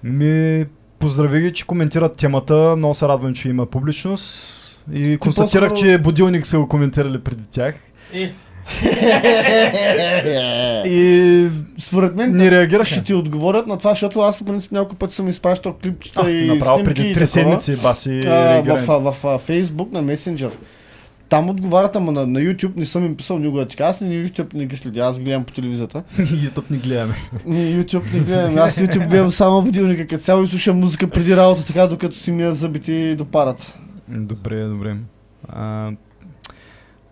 Ми, поздрави ги, че коментират темата. Много се радвам, че има публичност. И констатирах, по-скоро- че Будилник са го коментирали преди тях. И, И Според мен не реагираха. ще ти отговорят на това, защото аз по принцип няколко пъти съм изпращал клипчета А, и направо снимки преди и 3 такова. седмици баси реагиране. в, в, в, Фейсбук на Месенджер. Там отговарят, ама на, на YouTube не съм им писал никога така. Аз ни YouTube не ги следя, аз гледам по телевизията. YouTube не гледаме. Ни YouTube не гледам. Аз YouTube гледам само будилника като цяло и слушам музика преди работа, така докато си мия зъбите и допарат. Добре, добре. А,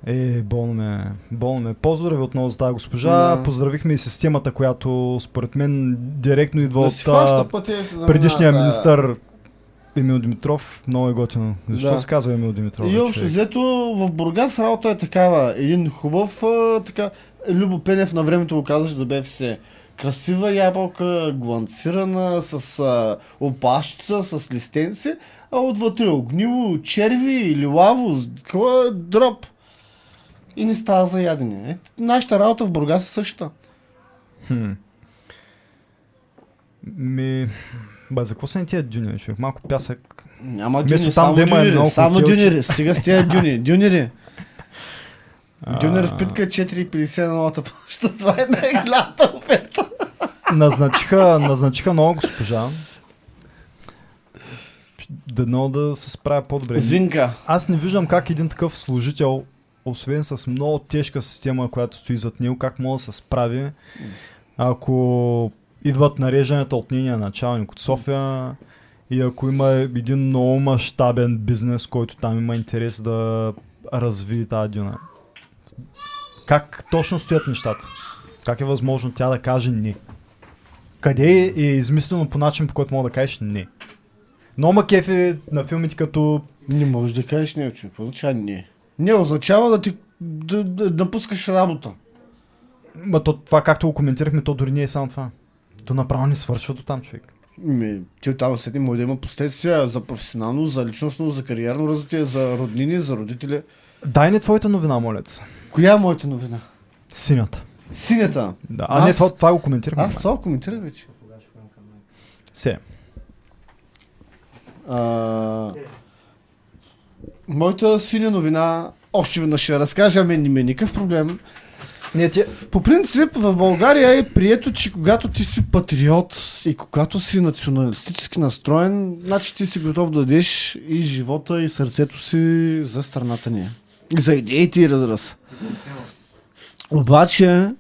е, болно ме. Болно ме. Поздрави отново за тази госпожа. Да. Поздравихме и системата, която според мен директно идва Да от предишния министър Емил Димитров. Много е готино. Защо Да. се казва Емил Димитров? И общо взето в Бургас работа е такава. Един хубав, а, така, Любо Пенев на времето го казваше за БФС. Красива ябълка, гланцирана, с а, опашчица, с листенци, а отвътре огнило, черви или лаво, с- такова дроп. И не става за ядене. Е, нашата работа в Бургас е същата. Хм. Ми... Ба, за какво са ни тия дюни, човек? Малко пясък. Няма дюни, там само дюнери, едно само хотелче. дюнери. Стига с тия дюни. Дюнери. Дюнер в питка 4,50 на новата почта. Това е най-голямата оферта. назначиха, назначиха нова госпожа. Дано да се справя по-добре. Зинка. Аз не виждам как един такъв служител, освен с много тежка система, която стои зад него, как може да се справи, ако идват нарежданията от нейния началник от София и ако има един много мащабен бизнес, който там има интерес да развие тази дюна. Как точно стоят нещата? Как е възможно тя да каже не? Къде е, е измислено по начин, по който мога да кажеш не? Но ма кефи на филмите като Не можеш да кажеш не. Какво означава не? Не означава да ти да, да, да напускаш работа. Ма то, това както го коментирахме, то дори не е само това. То направо не свършва до там, човек. Ми, ти оттам след може да има последствия за професионално, за личностно, за кариерно развитие, за роднини, за родители. Дай не твоята новина, моля се. Коя е моята новина? Синята. Синята. Да. А не, Аз- това, това го коментирахме. Аз това коментирах вече. Се. А, моята синя новина, още веднъж ще разкажа, ами не ми е никакъв проблем. Не, ти... По принцип в България е прието, че когато ти си патриот и когато си националистически настроен, значи ти си готов да дадеш и живота и сърцето си за страната ни. И за идеите и разраз. Обаче,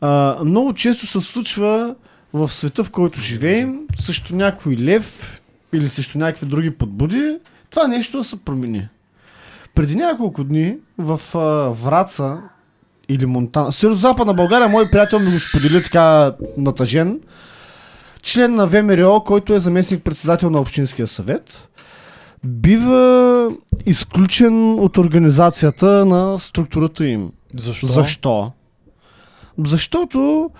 а, много често се случва в света, в който живеем, срещу някой лев или срещу някакви други подбуди, това нещо да се промени. Преди няколко дни в а, Враца или Монтана, Северо-Западна България, мой приятел ми го сподели така натъжен, член на ВМРО, който е заместник председател на Общинския съвет, бива изключен от организацията на структурата им. Защо? Защо? Защото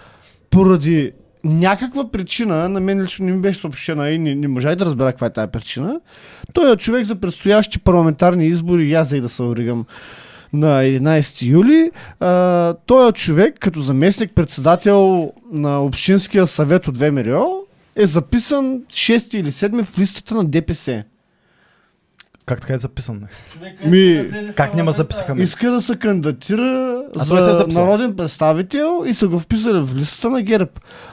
поради някаква причина, на мен лично не ми беше съобщена и не, не можах да разбера каква е тази причина, той е човек за предстоящи парламентарни избори и аз и да се оригам на 11 юли. А, той е човек, като заместник председател на Общинския съвет от ВМРО, е записан 6 или 7 в листата на ДПС. Как така е записан? бе? Човек Ми, Как няма записаха ме? Иска да се кандидатира А той се е за народен представител и са го вписали в листата на ГЕРБ.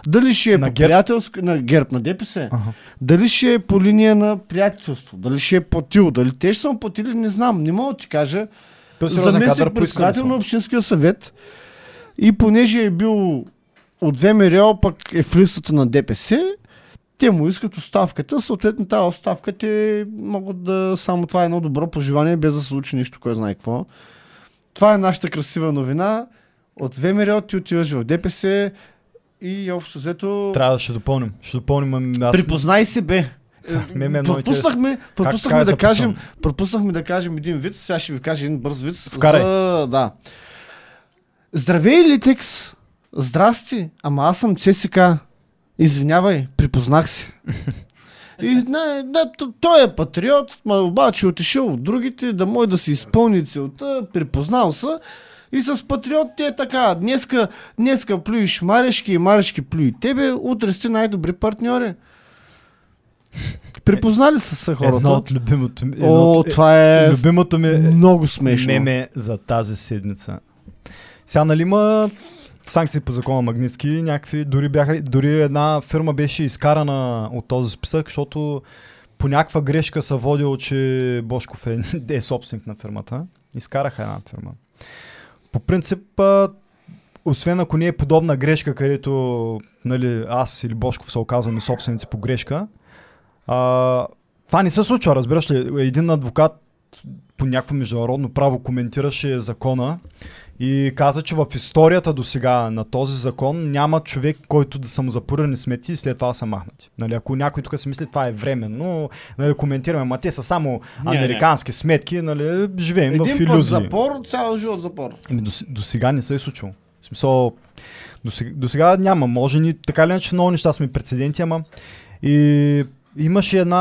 Дали ще е На по приятелско... На ГЕРБ, на ДПС. Ага. Дали ще е по линия на приятелство, дали ще е платил, дали те ще са му платили, не знам. Не мога да ти кажа. Той е кадър Заместник председател на Общинския съвет и понеже е бил от ВМРО, пък е в листата на ДПС, те му искат оставката, съответно тази оставка те могат да... Само това е едно добро пожелание, без да се случи нищо, кой знае какво. Това е нашата красива новина. От ВМРО ти отиваш в ДПС и общо взето... Трябва да ще допълним. Ще допълним. ами Аз... Припознай се, бе. Е много пропуснахме, пропуснахме така е да кажем, пропуснахме да кажем един вид, сега ще ви кажа един бърз вид. Вкарай. За, да. Здравей, Литекс! Здрасти! Ама аз съм ЦСК. Извинявай, припознах се. И не, не, той е патриот, ма обаче отишъл от другите, да може да си изпълни целта, припознал се. И с патриот ти е така. Днеска, днеска плюиш Марешки и Марешки плюи тебе, утре сте най-добри партньори. Припознали са се хората. Едно от любимото ми. едно О, от- това е с- Любимото ми много смешно. меме за тази седмица. Сега нали има санкции по закона Магницки, някакви, дори, бяха, дори една фирма беше изкарана от този списък, защото по някаква грешка са водил, че Бошков е, е собственик на фирмата. Изкараха една фирма. По принцип, освен ако не е подобна грешка, където нали, аз или Бошков се оказваме собственици по грешка, а, това не се случва, разбираш ли? Един адвокат по някакво международно право коментираше закона и каза, че в историята до сега на този закон няма човек, който да са му запорени смети и след това са махнати. Нали, ако някой тук си мисли, това е временно, нали, коментираме, ма те са само Не, американски сметки, нали, живеем в Един път иллюзии. запор, цял живот запор. Еми, до, до сега не се е случило. В смисъл, до сега, до сега няма. Може ни, така или иначе, много неща сме прецеденти, ама и имаше една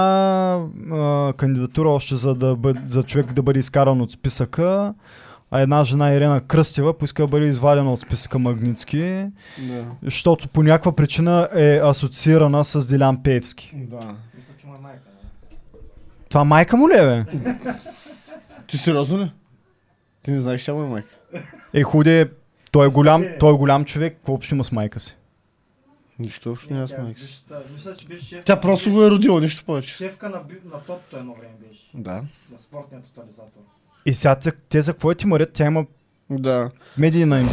а, кандидатура още за, да бъд, за човек да бъде изкаран от списъка, а една жена Ирена Кръстева поиска да бъде извадена от списъка Магницки, Да. защото по някаква причина е асоциирана с Дилян Пеевски. да. Мисля, че му е майка. не? Това майка му ли е, бе? Ти сериозно ли? Ти не знаеш, че му е майка. Е, худе, той е голям, той е голям човек, какво общо има с майка си? Нищо общо няма с Мисля, че беше шеф. Тя просто го е родила, нищо повече. Шефка на, би- на топто едно време беше. Да. На спортния тотализатор. И сега те- те за какво ти морят? Тя има Да. медийна име.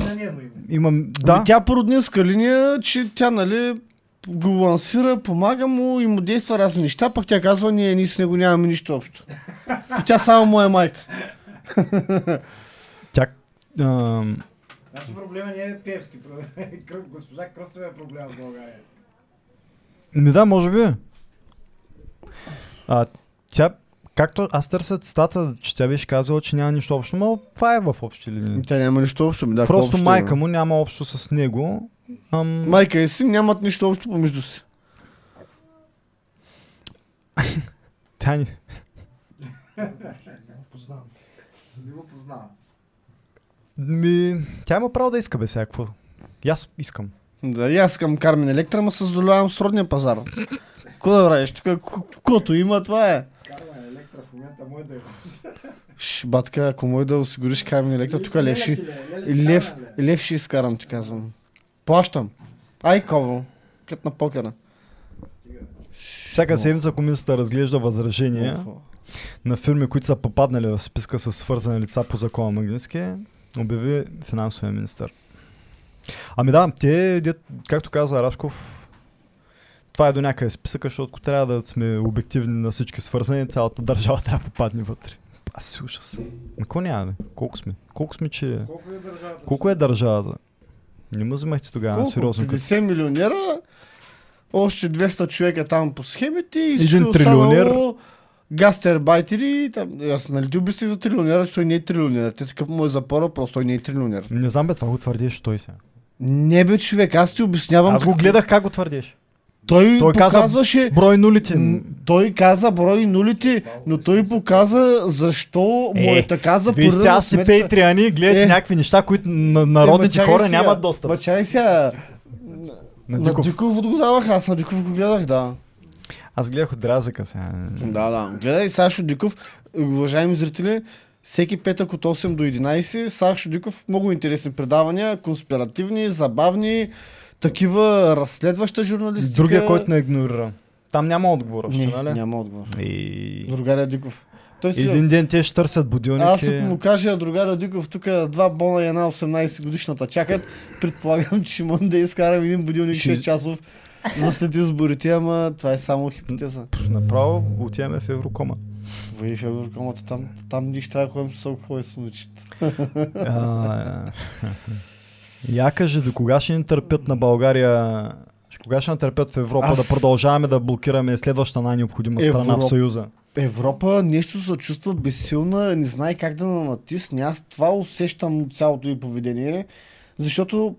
Има, Да. да, Тя по роднинска линия, че тя, нали, го лансира, помага му и му действа разни неща, пък тя казва, ние, ние с него нямаме нищо общо. И тя само моя майка. тя... ам, Значи проблема не е Певски. е Госпожа Кръстова е проблема в България. Ми да, може би. А, тя, както аз търся цитата, че тя беше казала, че няма нищо общо, но това е в общи линии. Тя няма нищо общо. ми, Да, Просто общо майка има? му няма общо с него. Ам, Майка и син нямат нищо общо помежду си. Тя ни... Познавам. Не го познава. Ми, тя има право да иска бе всякакво. И аз искам. Да, и аз искам Кармен Електра, ма се задоволявам с родния пазар. Какво да правиш? Тук к- каквото има, това е. Карма електра в момента му е да е. Ш, батка, ако може да осигуриш Кармен Електра, тук лев ще... Лев, лев ще изкарам, ти казвам. Плащам. Ай, ковро. Кът на покера. Всяка седмица комисията разглежда възражения на фирми, които са попаднали в списка с свързани лица по закона Магнитски, обяви финансовия министър. Ами да, те, както каза Рашков, това е до някъде списъка, защото ако трябва да сме обективни на всички свързани, цялата държава трябва да попадне вътре. Аз си ужас. Какво няма, бе? Колко сме? Колко сме, че... Колко е държавата? Колко е държавата? Не му вземахте тогава Колко? сериозно. като- 50 милионера, още 200 човека там по схемите и Един трилионер. останало гастербайтери. Там, аз нали ти обясних за трилионера, че той не е трилионер. Те такъв му е запора, просто той не е трилионер. Не знам бе, това го твърдиш той сега. Не бе, човек, аз ти обяснявам. Аз го гледах как го твърдиш. Той, Той каза- показваше... Брой нулите. Той каза брой нулите, но той показа защо му е така за Вие сте аз си пейтриани, гледате Е. някакви неща, които на народните хора нямат достъп. Ма чай сега. На На Диков. Диков го давах, аз на Диков го гледах, да. Аз гледах от Дразъка сега. Да, да. Гледай Сашо Диков, уважаеми зрители, всеки петък от 8 до 11, Сашо Диков, много интересни предавания, конспиративни, забавни, такива разследваща журналистика. Другия, който не игнорира. Там няма отговор още, Не, нали? няма отговор. И... Другаря Диков. Той си... Един ден те ще търсят будилники. Аз ако му кажа другаря Диков, тук два бона и една 18 годишната чакат, предполагам, че ще можем да изкарам един будилник Ще- 6 часов за след изборите, ама това е само хипотеза. Направо отиваме в Еврокома. Вие в Еврокомата там, там ние ще трябва да ходим с алкохол и с Я кажи, до кога ще ни търпят на България кога ще ни търпят в Европа Аз- да продължаваме да блокираме следващата най-необходима страна в. Съюза? Европа нещо се чувства безсилна, не знае как да натисне. Аз това усещам от цялото и поведение, защото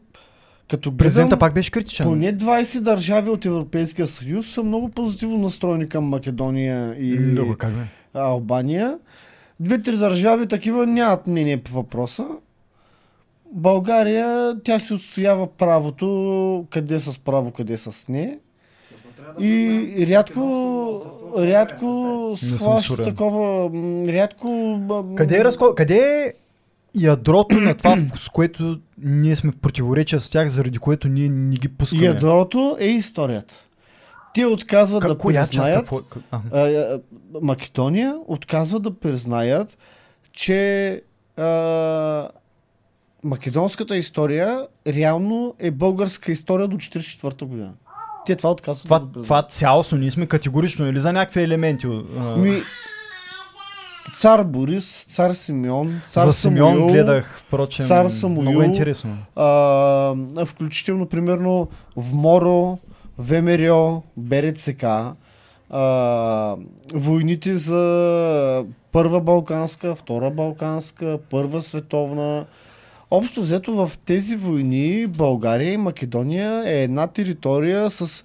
като Президента пак беше критичен. поне 20 държави от Европейския съюз са много позитивно настроени към Македония и М, Да, как бе? Албания. Две-три държави такива нямат мнение по въпроса. България, тя си отстоява правото, къде с право, къде с не. И рядко, рядко схваща такова, рядко... Къде е, разко... Къде е ядрото на това, с което ние сме в противоречие с тях, заради което ние не ги пускаме? Ядрото е историята. Те отказват да Коя част? признаят... Какво? как- а, а, Македония отказва да признаят, че а, македонската история реално е българска история до 1944 година. Те това отказват Това, да това цялостно, ние сме категорично или за някакви елементи? А, Ми, цар Борис, цар Симеон, цар за Симеон Самуил, гледах, впрочем, цар Самуил, много интересно. а, включително примерно в Моро, ВМРО, БРЦК, а, войните за Първа Балканска, Втора Балканска, Първа световна. Общо взето в тези войни България и Македония е една територия с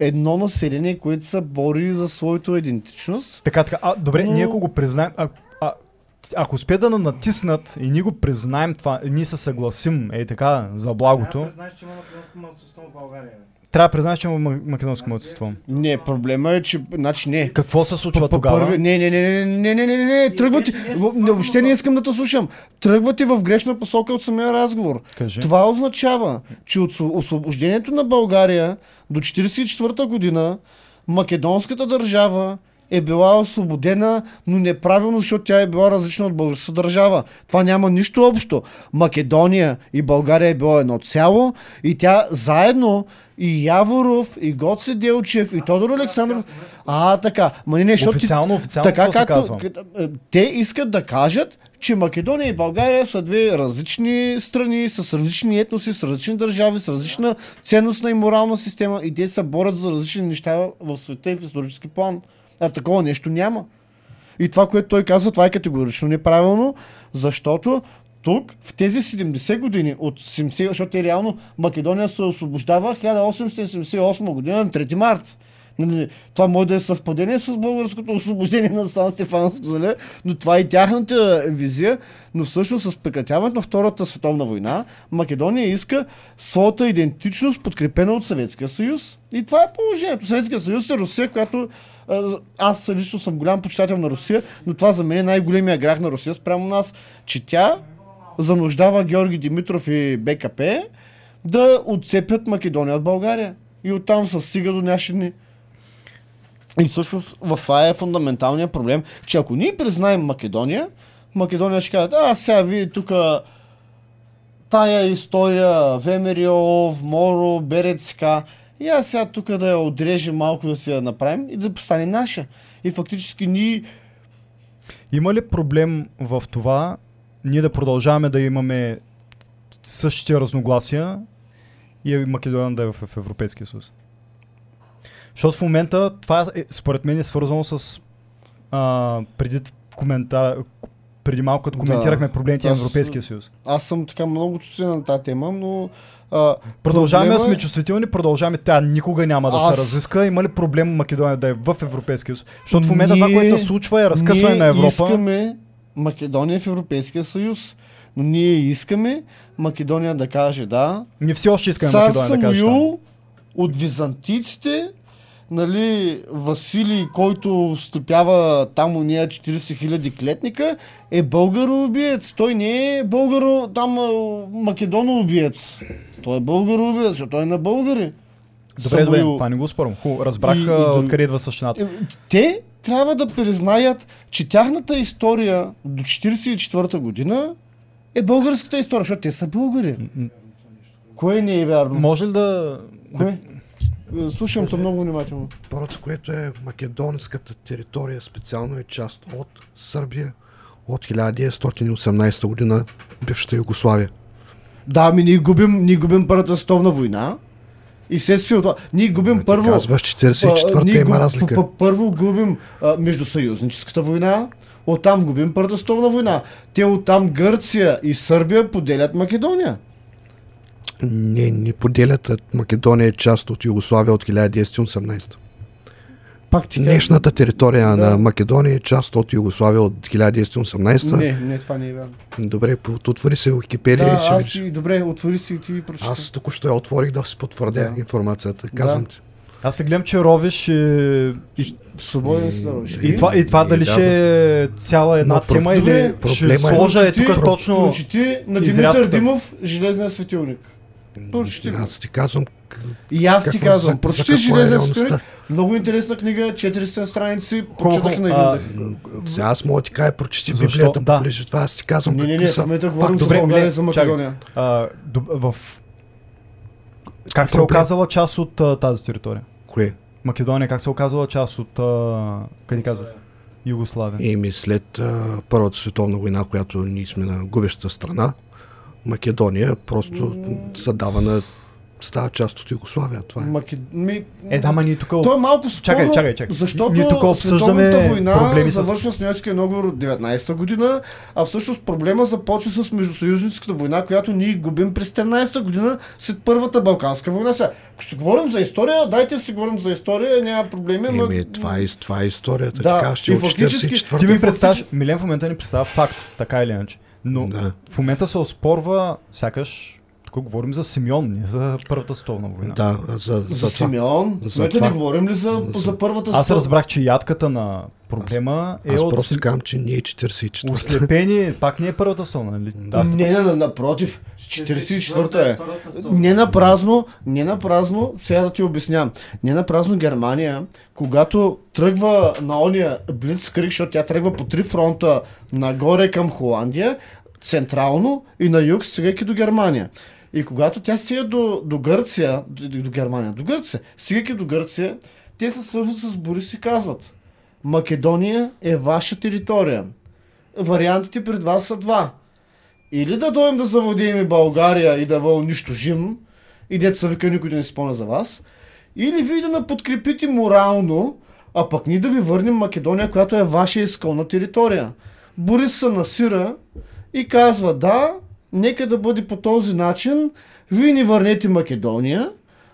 едно население, което се бори за своята идентичност. Така, така. А, добре, Но- ние ако го признаем, а, а, ако успеят да натиснат и ние го признаем това, ние се съгласим, е така, за благото, да признаеш, че има македонско малцинство в България трябва да признаеш, че има македонско младсинство. Не, проблема е, че... Значи не. Какво се случва тогава? Първи... Не, не, не, не, не, не, не, не, тръгвате... Не, въобще не искам да те слушам. Тръгвате в грешна посока от самия разговор. Кажи. Това означава, че от освобождението на България до 1944 година македонската държава е била освободена, но неправилно, защото тя е била различна от българската държава. Това няма нищо общо. Македония и България е било едно цяло и тя заедно и Яворов, и Гоце Делчев, и Тодор Александров. А, така. Ма не, не, защото Официално, официално така както е, те искат да кажат, че Македония и България са две различни страни, с различни етноси, с различни държави, с различна ценностна и морална система и те се борят за различни неща в света и в исторически план. А такова нещо няма. И това, което той казва, това е категорично неправилно, защото тук, в тези 70 години, от 70, защото те реално Македония се освобождава 1878 година на 3 март. Нали, Това може да е съвпадение с българското освобождение на Сан Стефанско, нали? но това е тяхната визия. Но всъщност с прекратяването на Втората световна война, Македония иска своята идентичност, подкрепена от Съветския съюз. И това е положението. Съветския съюз е Русия, която аз лично съм голям почитател на Русия, но това за мен е най-големия грях на Русия спрямо нас, че тя зануждава Георги Димитров и БКП да отцепят Македония от България. И оттам се стига до наши. И всъщност в това е фундаменталният проблем, че ако ние признаем Македония, Македония ще кажат, а сега вие тук тая история, ВМРО, Моро, Берецка, и аз сега тук да я отрежем малко да си я направим и да стане наша. И фактически ние Има ли проблем в това ние да продължаваме да имаме същите разногласия и Македония да е в Европейския съюз? Защото в момента това е, според мен е свързано с а, преди коментар, преди малко като Да. коментирахме проблемите на Европейския съюз. Аз съм така много чувствителен на тази тема, но... А, Продължаваме да проблема сме е- чувствителни, продължаваме. Тя никога няма да Аз- се разиска. Има ли проблем Македония да е в Европейския съюз? Защото в момента това, Ние- което се случва е разкъсване на Европа. искаме Македония в Европейския съюз. Но ние искаме Македония да каже да. Ние все още искаме Македония да каже. Самуил от византийците, нали, Василий, който стопява там уния 40 хиляди клетника, е българоубиец. Той не е българо, там македоноубиец. Той е българоубиец, защото той е на българи. Добре, добре, това не го спорвам. Хубаво, разбрах И- и откъде идва същината. Е, Те трябва да признаят, че тяхната история до 1944 година е българската история, защото те са българи. Кое не е вярно? Може ли да... Кое? Слушам те много внимателно. Първото, което е македонската територия специално е част от Сърбия от 1918 година, бившата Югославия. Да, ми ние губим, ние губим Първата световна война. И следствие от това, ние губим Ти първо... Казваш, а, 44-та ние има разлика. п- Първо губим а, междусъюзническата война, оттам губим Първата световна война. Те оттам Гърция и Сърбия поделят Македония. Не, не поделят. Македония е част от Югославия от 1918. Пак ти Днешната територия Да. на Македония е част от Югославия от 1918. Не, не, това не е вярно. Добре, отвори се Википедия Да, и ще аз видиш. си, добре, отвори си и ти прочитай. Аз току-що я отворих да си потвърдя Да. информацията. Казвам Да. ти. Аз се гледам, че ровиш и, и, Свободен си да върши. и, това, и това И дали да, ще е цяла една Но тема Добре, или ще проблема е- сложа е тук точно... Прочети на Димитър. Димов Железния светилник. Прочети го. Аз ти казвам, И аз ти казвам, прочети какво е. Много интересна книга, 400 страници, прочетах на един сега аз мога да ти кажа, прочети Защо? Библията, Да. полежи това, аз ти казвам Не, не, не, са в момента говорим за. България за. Македония. А, доб- в... Как се е оказала част от а, тази територия? Кое? Македония как се е оказала част от... А, къде казвате? Югославия. Еми след а, Първата световна война, която ние сме на губещата страна, Македония просто се дава на става част от Югославия. Това е. Маке... Ми... Е, да, ма ние тук... То е малко спорно, Чакай, чакай, чакай. защото Ние тук обсъждаме война завършва с Ньойския договор от 19-та година, а всъщност проблема започва с Междусъюзническата война, която ние губим през 13-та година след Първата Балканска война. Сега, ако си говорим за история, дайте да си говорим за история, няма проблеми. ама- Еми, това е, това е историята. Да, Да, така ще и от фактически- 44 Ти ми представяш, Милен в момента ни представя факт, така или иначе. Но Да. в момента се оспорва, сякаш Тук говорим за Симеон, не за Първата столна война. Да, за, За, за. Симеон, за това- ли, говорим ли за, за- за първата Аз стъл- разбрах, че ядката на проблема е Аз от просто Сим- казвам, че ние 44 ослепени, пак не е Първата столна, нали? Аз Не, не, не, напротив. 44-та е. Столна. Не на празно, не на празно, сега да ти обяснявам. Не на празно Германия, когато тръгва на ония Блицкриг, защото тя тръгва по три фронта нагоре към Холандия, централно и на юг, стигайки до Германия. И когато тя стига до, до Гърция, до, до Германия, до Гърция, стигайки до Гърция, те се свързват с Борис и казват Македония е ваша територия. Вариантите пред вас са два. Или да дойдем да завладеем България и да ви унищожим, и деца вика никой да не спомня за вас, или вие да не подкрепите морално, а пък ние да ви върнем Македония, която е ваша изконна територия. Борис се насира и казва да, нека да бъде по този начин, вие ни върнете Македония,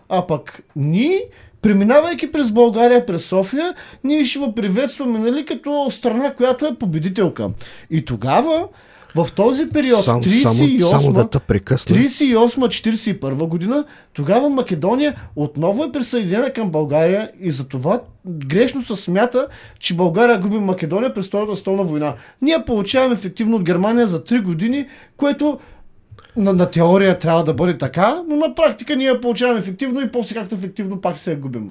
а пък ние, преминавайки през България, през София, ние ще ви приветстваме, нали, като страна, която е победителка. И тогава, в този период, Само, 38 само, да те прекъсна. 38-41 година, тогава Македония отново е присъединена към България и затова грешно се смята, че България губи Македония през Втората столна война. Ние получаваме ефективно от Германия за 3 години, което на, на теория трябва да бъде така, но на практика ние получаваме ефективно и после както ефективно пак се я губим.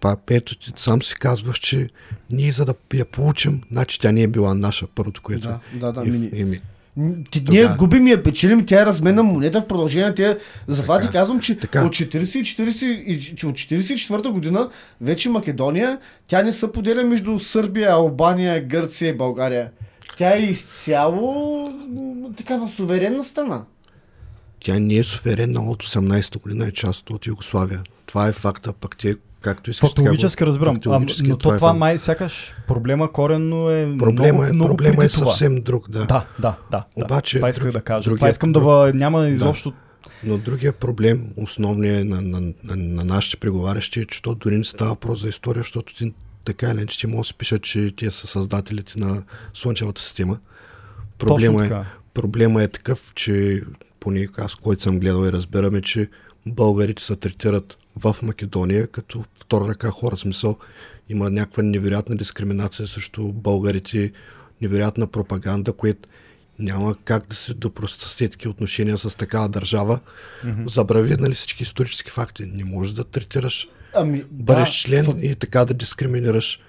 Па, ето ти сам си казваш, че ние за да я получим, значи тя не е била наша първото, което. Да, да, да, И- мини. еми, М, Ти, ние губим и я печелим, тя е разменна монета в продължение на тия. Затова ти казвам, че така. от 40 и 40 и че от 44 година вече Македония, тя не се поделя между Сърбия, Албания, Гърция и България. Тя е изцяло такава суверенна страна. тя не е суверенна от 18-та година, е част от Югославия. Това е факта, пък те, както искаш Фактологически го- разбирам. А, фактологически но то това факт. май сякаш проблема коренно е Проблема, много, е, много проблема е това. съвсем друг, да. Да, да, да. Обаче да. Това исках друг- да кажа. другия- това искам да друг- ва, няма изобщо... Но другия проблем, основният на, на, на, на нашите преговарящи е, че то дори не става въпрос за история, защото ти така или иначе може да се пишат, че те са създателите на Слънчевата система. Проблема е, проблема е такъв, че поне аз, който съм гледал и разбираме, че българите се третират в Македония като втора ръка хора. В Смисъл, има някаква невероятна дискриминация срещу българите, невероятна пропаганда, което няма как да се добросъседски отношения с такава държава. Mm-hmm. Забрави нали, всички исторически факти. Не можеш да третираш, Ами, бъдеш да, член фак- и така да дискриминираш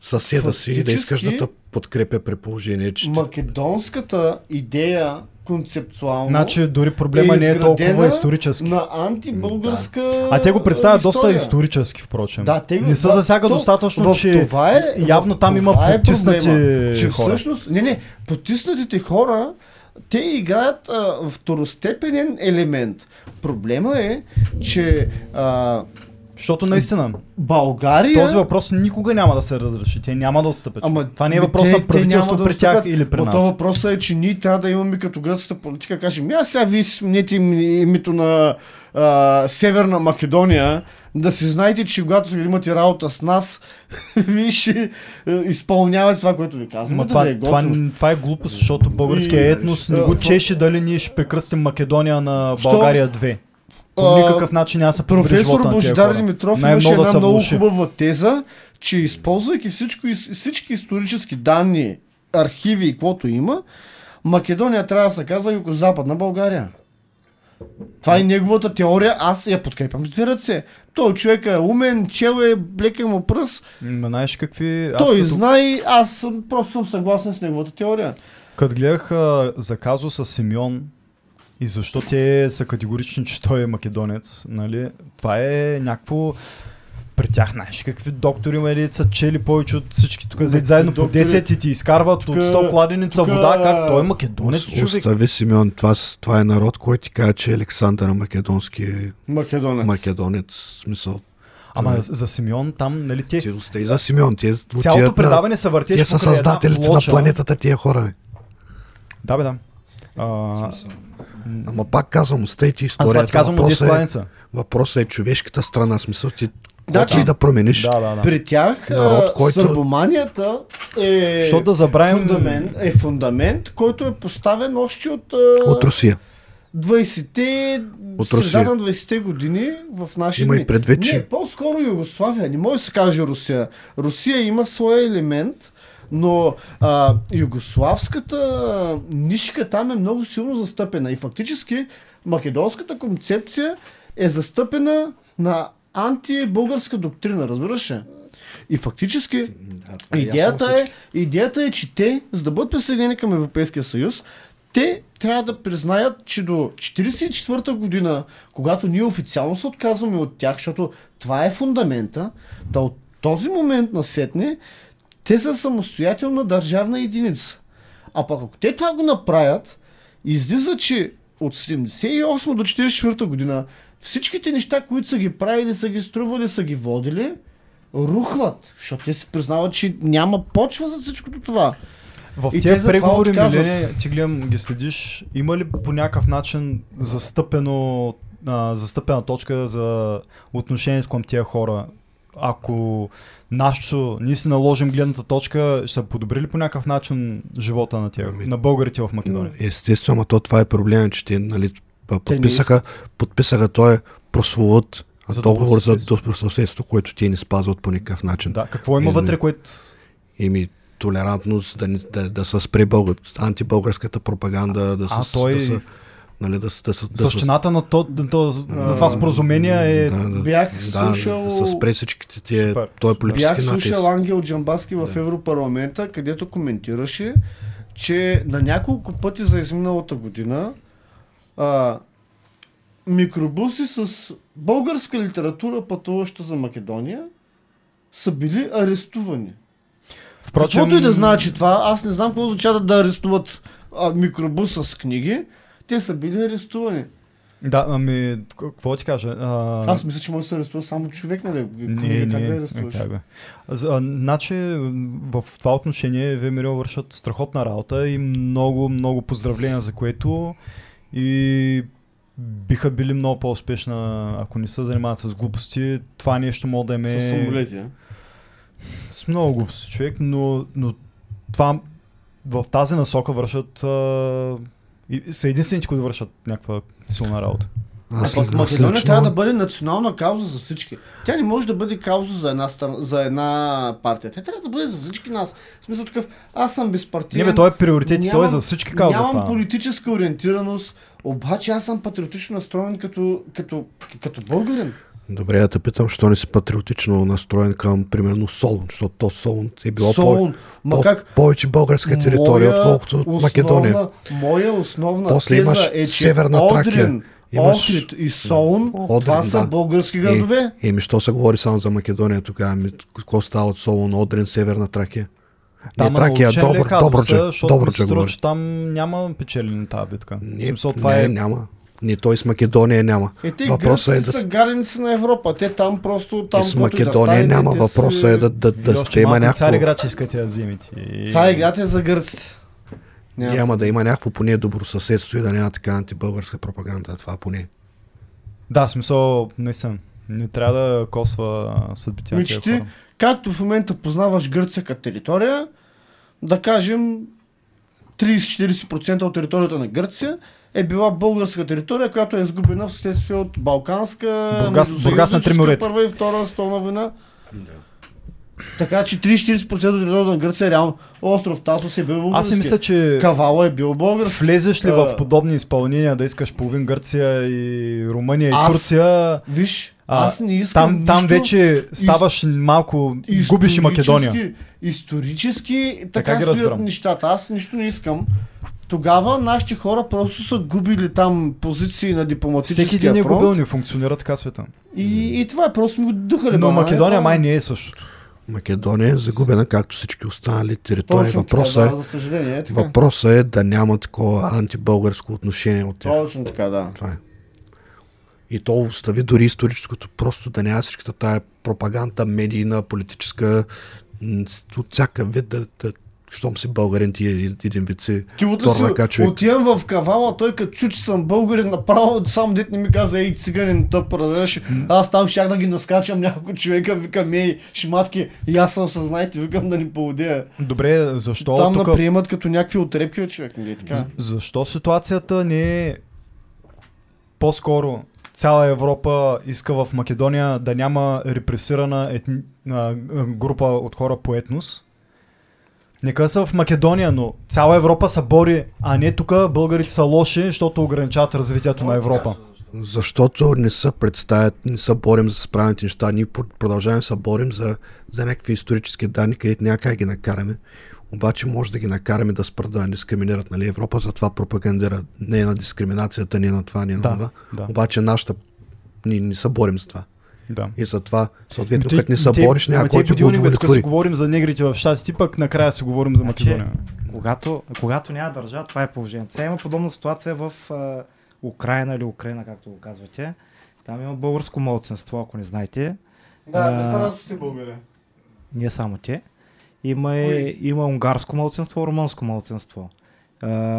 съседа си и да искаш да те Фактически- подкрепя при положение, че Македонската идея концептуално Значи дори проблема не е толкова исторически. на антибългарска А те го представят доста история. исторически, впрочем. Да, те го- не се да, засяга то- достатъчно, в че това е, явно там има е потиснати проблема, че хора. Всъщност, не, не, потиснатите хора, те играят а, второстепенен елемент. Проблема е, че а, Защото наистина, България... този въпрос никога няма да се разреши. Те няма да отстъпят. Ама, това не е ми, въпрос те- на те правителство да при тях отстъпят. или при нас. то въпросът е, че ние трябва да имаме като гръцката политика, кажем, я сега вие сменете им- името на а, Северна Македония, да си знаете, че когато имате работа с нас, вие ще изпълнявате това, което ви казваме, Ма да това, е това, това е глупост, защото българския етнос не го чеше дали ние ще прекръстим Македония на? България 2. По никакъв начин няма се Професор Божидар. Димитров имаше една много хубава теза, че използвайки всичко, всички исторически данни, архиви и каквото има, Македония трябва да се казва Юго-Западна България. Това е неговата теория, аз я подкрепям с две ръце. Той човек е умен, чел е, блека му пръст, М, Знаеш какви... Аз той като, знае, аз съм, просто съм съгласен с неговата теория. като гледах а, за казо с Симеон и защо те са категорични, че той е македонец, нали? Това е някакво... При тях, знаеш какви доктори нали, са чели повече от всички тук, Какви заедно по доктори? 10 и ти изкарват Тука- от 100 кладеница тука- вода, как той е македонец Ос- човек. Остави Симеон, това, това е народ, който ти казва, че Александър Македонски е Македонец. македонец. Смисъл, Ама за, за Симеон там, нали, ти остави за Симеон. Те, Цялото отиват на- предаване се въртеше Те са създателите на планетата, тия хора. бе. Да, бе, да. А, Ама пак казвам, аз това историята. ти казвам от 10 въпросът, е, въпросът е човешката страна. Смисъл ти, Да, да, да. промениш. Да, да, да. При тях Народ, а, който- сърбоманията е... Защото да забравим... фундамент, е фундамент, който е поставен още от, От Русия. 20-те, От средата на 20-те години в нашия Има и предвид, Не, че по-скоро Югославия. Не може да се каже Русия. Русия има своя елемент, но а, югославската нишка там е много силно застъпена. И фактически македонската концепция е застъпена на антибългарска доктрина, разбираш ли? И фактически идеята е, идеята е, че те, за да бъдат присъединени към Европейския съюз, те трябва да признаят, че до 1944 година, когато ние официално се отказваме от тях, защото това е фундамента, да от този момент насетне те са самостоятелна държавна единица. А пък ако те това го направят, излиза, че от 78 до 44 година всичките неща, които са ги правили, са ги стрували, са ги водили, рухват. Защото те си признават, че няма почва за всичкото това. В И те тези преговори, отказват. Милене, ти гледам, ги следиш, има ли по някакъв начин застъпено, а, застъпена точка за отношението към тия хора? Ако нашето, ние си наложим гледната точка, ще са подобрили по някакъв начин живота на тия, Ами, на българите в Македония? естествено, ама то това е проблема, че те нали, подписаха, подписаха той прословут За договор за добросъседство. който те не спазват по никакъв начин. Да, какво има Е, вътре, което... Ими толерантност, да, да, да се спре българ, антибългарската пропаганда, да, А, той... да, се, нали, да, се- да, да, Същината на, то, на, то, на това споразумение е... да, да, Бях да, слушал- да се спре всичките тия, Супер. той е политически Бях натиск. слушал Ангел Джамбаски в Да. Европарламента, където коментираше, че на няколко пъти за изминалата година а, микробуси с българска литература, пътуваща за Македония, са били арестувани. Впрочем, Каквото и да значи това, аз не знам какво означава да арестуват а, микробус с книги, те са били арестувани. Да, ами, какво ти кажа? А... Аз мисля, че може да се арестува само човек, нали? Не, как не, да арестуваш? как бе. Значи в това отношение ВМРО вършат страхотна работа и много, много поздравления за което и биха били много по-успешна, ако не се занимават с глупости. Това нещо може да им е... С самолети, а? С много глупости човек, но, но това в тази насока вършат а, и са единствените, които вършат някаква силна работа. Македония трябва да бъде национална кауза за всички. Тя не може да бъде кауза за една, страна, за една партия. Тя трябва да бъде за всички нас. В смисъл такъв, аз съм безпартиен. Не бе, той е приоритет той е за всички каузи. Нямам това. политическа ориентираност, обаче аз съм патриотично настроен като, като, като българин. Добре, да те питам, що не си патриотично настроен към, примерно, Солун, защото то Солун е било по, Солун. Ма по, как? повече българска територия, Моя отколкото основна- Македония. Моя основна После теза имаш е, че Северна Тракия, Одрин, имаш- Охрид и Солун, Одрин, това са да. български Е, градове. Еми, що се говори само за Македония тогава? Ами, какво става от Солун, Одрин, Северна Тракия? Там не Тракия, научен ли е Добър, казуса, Добруджа, защото ми се Добруджа струва, говори. че там няма печели на тази битка. В Не, смисъл, това не, е... няма. Ни той с Македония няма. Е, те Въпросът е да са гареници на Европа. Те там просто там и с каквото и да Македония стане, няма. Въпросът си- е да, да, да, да има някакво... играч искате да вземете. Играта е за гърците. Няма. Няма да има някакво поне добросъседство и да няма така антибългарска пропаганда. Това поне. Да, смисъл, наистина. Не трябва да косва съдбите на ти, както в момента познаваш Гърция като територия, да кажем 30-40% от територията на Гърция е била българска територия, която е изгубена вследствие от Балканска, Бургас- Бургас на първа и втора столна война. Така че 30-40% от територията на Гърция е реално остров Тасос е бил български. Аз си мисля, че Кавала е бил български. влезеш ли А. в подобни изпълнения да искаш половин Гърция и Румъния и Аз- Турция, Виж, а, аз не искам там, там нищо вече ставаш малко, губиш и Македония. Исторически- Така така ги стоят нещата. Аз нищо не искам. Тогава нашите хора просто са губили там позиции на Всеки дипломатическия един е фронт. губил, не функционира така света. И, и това е просто ми го духали. Но банана, Македония май не е същото. Македония е загубена, както всички останали територии. Точно Въпросът така, е, да, за съжаление е така. въпросът е да няма такова антибългарско отношение от тях. Точно така, да. Това е. И то остави дори историческото, просто да няма всичката тая пропаганда, медийна, политическа, от всякакъв вид да, да щом си българин, ти е един вид си Ти си човек. отивам в кавала, той като чу, че съм българин, направо само дет не ми каза, ей, циганин тъп, разбираш. Аз там щях да ги наскачам няколко човека, викам, ей, шматки, и аз съм съзнайте, викам да ни поудея. Добре, защо Там тук... наприемат като някакви отрепки от човек, нали така? Защо ситуацията не е по-скоро цяла Европа иска в Македония да няма репресирана етни... група от хора по етнос. Нека са в Македония, но цяла Европа се бори, а не тук българите са лоши, защото ограничават развитието на Европа. Защото не се представят, не се борим за справените неща. Ние пр- продължаваме да се борим за, за някакви исторически данни, където няма как ги накараме. Обаче може да ги накараме да спрат да дискриминират. Нали? Европа затова пропагандира не е на дискриминацията, не е на това, не е на Да, това. да. Обаче нашата ние не се борим за това. Да. И затова, съответно, като не се те- бориш, няма ама който Тук удовлетвори. си говорим за негрите в щатите, пък накрая си говорим за Значи, Македония. Когато, когато няма държава, това е положението. Сега има подобна ситуация в а, Украина или Украина, както го казвате. Там има българско младсенство, ако не знаете. Да, не са радостни българи. Не само те. Има, и, има унгарско младсенство, румънско младсенство.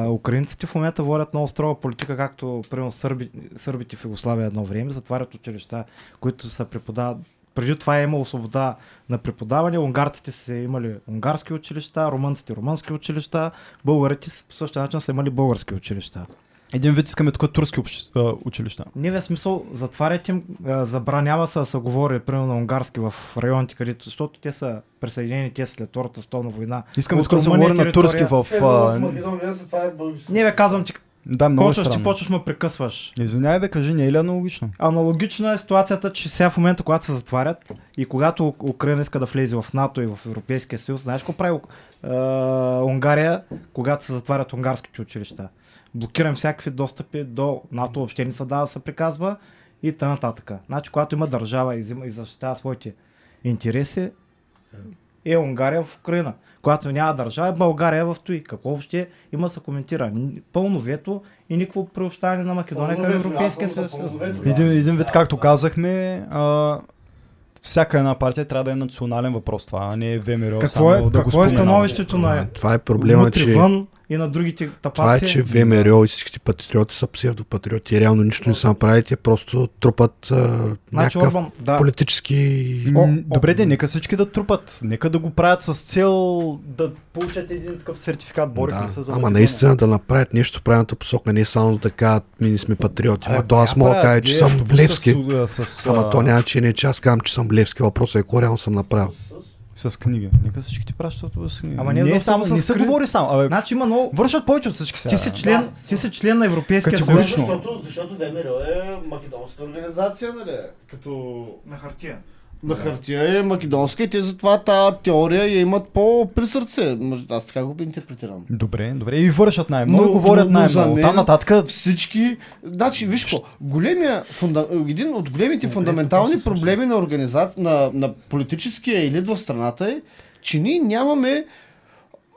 Украинците в момента водят много строга политика, както примерно сърби, сърбите в Югославия едно време, затварят училища, които са преподават. Преди това е имало свобода на преподаване, унгарците са имали унгарски училища, румънците румънски училища, българите по същия начин са имали български училища. Един вид искаме тук турски общи- а, училища. Не бе смисъл, затварят им, а, забранява се да се говори, примерно на унгарски в районите, където, защото те са присъединени, те след Втората столна война. Искаме От тук да се говори на турски в... Едно в. Македония български. Не бе, казвам ти, Да, много е почваш, ти странно. почваш ме прекъсваш. Извинявай бе, кажи, не е ли аналогично? Аналогична е ситуацията, че сега в момента, когато се затварят и когато Украина иска да влезе в НАТО и в Европейския съюз, знаеш какво прави а, Унгария, когато се затварят унгарските училища? Блокирам всякакви достъпи до НАТО, въобще не се дава да се приказва и т.н. Значи, когато има държава и, взима, и защитава своите интереси, е Унгария в Украина. Когато няма държава, е България в Туи. Какво въобще има да се коментира? Пълно вето и никакво приобщаване на Македония към Европейския съюз. Един, един вид, както казахме, а, всяка една партия трябва да е национален въпрос това, а не ВМРО Какво само е, да го какво е становището на Това е проблема, че... вън и на другите тапаци? Това е, че ВМРО и всичките патриоти са псевдопатриоти. Реално нищо не са направили, те просто трупат а, Значи някакъв Орбан, да. политически... О, о. Добре, де, нека всички да трупат. Нека да го правят с цел да получат един такъв сертификат. Борихме Да, се за ама наистина да направят нещо в правилната посока, не само да кажат, ми не сме патриоти. Ама то аз мога да кажа, че съм Левски. С, с, с, Ама а, то няма, че не, че аз казвам, че съм Левски. Въпросът е какво реално съм направил. с книга. Нека всички ти пращат с книга. Ама не не, е е само, само не с се кри- говори само. Абе, Значи има много... вършат повече от всички сега. Ти си член, ти си член на Европейския съюз. Защото, защото ВМРО е македонска организация, нали? Като На хартия. На хартия е македонска и те затова тази теория я имат по-при сърце. Може, Аз така го интерпретирам. Добре, добре. И вършат най-много, Но- говорят най-много. Там нататък Всички, значи виж какво, големия, фунда, един от големите фундаментални проблеми на, организа... на, на политическия елит в страната е, че ние нямаме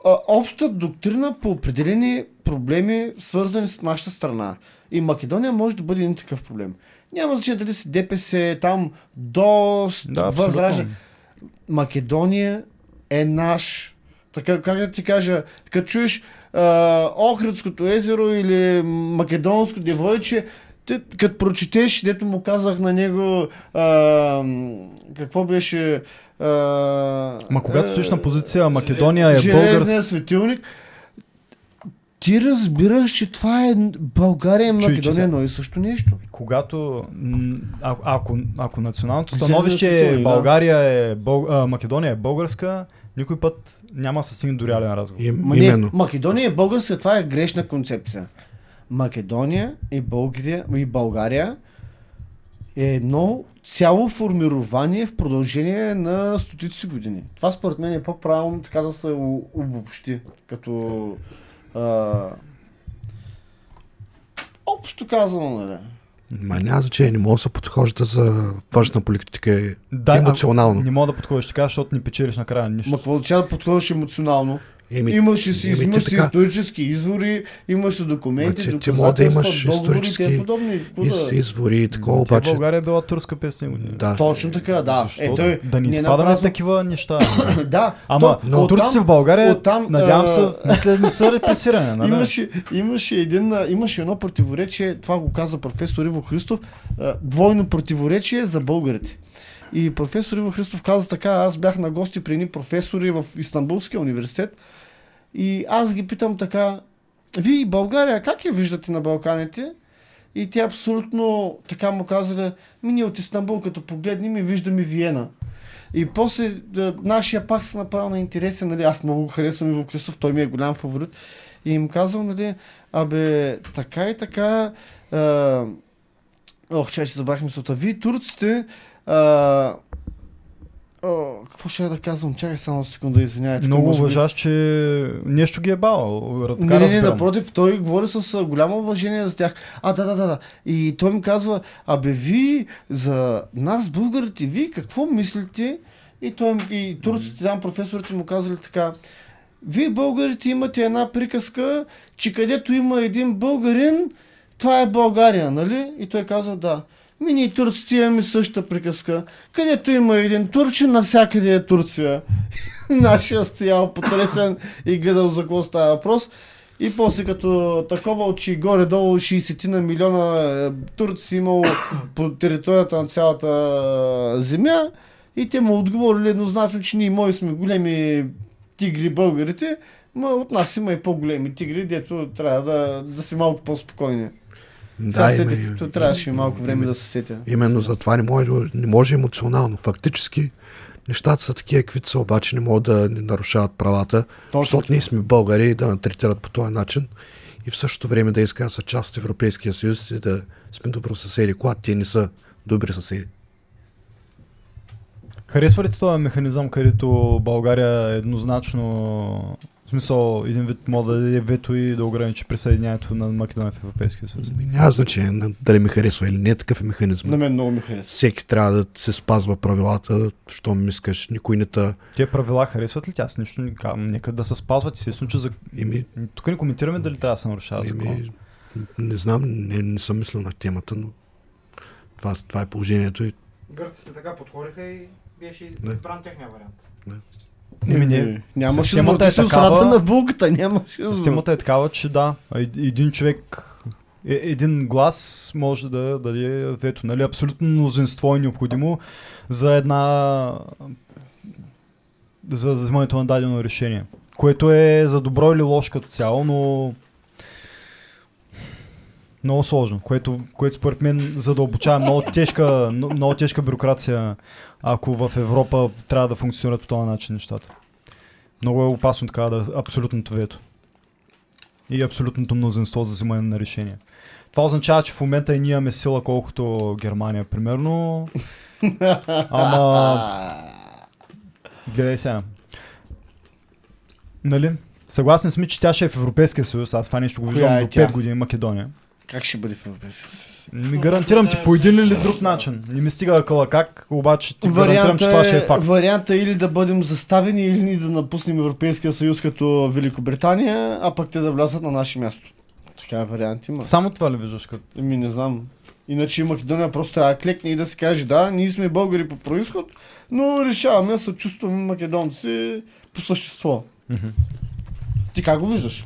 а, обща доктрина по определени проблеми, свързани с нашата страна. И Македония може да бъде един такъв проблем. Няма значение дали си ДПС, там ДОС, Да, Възраждане. Македония е наш. Така, как да ти кажа, като чуеш а, Охридското езеро или Македонско девойче, като прочетеш, дето му казах на него, а, какво беше... А, Ма когато стоиш на позиция Македония е българска. светилник, ти разбираш, че това е България и Македония едно и също нещо. Когато, а, ако, ако националното становище е. България е, Бъл, а, Македония е българска, никой път няма да се стигне до реален разговор. И, Ма именно. Не, Македония и българска, това е грешна концепция. Македония и България, и България е едно цяло формирование в продължение на стотици години. Това според мен е по-правилно така да се обобщи, като а, общо казано, нали? Ма няма значение, не може да се подхожда за външна политика е Да, емоционално. Не мога да подходиш така, защото ни печелиш накрая нищо. Ма какво означава да подходиш емоционално? Еми, Имаш си, еми, ти имаш си така- исторически извори, имаш си документи, ти- ти мога да имаш и исторически тем подобни. Из, извори и такова, обаче... България е била турска 500 години. Да. Точно така, да. Защо Е, да, той, да ни не изпадаме напразно- такива неща. да, Ама то- но, турци в България, оттам, надявам се, мисля, не са репресирани. Нали? Имаше, имаше, един, имаше едно противоречие, това го каза професор Иво Христов, двойно противоречие за българите. И професор Иво Христов каза така, аз бях на гости при едни професори в Истанбулския университет и аз ги питам така, вие България как я виждате на Балканите? И те абсолютно така му казали, ми ние от Истанбул като погледнем и виждаме Виена. И после да, нашия пак се направил на интересен, нали, аз много го харесвам Иво Кристов, той ми е голям фаворит. И им казвам, нали, абе, така и така, а, ох, чай, ще забравих мисълта. Вие турците, а, О, какво ще я да казвам? Чакай само секунда, извинявай. тук Много може би- уважаш, че нещо ги е бал. Не, не, не, напротив, той говори с голямо уважение за тях. А, да, да, да, да. И той ми казва, абе, ви, за нас, българите, ви какво мислите? И, той, и турците, там професорите му казали така, вие, българите, имате една приказка, че където има един българин, това е България, нали? И той казва, да. Ми ние турците имаме същата приказка. Където има един турчин, навсякъде е Турция. Нашия стоял потресен и гледал за какво става въпрос. И после като такова, че горе-долу 60 на милиона е, турци имало по територията на цялата е, земя и те му отговорили еднозначно, че ние мои сме големи тигри българите, но от нас има и по-големи тигри, дето трябва да, да сме малко по-спокойни. Сега Да, сетих, има- то трябваше малко време има- да се сетя. Именно за това не може, не може емоционално. Фактически нещата са такива, каквито са, обаче не могат да ни нарушават правата, Точно защото ние сме българи и да натретират по този начин и в същото време да искат да са част от Европейския съюз и да сме добро съседи, когато те не са добри съседи. Харесва ли този механизъм, където България е еднозначно, в смисъл, един вид може да даде вето и да ограничи присъединяването на Македония в Европейския съюз? Ми Няма значение на- дали ми харесва или не, такъв е механизъм. На мен много ми харесва. Всеки трябва да се спазва правилата, щом искаш, никой не та... Тия правила харесват ли тя? Аз нищо не казвам. Нека да се спазват. Естествено, че за... Ими, тук не коментираме дали трябва да се нарушава закон. ими, не знам, не, не съм мислил на темата, но това, това е положението и Гърците така подходиха и беше Не. избран техния вариант. Еми, не. Нямаше Системата е такава- на булката, нямаше. Системата е такава, че да, ед- един човек, е- един глас може да даде вето. Нали? Абсолютно мнозинство е необходимо за една за вземането на дадено решение. Което е за добро или лошо като цяло, но много сложно, което, което според мен задълбочава много тежка, но- много тежка бюрокрация, ако в Европа трябва да функционират по този начин нещата. Много е опасно така да абсолютното вето. И абсолютното мнозинство за взимане на решение. Това означава, че в момента и ние имаме сила колкото Германия, примерно. Ама, гледай сега. Нали? Съгласен сме, че тя ще е в Европейския съюз. Аз това нещо го виждам е до тя? 5 години Македония. Как ще бъде в Европейския съюз? Ми гарантирам ти по един или друг начин. Не ми стига кала как, обаче ти гарантирам, че това ще е факт. варианта е или да бъдем заставени, или да напуснем Европейския съюз като Великобритания, а пък те да влязат на наше място. Така вариант има. Само това ли виждаш като? Еми не знам. Иначе Македония просто трябва да клекне и да се каже, да, ние сме българи по происход, но решаваме да се чувстваме македонци по същество. Мгм. Ти как го виждаш?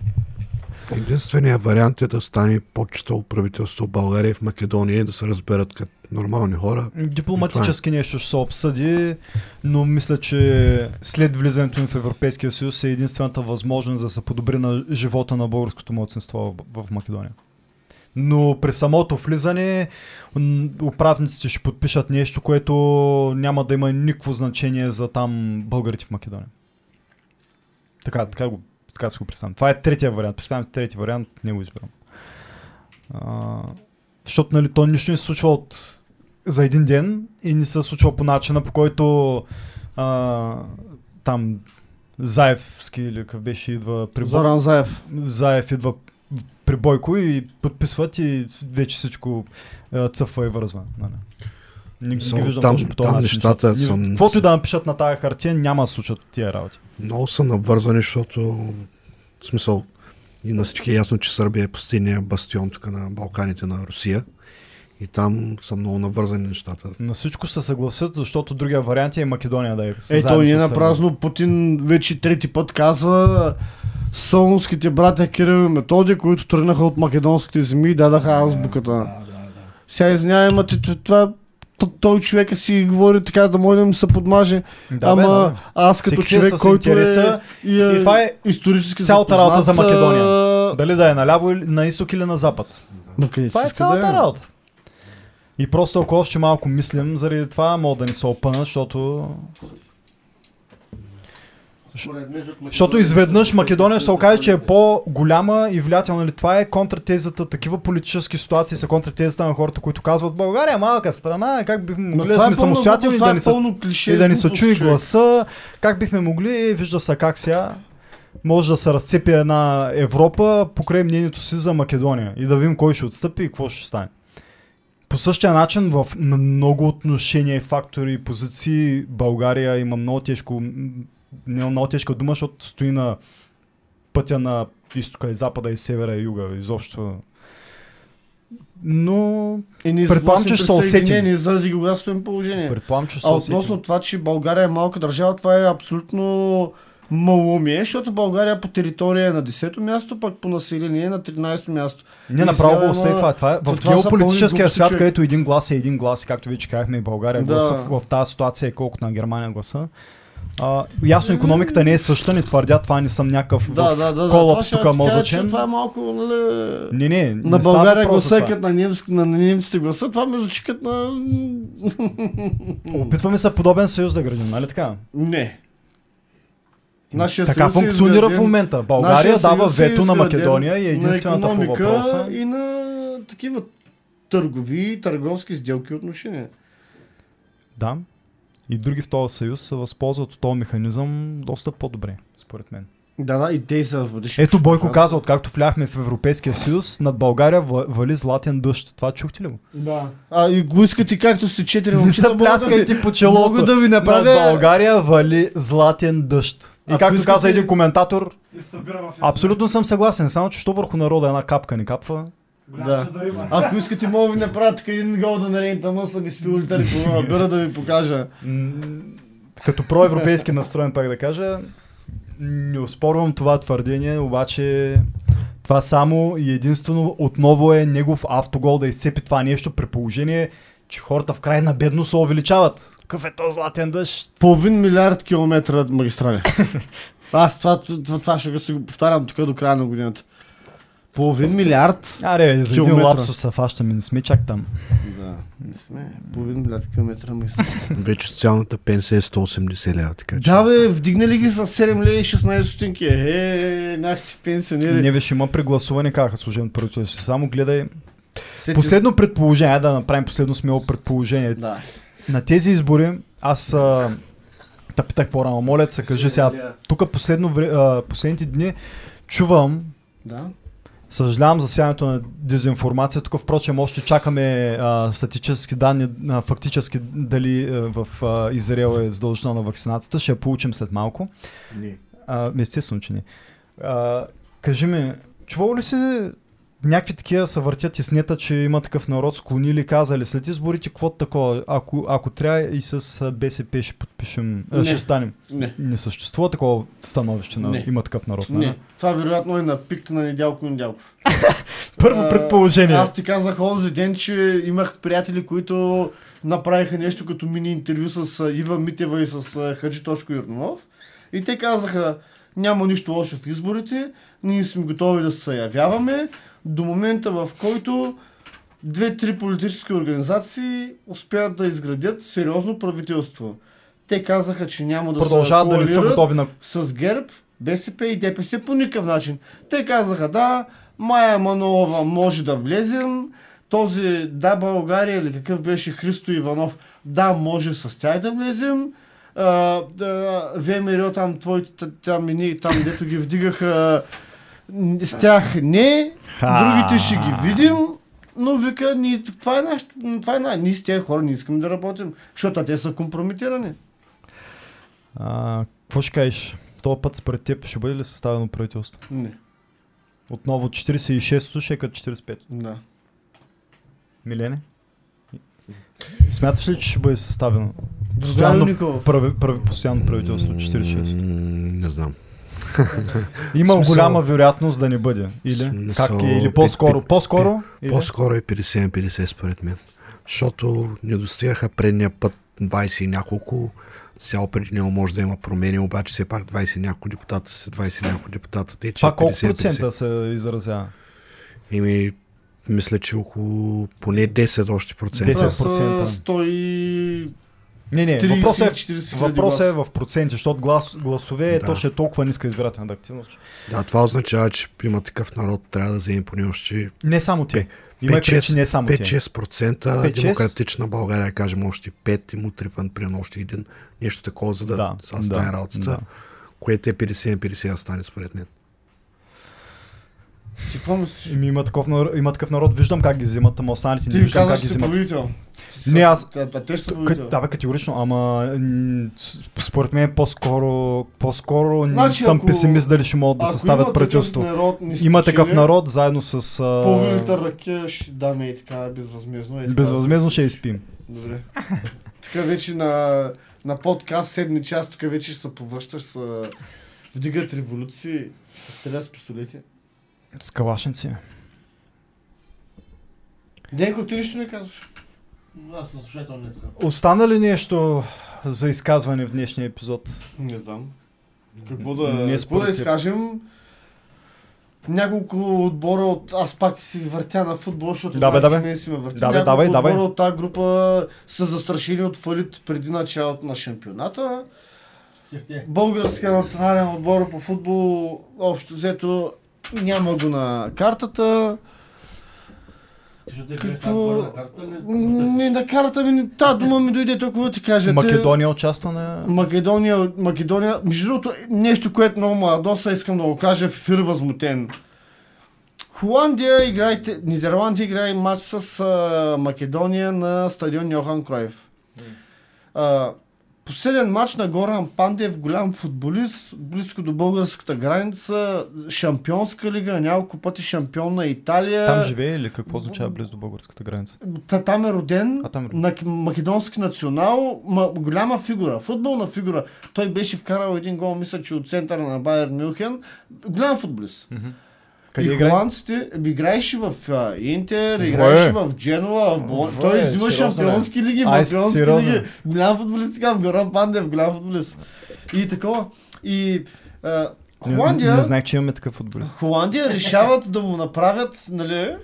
Единственият вариант е да стане по-чисто правителство в България и в Македония и да се разберат като нормални хора. Дипломатически нещо ще се обсъди, но мисля, че след влизането им в Европейския съюз е единствената възможност да се подобри на живота на българското младсинство в Македония. Но при самото влизане управниците ще подпишат нещо, което няма да има никакво значение за там българите в Македония. Така, така, го, така си го представям. Това е третия вариант. Представям си третия вариант, не го избирам. А, защото нали, то нищо не се случва от за един ден и не се случва по начина, по който а, там Заевски или какъв беше идва при Зоран Заев. Заев идва при Бойко и подписват и вече всичко а, цъфва и вързва. Нали. Не ги Само виждам там- по този там начин. нещата са- Каквото и да напишат на тази хартия, няма да случат тия работи. Много са навързани, защото в смисъл и на всички е ясно, че Сърбия е последния бастион тук на Балканите на Русия. И там са много навързани нещата. На всичко се съгласят, защото другия вариант е Македония да е. заедно той не е с на Сърбия. празно. Путин вече трети път казва солунските братя Кирил и Методи, които тръгнаха от македонските земи и дадаха азбуката. Сега извинявай, ама ти- ти- това т- той човека си говори така, да може да ми се подмаже. Да, Ама бе, да, аз като Всеки е човек, който интереса е, и, е и това е исторически цялата запознат, работа за Македония. а, Дали да е наляво или на изток или на запад. Ма къде Това е иска да цялата работа. И просто ако още малко мислим, заради това мога да ни се опъна, защото... Защото изведнъж са- Македония ще се окаже, че е са- по-голяма и влиятелна. Нали? Това е контратезата. Такива политически ситуации са контратезата на хората, които казват България е малка страна, как бихме могли да сме е пълно самостоятелни, да ни са е клише. и да ни се глупост, чуи гласа, как бихме могли, вижда се как сега, може да се разцепи една Европа покрай мнението си за Македония и да видим кой ще отстъпи и какво ще стане. По същия начин в много отношения фактори позиции България има много тежко, не много тежка дума, защото стои на пътя на изтока и запада и севера и юга, изобщо. Но И ние Предполагам, че ще се усетим. присъединени заради географското положение. предполагам, че ще А се усетим. относно това, че България е малка държава, това е абсолютно малумие, защото България по територия е на 10-то място, пък по население е на 13-то място. Не, направо го има- това. това е в това геополитическия свят, човек. където един глас е един глас, както вече казахме и България, Да. гласа в, в тази ситуация е колкото на Германия гласа. А, ясно, економиката не е съща, не твърдя, това не съм някакъв Да, в да, да. колапс тук мозъчен. че Това е малко, нали... Не, не, На не става България това. като на, немски, на немците гласа, това между че като на... Опитваме се подобен съюз да градим, нали така? Не. Нашия така е функционира в изграден- момента. България дава е вето на Македония и е единствената на по въпроса. и на такива търгови, търговски сделки отношения. Да. И други в този съюз се възползват от този механизъм доста по-добре, според мен. Да, да, и те са. Ето Бойко каза, откакто вляхме в Европейския съюз, над България ва- вали златен дъжд. Това чухте ли го? Да. А и го искате както сте четири Не момчета, да ви- пляскайте по челото. Мога да ви Над направя... България вали златен дъжд. И Ако както искате- каза един коментатор, абсолютно съм съгласен, само че що върху народа една капка не капва. Голям Да. Ако искате, мога да ви направя така един гол да нарейн там съм изпил литър и половина бира да ви покажа. Като проевропейски настроен пак да кажа, не оспорвам това твърдение, обаче това само и единствено отново е негов автогол да изцепи това нещо при положение, че хората в крайна бедност се увеличават. Какъв е този златен дъжд? Половин милиард километра магистрали. Аз това, това, това ще го си го повтарям тук до края на годината. Половин милиард. Аре, за един лапсус се фащаме, не сме чак там. Да, не сме. Половин милиард километра магистрали. Вече социалната пенсия е 180 лева, така че. Да бе, вдигнали ги с 7 лея и 16 стотинки. Е, нашите пенсионери. Не виж, има прегласуване, казаха служебното правителство. Само гледай. Сети- Последно предположение, да направим последно смело предположение. Да. На тези избори аз а, те питах по-рано, моля се, кажи сега, тук последно, а, последните дни чувам, Да. Съжалявам за сянето на дезинформация, тук впрочем още чакаме а, статически данни, а, фактически дали а, в а, Израел е задължителна вакцинацията, ще я получим след малко. Не. А, естествено, че не. А, кажи ми, чувал ли си някакви такива се въртят и снета, че има такъв народ склонили, казали след изборите, какво такова, ако, ако трябва и с БСП ще подпишем, Не. ще станем. Не. Не съществува такова становище на Не. има такъв народ. нали? Не. Това вероятно е на пик на Недялко Недялков. Първо А, предположение. Аз ти казах онзи ден, че имах приятели, които направиха нещо като мини интервю с Ива Митева и с Хаджи Тошко Юрнов. И те казаха, няма нищо лошо в изборите, ние сме готови да се явяваме до момента в който две-три политически организации успеят да изградят сериозно правителство. Те казаха, че няма да Продължават се да не са коалират готови на... с ГЕРБ, БСП и ДПС по никакъв начин. Те казаха да, Майя Манолова може да влезем, този да България или какъв беше Христо Иванов, да може с тях да влезем, ВМРО там твоите там, и ние, там дето ги вдигаха с тях не, другите ще ги видим, но вика, ние, това е нашето, това е на, ние с тези хора не искаме да работим, защото те са компрометирани. А, какво ще кажеш? Този път според теб ще бъде ли съставено правителство? Не, Отново 46-то ще е като 45-то. да. Милене? Смяташ ли, че ще бъде съставено? Постоянно, прави, прави, постоянно правителство 46. М, Не знам. Има Смисъл- голяма вероятност да не бъде. Или? Смисъл, Как е? Или пи- по-скоро? пи- По-скоро? Или? По-скоро е 50-50 според мен. Защото не достигаха предния път 20 и няколко. Цяло преди него може да има промени, обаче все пак 20 и няколко депутата са 20 и няколко депутата. Те, че Това колко 50-50. процента се изразява? Еми, мисля, че около поне 10 още процента. 10. Това са 10%. 100 и... Не, не, 30 въпросът е, 40 хиляди въпросът е в проценти, защото глас, гласове Да. то ще е толкова ниска избирателна активност. Да, това означава, че има такъв народ, трябва да вземе поне още Не само ти. Пе- Има и 5-6 преди, че не само ти. 5-6%, 5-6? демократична България, да кажем още 5 и мутри вън при още един. Нещо такова, за да, Да, да стане да, работата. да. Което е 50 на 50 да стане според мен. Ти какво мислиш? Еми, има, такъв, има такъв народ, виждам как ги взимат, ама останалите не виждам как ги взимат. Не, аз- Те, те, ще. Да, бе, категорично, ама с- според мен по-скоро, по-скоро н- Значи, съм ако- песимист дали ще могат да съставят правителство. Народ, Има такъв народ, заедно с... а, Половин литър ръке ще даме и така безвъзмезно. Е, така Безвъзмезно да ще изпим. Добре. Тук вече на, на подкаст седми час, тук вече ще се повръщаш, се вдигат революции, се стрелят с пистолети. С калашници. Денко, ти нищо не казваш. Аз съм слушател днеска. Остана ли нещо за изказване в днешния епизод? Не знам. Какво да, Не какво според да изкажем? Няколко отбора от... Аз пак си въртя на футбол, защото Да, бе, да, си бе. мен си ме върти. Да, бе, Няколко давай, давай. отбора от тази група са застрашени от фалит преди началото на шампионата. Българския национален отбор по футбол общо взето няма го на картата. Е Какво? Какво? на карта, ми, та дума ми дойде толкова да ти кажа. Македония участва на... Македония, Македония, между другото, нещо, което много ме ядоса, искам да го кажа в ефир възмутен. Холандия играйте, Нидерландия играе матч с а, Македония на стадион Йохан Кройв. А, последен матч на Горан Пандев, голям футболист, близко до българската граница, шампионска лига, няколко пъти шампион на Италия. Там живее или какво означава близо до българската граница? Та, там е роден, А, там е на македонски национал, ма, голяма фигура, футболна фигура. Той беше вкарал един гол, мисля, че от центъра на Байер Мюнхен. Голям футболист. Къде и играе? холандците ами, играеше в а, Интер, Вое. играеше в Дженуа, в Болон. Той взима сериозно ли? шампионски лиги, сериозно. лиги. Голям футболист, сега в Горан Пандев, голям футболист. И такова. И а, Не, Холандия... не знаех, че имаме такъв футболист. Холандия решават да му направят, нали,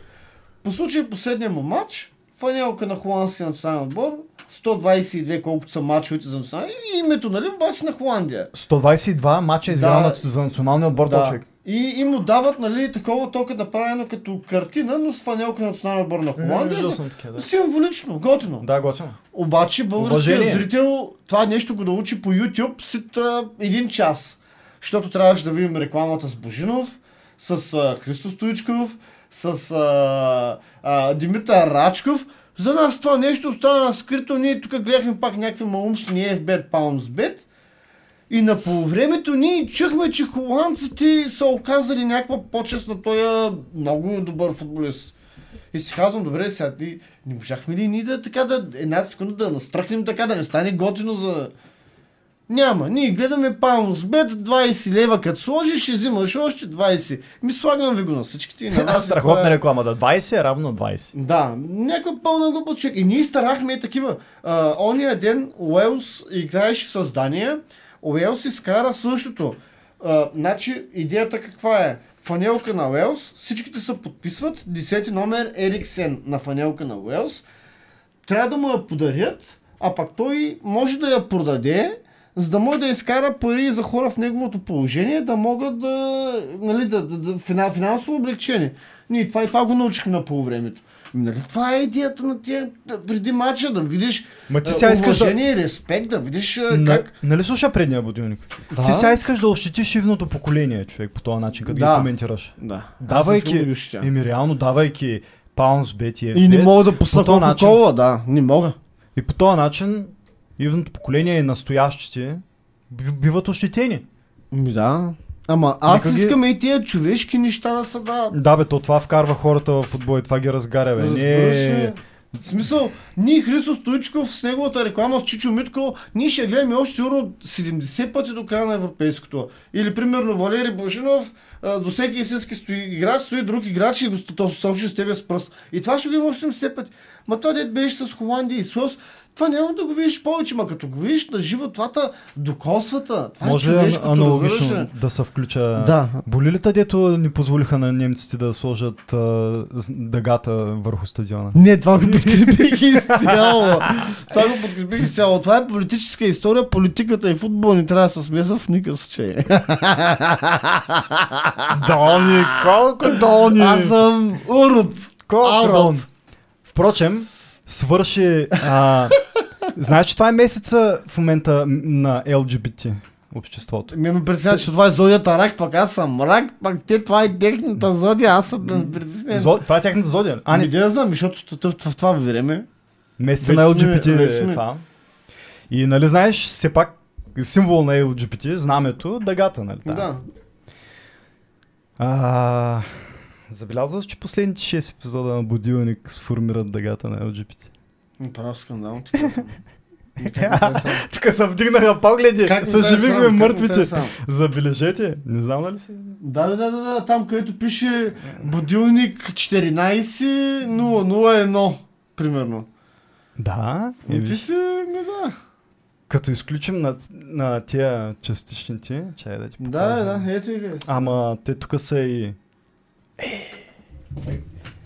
по случай последния му матч, фанелка на холандския национален отбор, 122 колкото са матчовете за национален и името, нали, обаче на Холандия. 122 мача е Да. за националния отбор Да. човек. И, и му дават, нали, такова тока направено като картина, но с фанелка на национален отбор на Холандия. Такива, да. Символично, готино. Да, готино. Обаче българският Уважение. зрител това нещо го научи по YouTube след а, един час. Защото трябваше да видим рекламата с Божинов, с а, Христо Стоичков, с а, а, Димитър Рачков. За нас това нещо остана скрито. Ние тук гледахме пак някакви малумщини FBet, PoundsBet. И на полувремето ние чухме, че холандците са оказали някаква почест на този много добър футболист. И си казвам, добре, сега ти не можахме ли ние да така да една секунда да настръхнем така, да не стане готино за... Няма. Ние гледаме Паунсбет, 20 лева като сложиш, ще взимаш още 20. Ми слагам ви го на всичките и на Една страхотна това е- реклама, да. 20 е равно на 20. да, някаква пълна глупост. И ние старахме и такива. А, ония ден Уелс играеше с Дания. Уелс изкара същото. А, значи, идеята каква е? Фанелка на Уелс, всичките се подписват, 10 номер Ериксен на фанелка на Уелс. Трябва да му я подарят, а пак той може да я продаде, за да може да изкара пари за хора в неговото положение, да могат да, нали, да, да, да фина- финансово облегчение. Ние това и това го научихме на полувремето. Ами, Нали, това е идеята на тия преди матча, да видиш Ма ти сега искаш да... респект, да видиш На, как... нали слуша предния будилник? Да. Ти сега искаш да ощетиш ивното поколение, човек, по този начин, като Да. ги коментираш. Да. Давайки, еми реално давайки паунс, бети, И не мога да пусна по начин- да, не мога. И по този начин ивното поколение и настоящите би- биват ощетени. Ми да. Ама аз Нека ги- искаме и тия човешки неща да се дават. Да бе, то това вкарва хората в футбол и това ги разгаря, бе. Не... В смисъл, ние Христо Стоичков с неговата реклама с Чичо Митко, ние ще гледаме още сигурно 70 пъти до края на европейското. Или примерно Валери Божинов, до всеки истински стои, играч стои друг играч и го сто- сочи с тебе с пръст. И това ще го има още 70 пъти. Ма това дет беше с Холандия и с Уелс. Това няма да го видиш повече, ма като го видиш на живо, това та докосвата. Това Може е ли човешкото, аналогично ли? да се включа? Да. Боли ли дето ни позволиха на немците да сложат а, дъгата върху стадиона? Не, това го подкрепих изцяло. това го подкрепих изцяло. Това е политическа история. Политиката и футбол не трябва да се смеса в никакъв случай. Долни, колко долни! Аз съм урод. Колко долни! Впрочем, свърши... А, знаеш, че това е месеца в момента на LGBT обществото. Ми ме притеснява, че това е зодията рак, пък аз съм рак, пък те това е техната зодия, аз съм притеснен. Зо, това е тяхната зодия. А, не, да знам, защото в това време. месеца на LGBT е това. И нали знаеш, все пак символ на LGBT, знамето, дъгата, нали? Да. А, забелязваш, че последните 6 епизода на Будилник сформират дъгата на LGBT. Ми Прав скандал. е? Тук се вдигнаха погледи, е съживихме е мъртвите. Забележете, не знам дали си. Да, да, да, да, да, там където пише будилник 14 примерно. Да, И еми, ти си, ми да. като изключим на, на тия частичните, чай да ти Да, покажа. да, ето и. Ама те тук са и...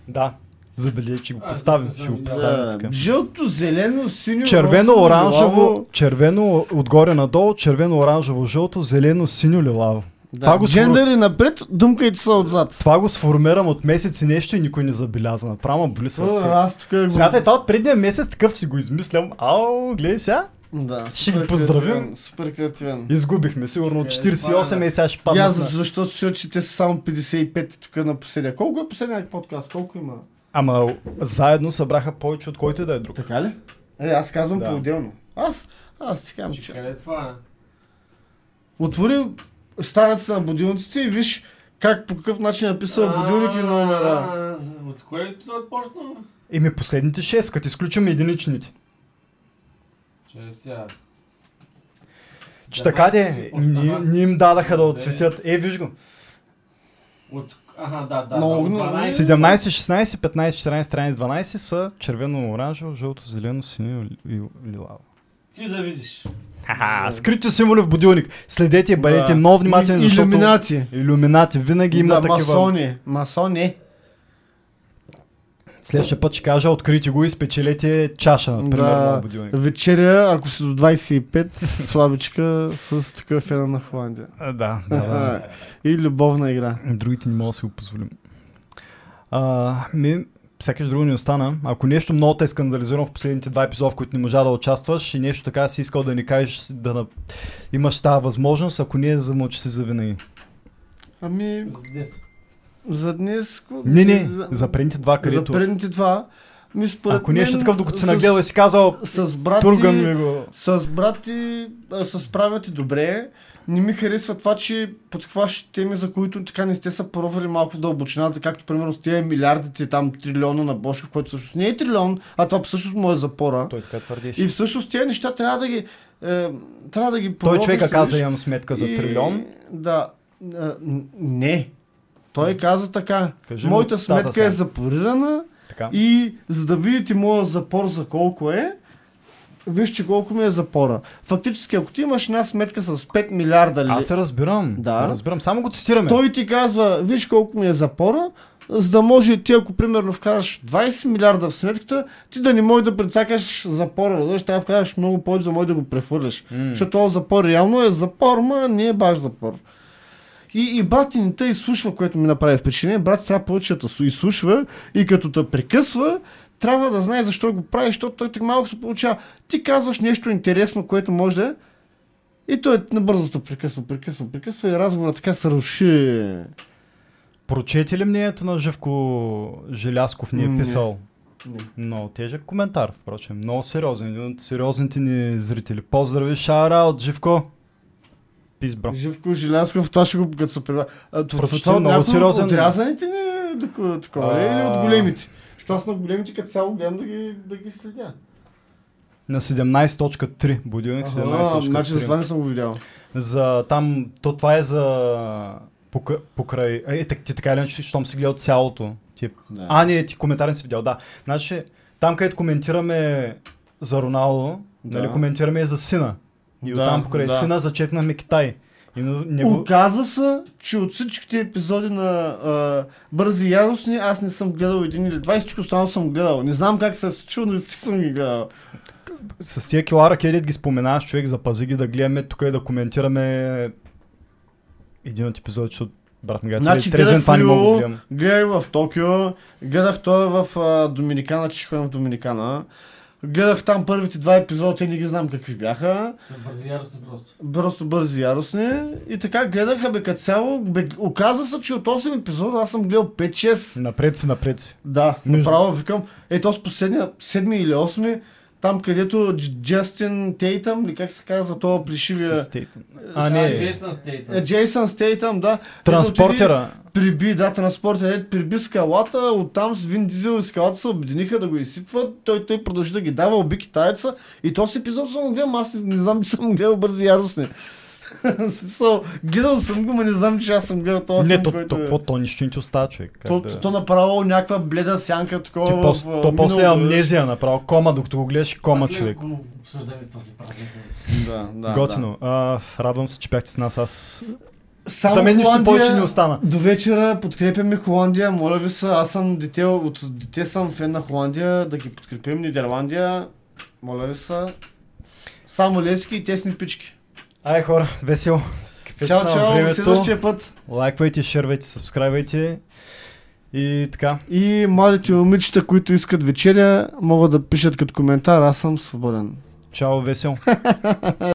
Да, забележи, че го поставим, ще го поставим Да, тук. жълто, зелено, синьо, Червено, розово, оранжево, лилаво. червено отгоре надолу, червено, оранжево, жълто, зелено, синьо, лилаво. Да, Това го Джендъри напред, думкайте са отзад. Това го сформирам от месец и нещо и никой не забеляза. Направо го... Смятай, това от предния месец такъв си го измислям. Ау, гледай сега. Да, Ще ги поздравим. креативен, Супер креативен. Изгубихме, сигурно Е, 48 това е. и сега ще И паднат. аз, защото защото че те са само 55 тук на последния. Колко е последния подкаст? Колко има? Ама заедно събраха повече от който и да е друг. Така ли? Е, аз казвам Да. по-отделно. Аз, аз ти казвам, Че къде е това? Отвори страницата на будилниците и виж как по какъв начин е написал будилник и номера. От кой епизод почна? Еми последните 6, като изключим единичните. Че сега. Че така де, 17 почна, ни, ага. ни им дадаха да отцветят. Е, виж го. От... Ага, да, да. Много, от много. 12. 17, 16, 15, 14, 13, 12 са червено, оранжево, жълто, зелено, синьо и лилаво. Ти да видиш. Ха-ха, скрити символи в будилник. Следете, бъдете Да. много внимателни, защото... Иллюминати. Иллюминати, винаги има да, такива... масони. Масони. Следващия път ще кажа, открийте го и спечелете чаша, например, Да. Вечеря, ако си до 25, слабичка с такъв фена на Холандия. А, Да, да, да. И любовна игра. Другите не мога да си го позволим. А, ми, сякаш друго не остана. Ако нещо много те е скандализирано в последните два епизода, в които не можа да участваш и нещо така си искал да ни кажеш, да на... имаш тази възможност, ако не, замълчи си за винаги. Ами, За днес. За днес... Не, не, за предните два, За където... предните два. Ми според Ако нещо такъв, докато си с- нагледал и си казал, С брати... тургам ми го. С брати се справяте добре. Не ми харесва това, че подхващаш теми, за които така не сте се поровали малко в дълбочината, както примерно с тези милиардите там трилиона на Бошев, който всъщност не е трилион, а това всъщност му е запора. Той така твърдеше. И всъщност тези неща трябва да ги е, трябва да ги Той човека каза, имам сметка за И- трилион. Да. Н- Не. Той каза така. Кажи ми Моята цитата сметка сега. е запорирана Така. и за да видите моя запор за колко е, вижте колко ми е запора. Фактически, ако ти имаш една сметка с 5 милиарда ли, Аз се разбирам. Да. Разбирам. Само го цитираме. той ти казва, виж колко ми е запора, за да може ти, ако примерно вкараш 20 милиарда в сметката, ти да не можеш да прецакаш запора. Разбираш, трябва да вкараш много повече, за да можеш да го прехвърляш. М. Защото този запор реално е запор, ма не е баш запор. И, и брат не те изслушва, което ми направи впечатление. Брат трябва повече да изслушва и като те прекъсва, трябва да знае защо го прави, защото той так малко се получава. Ти казваш нещо интересно, което може да е, и той набързо те прекъсва, прекъсва, прекъсва и разговорът така се руши. Прочете ли мнението на Живко Желясков ни е писал? Не. Много тежък коментар, впрочем. Много сериозен. Един от сериозните ни зрители. Поздрави, шара от Живко. Пис, бро. Живко Желязков, това ще го като се прибра. Това, много сериозен. от отрязаните ни е тако- такова, ли? или от големите? Защото аз на големите като цяло гледам да ги, да ги следя. На 17.3. Будилник Ага, 17.3. значи за това не съм го видял. За там, то това е за пока- покрай... Е, так, ти така иначе, щом си гледал цялото. Ти... Да. А, не, ти коментар не си видял, да. Значи, там където коментираме за Роналдо, нали, Да. коментираме и за сина. И Да, оттам покрай да. сина зачекнахме Китай. И него... Оказа се, че от всичките епизоди на а, Бързи и яростни, аз не съм гледал един или два, всичко останало съм гледал. Не знам как се е случило, но всички съм ги гледал. С тия килара, където ги споменаваш, човек, запази ги да гледаме тук и да коментираме един от епизодите, защото брат ми гледа, Значи значи, трезвен това не мога да гледам. гледах в Токио, гледах той в а, Доминикана, че ще ходим в Доминикана. Гледах там първите два епизода, те не ги знам какви бяха. Са бързи ярости просто. Просто бързи и яростни. И така гледаха бе като цяло. Бе, оказа се, че от 8 епизода аз съм гледал 5-6. Напред си, напред си. Да, направо викам. Ето с последния, седми или осми, там където Дж- Джастин Тейтъм, или как се казва, това плешивия... А, не, Джейсън Стейтън. Е, Джейсън Стейтъм, да. транспортера. Приби, да, транспортер, е, приби скалата, оттам с Вин Дизел и скалата се обединиха да го изсипват, той, той продължи да ги дава, уби китайца и този епизод съм гледал, аз не, не знам, че съм гледал бързи яростни. В смисъл, гледал съм го, но не знам, че аз съм гледал този Не, филм, то, който то, е. какво, то нищо не ти остава, човек. То, да... то, то направо някаква бледа сянка, такова Ти в, пос, а, то после е амнезия направо, кома, докато го гледаш кома, човек. обсъждаме този празник. Да, да, Готино. А, радвам се, че бяхте с нас. Аз... Да. Само За мен нищо Холандия- повече не остана. До вечера подкрепяме Холандия, моля ви се, аз съм дете, от дете съм фен на Холандия, да ги подкрепим Нидерландия, моля ви се. Само лески и тесни пички. Ай хора, весело. Чао, чао, до следващия път. Лайквайте, шервайте, сабскрайбайте. И така. И младите момичета, които искат вечеря, могат да пишат като коментар, аз съм свободен. Чао, весело.